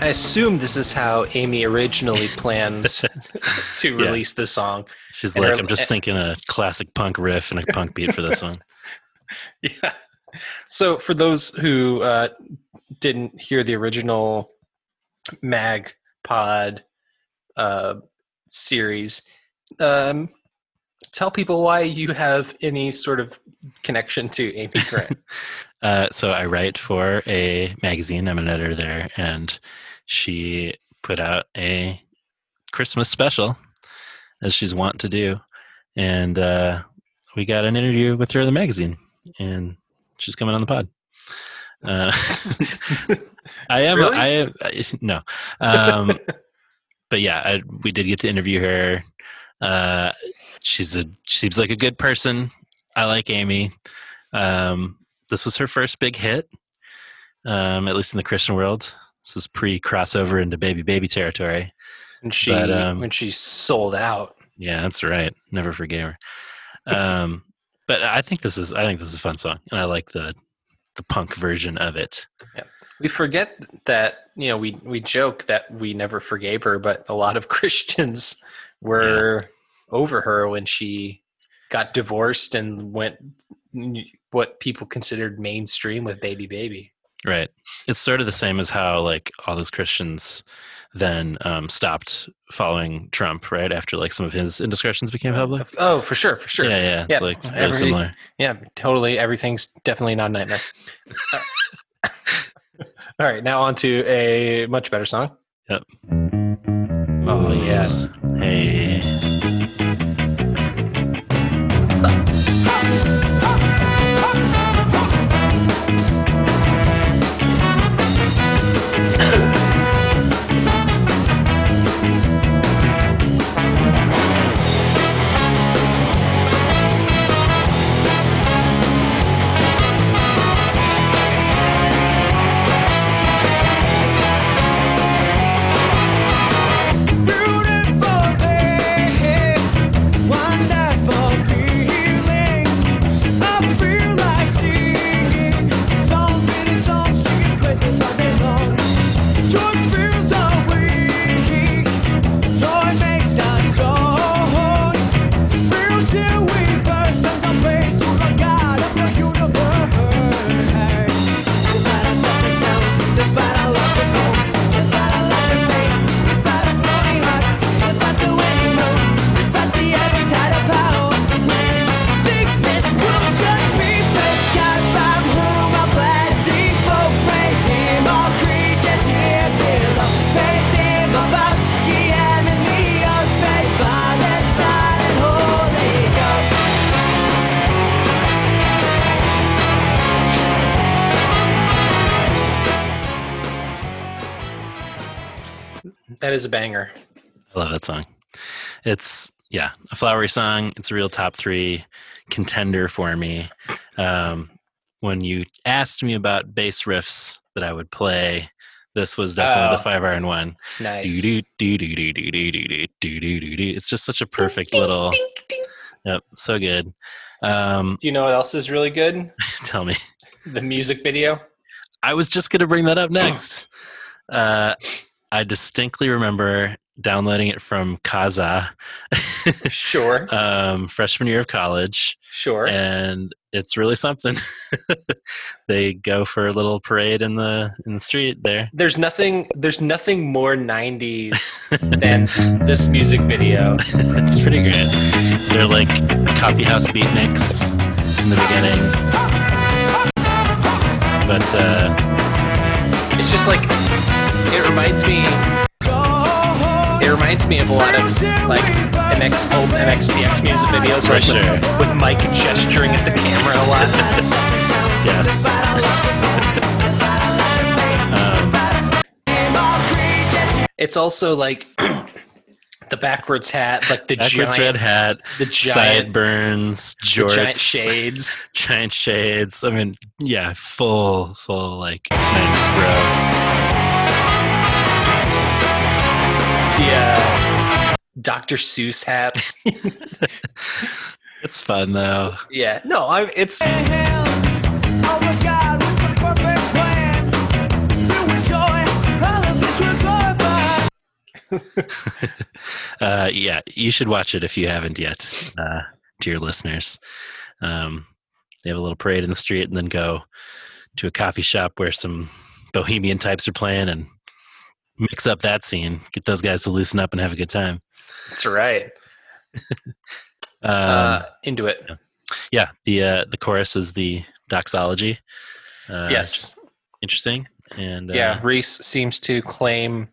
I was you? Now your reason to wanna love me and it by my mind. Everywhere I go, I see your face you look at. Everywhere I go, I hear your voice hearing loud. Everywhere I go, you are the light that I see. Everywhere I go, you found me. I I assume this is how Amy originally planned to Yeah. release this song. She's And like, her- I'm just thinking a classic punk riff and a punk beat for this one. Yeah. So for those who uh, didn't hear the original Mag Pod uh, series, um, tell people why you have any sort of connection to Amy Grant. Uh, so I write for a magazine. I'm an editor there, and she put out a Christmas special, as she's wont to do, and uh, we got an interview with her in the magazine, and she's coming on the pod. Uh, I am. Really? I am. I, no, um, but yeah, I, we did get to interview her. Uh, she's a she seems like a good person. I like Amy. Um, this was her first big hit, um, at least in the Christian world. This is pre crossover into baby baby territory. And she But, um, when she sold out. Yeah, that's right. Never forgave her. Um, but I think this is I think this is a fun song, and I like the the punk version of it. Yeah. We forget that you know we we joke that we never forgave her, but a lot of Christians were over her when she got divorced and went what people considered mainstream with baby baby. Right. It's sort of the same as how like all those Christians then um, stopped following Trump right after like some of his indiscretions became public. Oh, for sure, for sure. Yeah, yeah. It's Yeah, like really every- similar. Yeah, totally. Everything's definitely not a nightmare. All right, now on to a much better song. Yep. Oh yes. Hey. banger. I love that song. It's yeah, a flowery song. It's a real top three contender for me. Um, when you asked me about bass riffs that I would play, this was definitely oh, the five iron one. Nice. It's just such a perfect ding, little. Ding, ding, yep, so good. Um, Do you know what else is really good? tell me. The music video. I was just going to bring that up next. uh, I distinctly remember downloading it from Kazaa, Sure. um, freshman year of college, Sure. and it's really something. they go for a little parade in the in the street there. there's nothing there's nothing more 90s than this music video. it's pretty great. They're like coffee house beatniks in the beginning, but uh, It's just like it reminds me it reminds me of a lot of like MX old MXPX music videos For like with, sure. with Mike gesturing at the camera a lot. yes, um, It's also like the backwards hat, like the backwards giant red hat, the giant sideburns, the jorts, giant shades. giant shades. I mean, yeah, full, full like nineties bro. The uh, Dr. Seuss hats. It's fun though. yeah. No, I'm. it's Uh, yeah, you should watch it if you haven't yet. Uh, to your listeners, um, they have a little parade in the street, and then go to a coffee shop where some bohemian types are playing, and mix up that scene. Get those guys to loosen up and have a good time. that's right. Um, Uh, into it. yeah, the uh, the chorus is the doxology. Uh, yes. interesting. And uh, Yeah, Reese seems to claim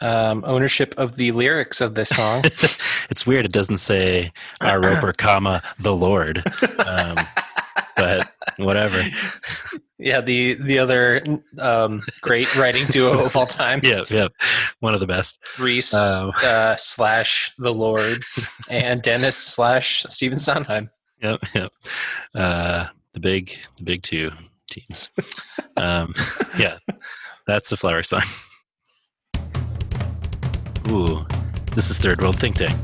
um, ownership of the lyrics of this song. it's weird. It doesn't say our roper, comma the Lord, um, but whatever. Yeah, the the other um, great writing duo of all time, yeah, yep. One of the best. Reese Um. uh, slash the Lord and Dennis slash Stephen Sondheim. Yep, yep. Uh, the big, the big two teams. Um, yeah, that's a flower song. Ooh, this is Third World Think Tank.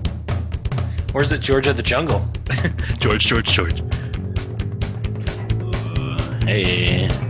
Where's it, George of the Jungle? George, George, George. Hey.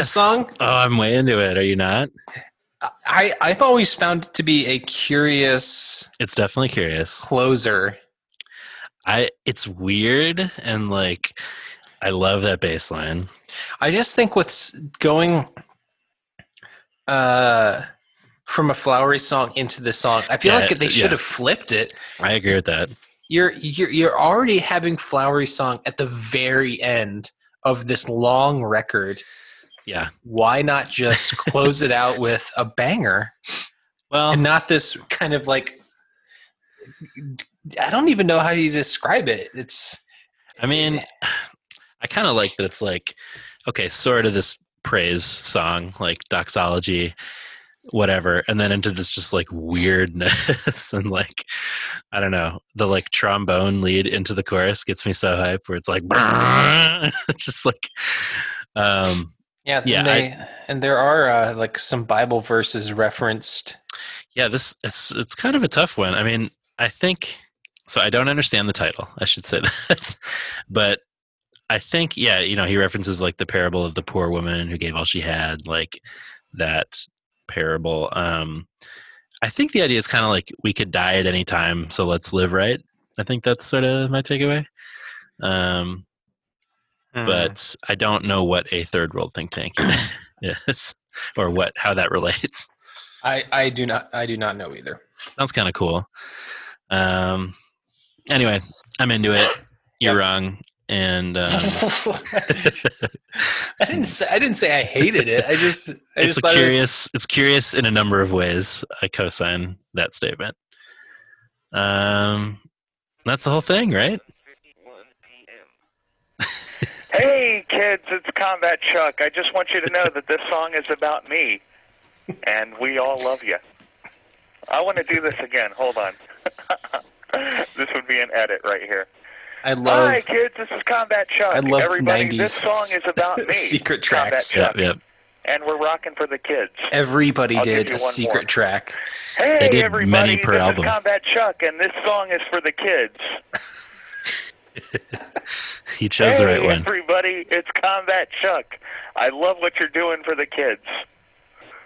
The song? Oh, I'm way into it. Are you not? I I've always found it to be a curious It's definitely curious. closer. I it's weird and like I love that bass line. I just think with s- going uh from a flowery song into the song, I feel Yeah, like they should have flipped it. I agree with that. You're you're you're already having flowery song at the very end of this long record. Yeah. Why not just close it out with a banger Well, and not this kind of like I don't even know how you describe it. It's I mean, I kind of like that it's like, okay, sort of this praise song, like doxology, whatever, and then into this just like weirdness and like, I don't know, the like trombone lead into the chorus gets me so hype where it's like, it's just like, um, yeah, Yeah, and, they, and there are uh, like some Bible verses referenced. yeah, this it's it's kind of a tough one. I mean, I think so. I don't understand the title. I should say that, but I think yeah, you know, he references like the parable of the poor woman who gave all she had, like that parable. Um I think the idea is kind of like we could die at any time, so let's live right. I think that's sort of my takeaway. Um But I don't know what a third world think tank is or what how that relates. I, I do not I do not know either. Sounds kind of cool. Um anyway, I'm into it. You're Yep. wrong. And um, I didn't say I didn't say I hated it. I just I it's just a thought it was- curious it's curious in a number of ways i co-sign that statement um that's the whole thing right Hey, kids, it's Combat Chuck. I just want you to know that this song is about me, and we all love you. I want to do this again. Hold on. this would be an edit right here. I love Hi, kids. This is Combat Chuck. I love Everybody, 90s this song is about me. secret Combat tracks. Chuck. yep yep And we're rocking for the kids. Everybody I'll did a secret more. track. Hey, They did everybody. many per this album. is Combat Chuck, and this song is for the kids. he chose hey, the right one everybody. It's Combat Chuck. I love what you're doing for the kids.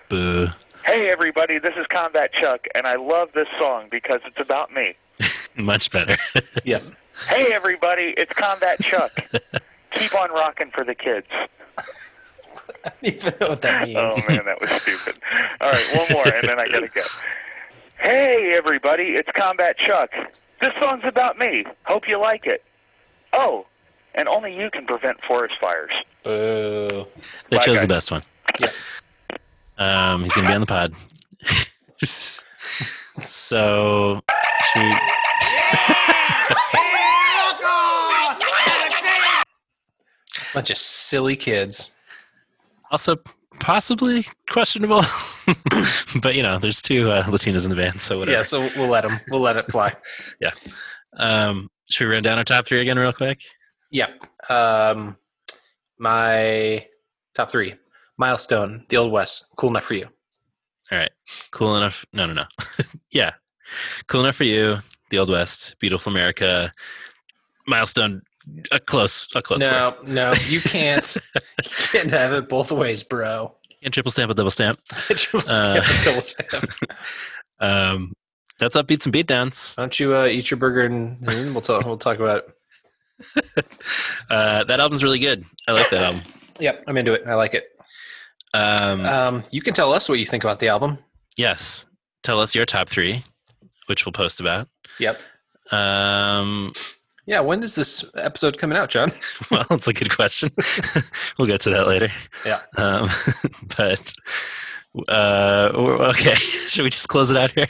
boo Hey, everybody. This is Combat Chuck, and I love this song because it's about me. much better Yep. Hey, everybody. It's Combat Chuck. Keep on rocking for the kids. I don't even know what that means. Oh man, that was stupid. All right, one more, and then I gotta go. Hey, everybody, it's Combat Chuck. This song's about me. Hope you like it. Oh, and only you can prevent forest fires. Boo. they Bye, chose guys. the best one Yep. um he's gonna be on the pod so should we, Bunch of silly kids. also possibly questionable but you know there's two uh, latinas in the band so whatever Yeah, so we'll let them. We'll let it fly. Yeah. Um should we run down our top three again real quick Yeah. Um, my top three: Milestone, The Old West, Cool Enough for You. All right. Cool enough. No, no, no. yeah. Cool enough for you. The Old West. Beautiful America. Milestone. A close. A close. no, no, you can't. you can't have it both ways, bro. And triple stamp a double stamp. Triple Uh, stamp, double stamp. Um, that's upbeats and beatdowns. Why don't you uh, eat your burger and, we'll talk. We'll talk about it. Uh, that album's really good. I like that album. Yep, I'm into it. I like it. Um, Um, you can tell us what you think about the album. yes. Tell us your top three, which we'll post about. Yep. Um, Yeah. When is this episode coming out, John? well, it's a good question. we'll get to that later. Yeah. Um, but uh, okay. Should we just close it out here?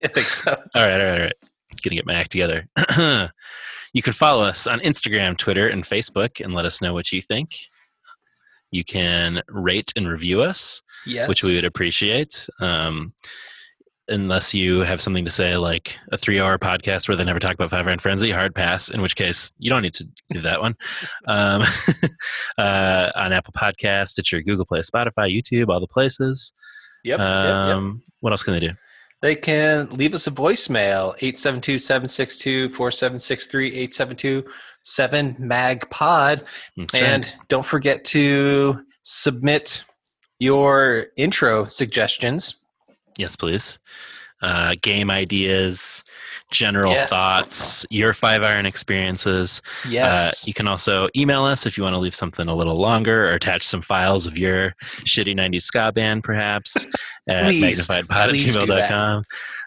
I think so. All right, all right, all right. Gonna get my act together. you can follow us on Instagram, Twitter, and Facebook and let us know what you think. You can rate and review us, Yes. which we would appreciate. Um, unless you have something to say, like a three hour podcast where they never talk about Five Iron Frenzy, hard pass, in which case you don't need to do that one. Um, uh, on Apple Podcasts, Podcast, your Google Play, Spotify, YouTube, all the places. Yep. yep, yep. Um, What else can they do? They can leave us a voicemail 872 762 4763 872 7 mag pod. And right. don't forget to submit your intro suggestions. Yes, please. Uh, game ideas, general Yes. thoughts, your five iron experiences. Yes. Uh, you can also email us if you want to leave something a little longer or attach some files of your shitty 90s ska band, perhaps, at Please, magnifiedpod at please do gmail.com.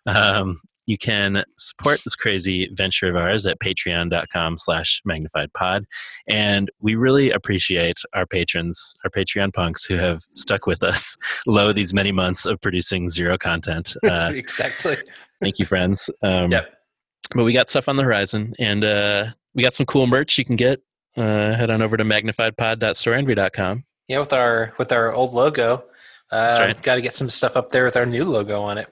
Um, you can support this crazy venture of ours at patreon.com slash magnifiedpod. And we really appreciate our patrons, our Patreon punks who have stuck with us lo these many months of producing zero content. Uh, exactly. Thank you, friends. Um, Yep. But we got stuff on the horizon, and uh, we got some cool merch you can get. Uh, head on over to magnifiedpod.storenvy.com. Yeah, with our with our old logo. Uh, right. Got to get some stuff up there with our new logo on it,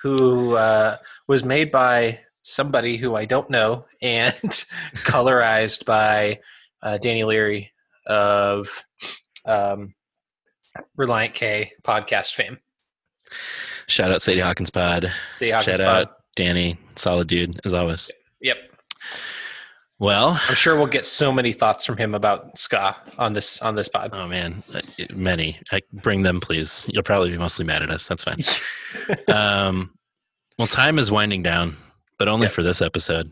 who uh, was made by somebody who I don't know and colorized by uh, Danny Leary of um, Relient K podcast fame. Shout out Sadie Hawkins Pod. See Hawkins Shout Pod. out Danny, solid dude as always. Yep. Well, I'm sure we'll get so many thoughts from him about ska on this on this pod. oh man, many. I, bring them, please. You'll probably be mostly mad at us. That's fine. um, well, time is winding down, but only Yep. for this episode.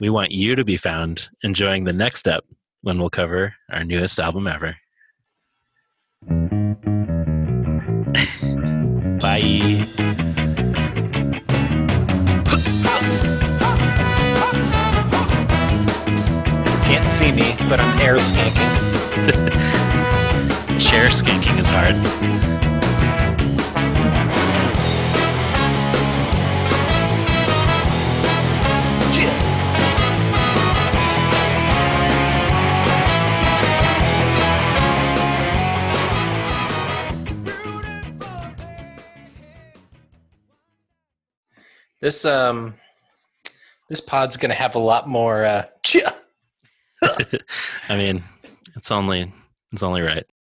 We want you to be found enjoying the next step when we'll cover our newest album ever. Bye. Can't see me, but I'm air skanking. Chair skanking is hard. This um, this pod's gonna have a lot more. Uh. I mean, it's only it's only right.